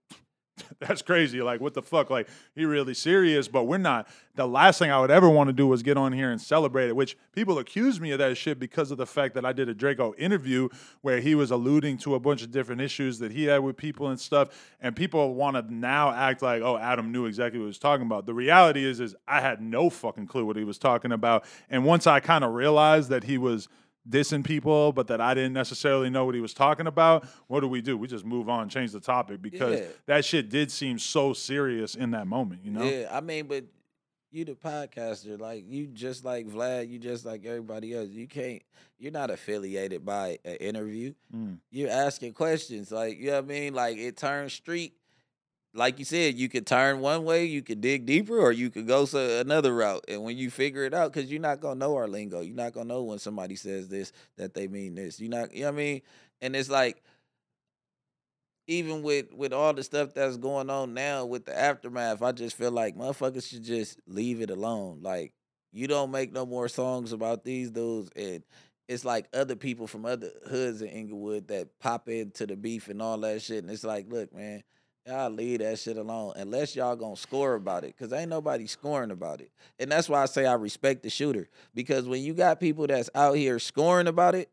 (laughs) That's crazy. Like, what the fuck? Like, he really serious, but we're not. The last thing I would ever want to do was get on here and celebrate it, which people accuse me of that shit because of the fact that I did a Drakeo interview where he was alluding to a bunch of different issues that he had with people and stuff. And people want to now act like, oh, Adam knew exactly what he was talking about. The reality is, is I had no fucking clue what he was talking about. And once I kind of realized that he was dissing people, but that I didn't necessarily know what he was talking about, what do we do? We just move on, change the topic because Yeah. that shit did seem so serious in that moment, you know? Yeah, I mean, but you the podcaster, like you just like Vlad, you just like everybody else. You can't you're not affiliated by an interview. Mm. You're asking questions. Like, you know what I mean? Like it turns street. Like you said, you could turn one way, you could dig deeper, or you could go so uh, another route. And when you figure it out, because you're not gonna know our lingo, you're not gonna know when somebody says this that they mean this. You're not, you know what I mean? And it's like, even with with all the stuff that's going on now with the aftermath, I just feel like motherfuckers should just leave it alone. Like you don't make no more songs about these dudes, and it's like other people from other hoods in Inglewood that pop into the beef and all that shit. And it's like, look, man, y'all leave that shit alone unless y'all gonna score about it, cause ain't nobody scoring about it. And that's why I say I respect the shooter because when you got people that's out here scoring about it,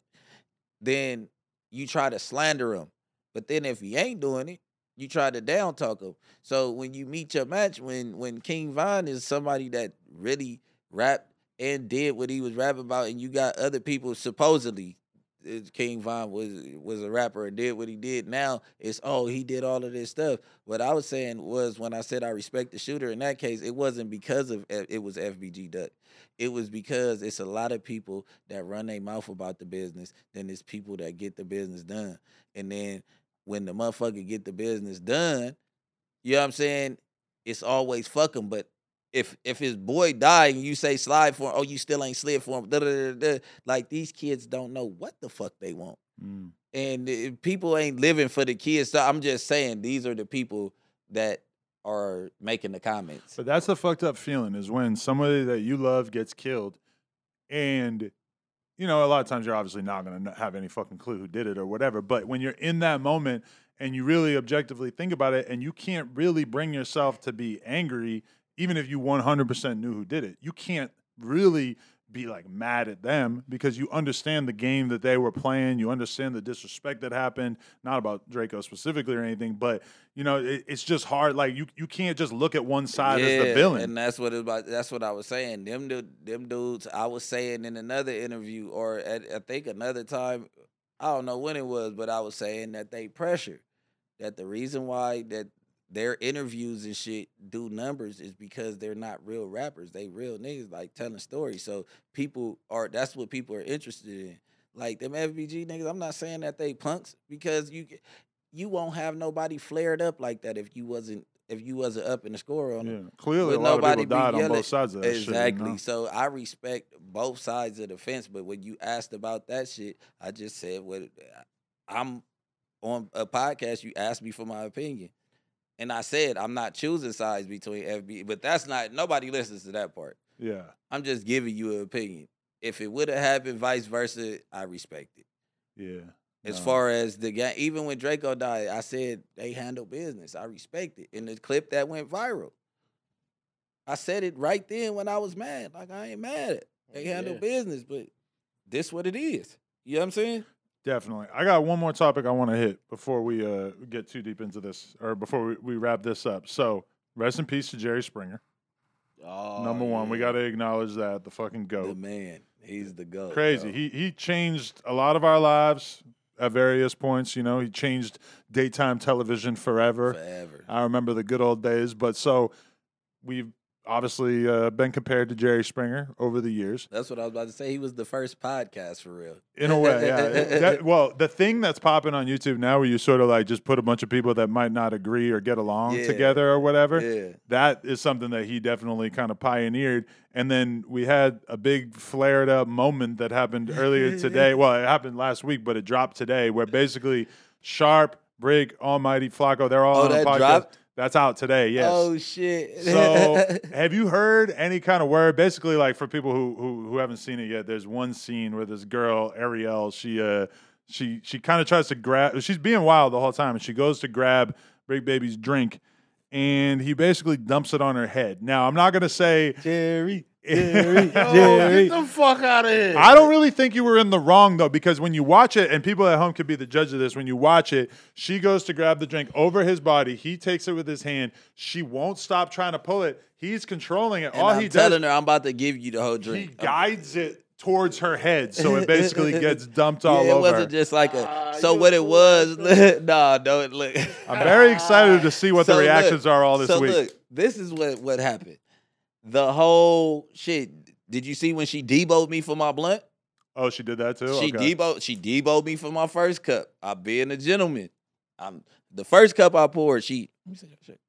then you try to slander him. But then if he ain't doing it, you try to down talk him. So when you meet your match, when when King Von is somebody that really rapped and did what he was rapping about, and you got other people supposedly King Von was was a rapper and did what he did. Now it's oh he did all of this stuff. What I was saying was when I said I respect the shooter in that case, it wasn't because of eh, it was FBG Duck. It was because it's a lot of people that run their mouth about the business. Then it's people that get the business done. And then when the motherfucker get the business done, you know what I'm saying? It's always fucking. But if if his boy died and you say slide for him, oh you still ain't slid for him, like these kids don't know what the fuck they want. Mm. And people ain't living for the kids. So I'm just saying these are the people that are making the comments. But that's a fucked up feeling is when somebody that you love gets killed, and you know a lot of times you're obviously not gonna have any fucking clue who did it or whatever. But when you're in that moment and you really objectively think about it, and you can't really bring yourself to be angry, even if you 100% knew who did it, you can't really be like mad at them because you understand the game that they were playing. You understand the disrespect that happened, not about Drakeo specifically or anything, but you know, it, it's just hard. Like you, you can't just look at one side as the villain. And that's what about. That's what I was saying. Them them dudes. I was saying in another interview, or at, I think another time. I don't know when it was, but I was saying that they pressure. That the reason why that their interviews and shit do numbers is because they're not real rappers. They real niggas like telling stories. So people are. That's what people are interested in. Like them FBG niggas. I'm not saying that they punks because you you won't have nobody flared up like that if you wasn't if you wasn't up in the score on Yeah. them. Clearly, a lot of nobody people died on both sides of that shit. you Exactly. know? So I respect both sides of the fence, but when you asked about that shit, I just said what I'm on a podcast. You asked me for my opinion, and I said I'm not choosing sides between FB, but that's not nobody listens to that part. Yeah. I'm just giving you an opinion. If it would have happened vice versa, I respect it. Yeah. As No. far as the game, even when Drakeo died, I said they handle business. I respect it. In the clip that went viral, I said it right then when I was mad. Like I ain't mad. at. They handle Yeah. business, but this what it is. You know what I'm saying? Definitely. I got one more topic I want to hit before we uh, get too deep into this, or before we, we wrap this up. So, rest in peace to Jerry Springer. Oh, Number one, we got to acknowledge that the fucking goat. The man, he's the goat. Crazy. He he changed a lot of our lives at various points. You know, he changed daytime television forever. forever. I remember the good old days. But so we've obviously uh, been compared to Jerry Springer over the years. That's what I was about to say. He was the first podcast for real. In a way, yeah. (laughs) That- well, the thing that's popping on YouTube now, where you sort of like just put a bunch of people that might not agree or get along Yeah. together or whatever, Yeah. that is something that he definitely kind of pioneered. And then we had a big flared up moment that happened earlier (laughs) today. Well, it happened last week, but it dropped today, where basically Sharp, Bricc, Almighty, Flacco, they're all Oh, on a that podcast. dropped? That's out today. Yes. Oh shit. So, (laughs) have you heard any kind of word? Basically, like for people who, who who haven't seen it yet, there's one scene where this girl Ariel, she uh she she kind of tries to grab. She's being wild the whole time, and she goes to grab Bricc Baby's drink, and he basically dumps it on her head. Now, I'm not gonna say. Jerry. (laughs) Yo, get the fuck out of here. I don't really think you were in the wrong though, because when you watch it, and people at home could be the judge of this, when you watch it, she goes to grab the drink over his body. He takes it with his hand. She won't stop trying to pull it. He's controlling it. And All I'm he does, telling her I'm about to give you the whole drink. he guides it towards her head, so it (laughs) basically gets dumped all yeah, it over. wasn't her. just like a. Ah, so you what it was? (laughs) nah, no, it look. I'm very excited to see what So the look, reactions are all this so week. look, this is what what happened. The whole shit. Did you see when she deboed me for my blunt? oh, she did that too. She okay. debo she deboed me for my first cup. I being a gentleman. I'm the first cup I poured. She let me see that shit.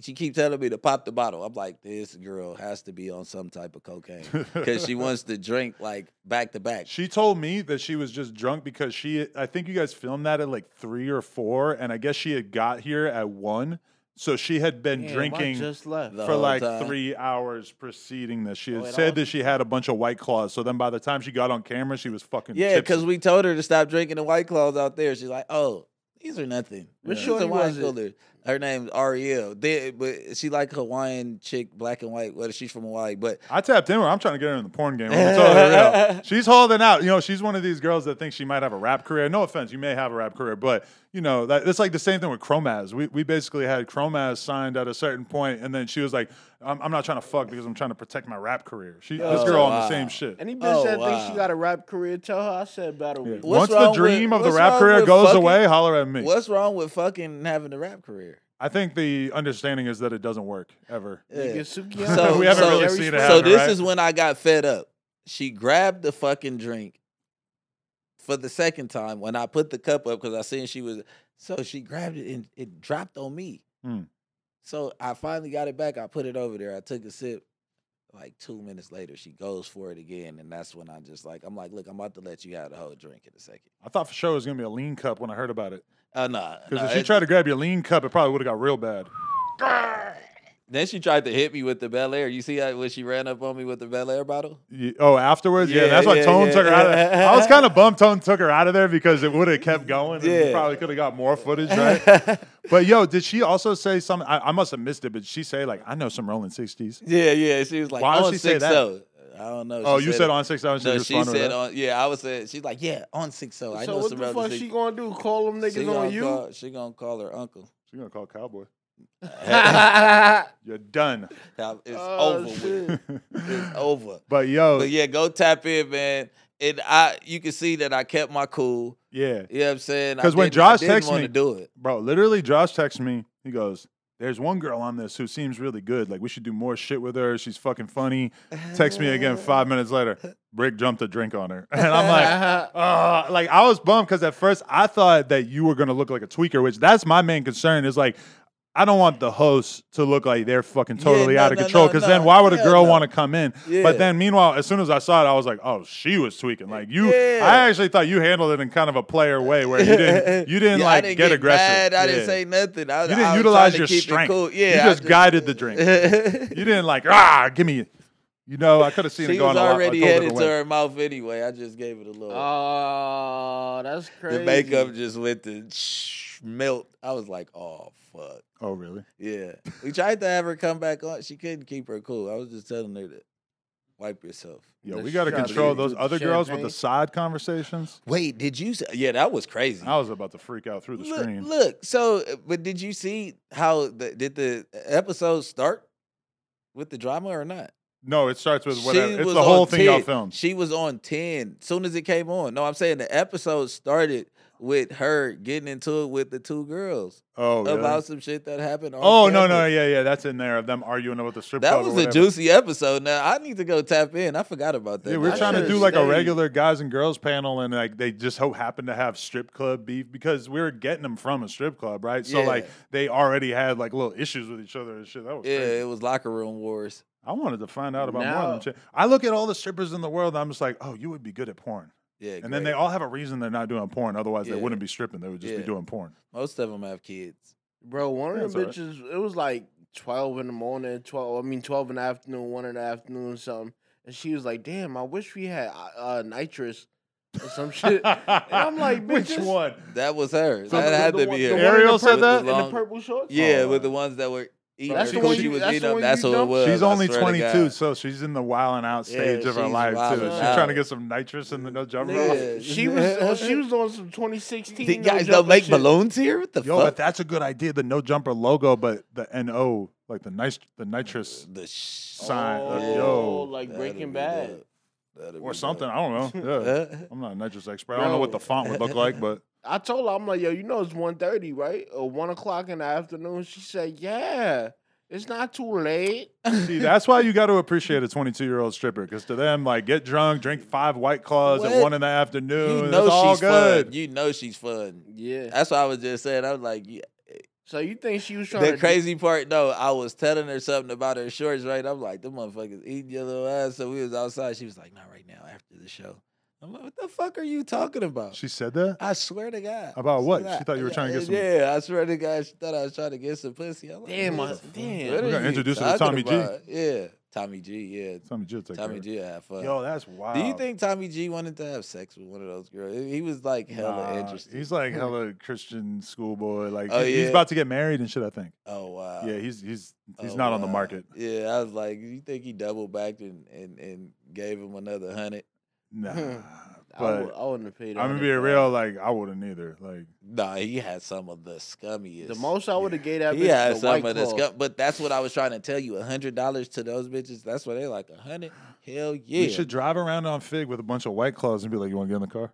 She keep telling me to pop the bottle. I'm like, this girl has to be on some type of cocaine because she (laughs) wants to drink like back to back. She told me that she was just drunk because she. I think you guys filmed that at like three or four, and I guess she had got here at one, so she had been Damn, I drinking just left. The for whole like time. three hours preceding this. She oh, had Wait, I said was- that she had a bunch of white claws. So then by the time she got on camera, she was fucking Yeah, tipsy. because we told her to stop drinking the white claws out there. She's like, oh, these are nothing. Which These shorty are wine was it? coolers. Her name's Ariel. They, but she like Hawaiian chick, black and white. Well, she's from Hawaii, but I tapped in with her. I'm trying to get her in the porn game. I'm totally real. (laughs) She's holding out. You know, she's one of these girls that thinks she might have a rap career. No offense, you may have a rap career, but you know, that, it's like the same thing with Chromaz. We we basically had Chromaz signed at a certain point, and then she was like, "I'm, I'm not trying to fuck because I'm trying to protect my rap career." She this Oh, girl on the same shit. Any bitch Oh, that thinks she got a rap career, tell her I said battle Yeah. week. What's Once the dream with- of the rap career goes fucking- away, holler at me. what's wrong with fucking having a rap career? I think the understanding is that it doesn't work ever. Yeah. So- (laughs) We haven't so- really seen it So this right? is when I got fed up. She grabbed the fucking drink for the second time when I put the cup up because I seen she was. So she grabbed it and it dropped on me. Hmm. So I finally got it back. I put it over there. I took a sip. Like two minutes later, she goes for it again, and that's when I just like I'm like, look, I'm about to let you have the whole drink in a second. I thought for sure it was gonna be a lean cup when I heard about it. Oh no, Because if she tried to grab your lean cup, it probably would have got real bad. Then she tried to hit me with the Belaire. You see how when she ran up on me with the Belaire bottle? Ye- Oh, afterwards, yeah, Yeah, that's why yeah, Tone yeah. took her out of there. I was kind of bummed Tone took her out of there because it would have kept (laughs) going. And Yeah. probably could have got more footage, right? (laughs) but yo, did she also say something? I, I must have missed it, but she say like, "I know some Rolling 60s? Yeah, yeah. She was like, Why would on she say that? oh. I don't know. Oh, She you said on six oh, hours. No, just she said on. Yeah, I was saying. She's like, yeah, on six oh. I know what some the other fuck she gonna do? Call them niggas gonna on you? Call, she gonna call her uncle. She's gonna call Cowboy. Oh (laughs) You're done. Now, It's over. With. (laughs) It's over. But yo, But yeah, go tap in, man. And I, you can see that I kept my cool. yeah, You know what I'm saying? Because when Josh didn't texts wanna me- do it. bro. Literally, Josh texts me. He goes, "There's one girl on this who seems really good. Like we should do more shit with her. She's fucking funny." Text me again five minutes later. Bricc jumped a drink on her, (laughs) and I'm like. Uh, like I was bummed because at first I thought that you were gonna look like a tweaker, which that's my main concern. Is like I don't want the host to look like they're fucking totally no, out of no, control. no, Because no. then why would a girl no. want to come in? Yeah. But then meanwhile, as soon as I saw it, I was like, oh, she was tweaking. Like you, Yeah. I actually thought you handled it in kind of a player way where you didn't, (laughs) you didn't Yeah, like I didn't get, aggressive. Mad. I didn't say nothing. I, You didn't I was utilize trying your keep it strength. Cool. Yeah, you I just guided the drink. (laughs) you didn't like ah, give me. You know, I could have seen she it going was a lot- a already headed to her mouth anyway. I just gave it a little. Oh, that's crazy. the makeup just went to melt. I was like, oh fuck. Oh, really? Yeah. We tried to have her come back on. She couldn't keep her cool. I was just telling her to wipe yourself. Yo, The we got to shot control with those the other girls with the side conversations. Wait, did you? Say, yeah, that was crazy. I was about to freak out through the look, screen. look, so uh, but did you see how the, did the episode start with the drama or not? No, it starts with whatever. She It's the whole on thing y'all filmed. She was on 10 soon as it came on. No, I'm saying the episode started with her getting into it with the two girls Oh, really? about some shit that happened. on Oh no no yeah yeah that's in there of them arguing about the strip That club. or was a juicy episode. Now I need to go tap in. I forgot about that. Yeah, we're I trying to should've do like a regular guys and girls panel, and like they just so happen to have strip club beef because we were getting them from a strip club, right? So like they already had like little issues with each other and shit. That was Yeah, crazy. it was locker room wars. I wanted to find out about more Now- of them. Shit. I look at all the strippers in the world. I'm just like, oh, you would be good at porn, Yeah, and then they all have a reason they're not doing porn. Otherwise, they wouldn't be stripping. They would just be doing porn. most of them have kids. Bro, one Yeah, of them it's alright. bitches, it was like 12 in the morning, 12, I mean, 12 in the afternoon, 1 in the afternoon, something. And she was like, damn, I wish we had uh, uh, nitrous or some (laughs) shit. and I'm like, which one? That was her. So that the- had the to one- be the her. one Ariel said purple- that? In the purple shorts? Yeah, Oh, with the ones that were eating that's her the one coochie you- was that's eating the That's you who it was. She's only 22, so she's in the wilding out stage Yeah, of her life too. wilding She's trying to get some nitrous in the no jumper. Yeah. She was uh, she was on some 2016. The no guys jumper don't make shit. balloons here. What the Yo, but that's a good idea. The no jumper logo, but the NO, like the nice, the nitrous The sh- sign. uh, Oh, yo, like That'd Breaking Bad. or something. dope. I don't know. Yeah. Uh, (laughs) I'm not a nitrous expert. I don't know what the font would look like, but I told her, I'm like, yo, you know it's 1.30, right? Or 1 o'clock in the afternoon. She said, yeah, it's not too late. see, that's why you got to appreciate a 22 year old stripper because to them, like, get drunk, drink five white claws at one in the afternoon. you it's know all she's good. fun. You know she's fun. Yeah. That's what I was just saying. I was like, yeah. So you think she was trying to- the to crazy part, though, I was telling her something about her shorts, right? I'm like, the motherfuckers eating your little ass. So we was outside. She was like, not right now, after the show. I'm like, what the fuck are you talking about? She said that. I swear to God. About what? She thought you were trying to get some- (laughs) Yeah, I swear to God, she thought I was trying to get some pussy. I'm like, Damn, what I- damn. We're gonna introduce her to talking Tommy G. about? Yeah, Tommy G. Yeah, Tommy G. will take Tommy care G. Had fun. Yo, that's wild. Do you think Tommy G wanted to have sex with one of those girls? He was like hella Nah, interested. He's like hella (laughs) Christian schoolboy. Like Oh, he's, he's yeah. about to get married and shit. I think. oh wow. yeah, he's he's he's Oh, not on the market. Yeah, I was like, you think he double backed and, and, and gave him another hundred? Nah, (laughs) I, would, but I wouldn't have paid. I'm gonna be for real. Like I wouldn't either. Like Nah, he had some of the scummiest. The most I would have gave that he bitch had the some white of the claw. scum. But that's what I was trying to tell you. A hundred dollars to those bitches. That's what they like. A hundred. Hell yeah, we should drive around on Fig with a bunch of white claws and be like, "You want to get in the car?"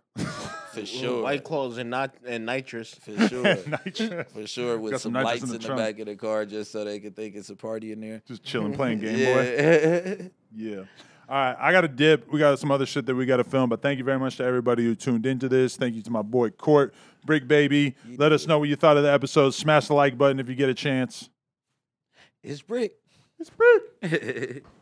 for (laughs) sure. White claws and not and nitrous. for sure. (laughs) Nitrous. For sure, with Got some some, nitrous lights in in the the, trunk. back of the car, just so they could think it's a party in there. Just chilling, playing Game Boy. yeah. Yeah. All right, I got a dip. We got some other shit that we got to film, but thank you very much to everybody who tuned into this. Thank you to my boy Court, Bricc Baby. Let us know what you thought of the episode. Smash the like button if you get a chance. it's Bricc. It's Brick. (laughs)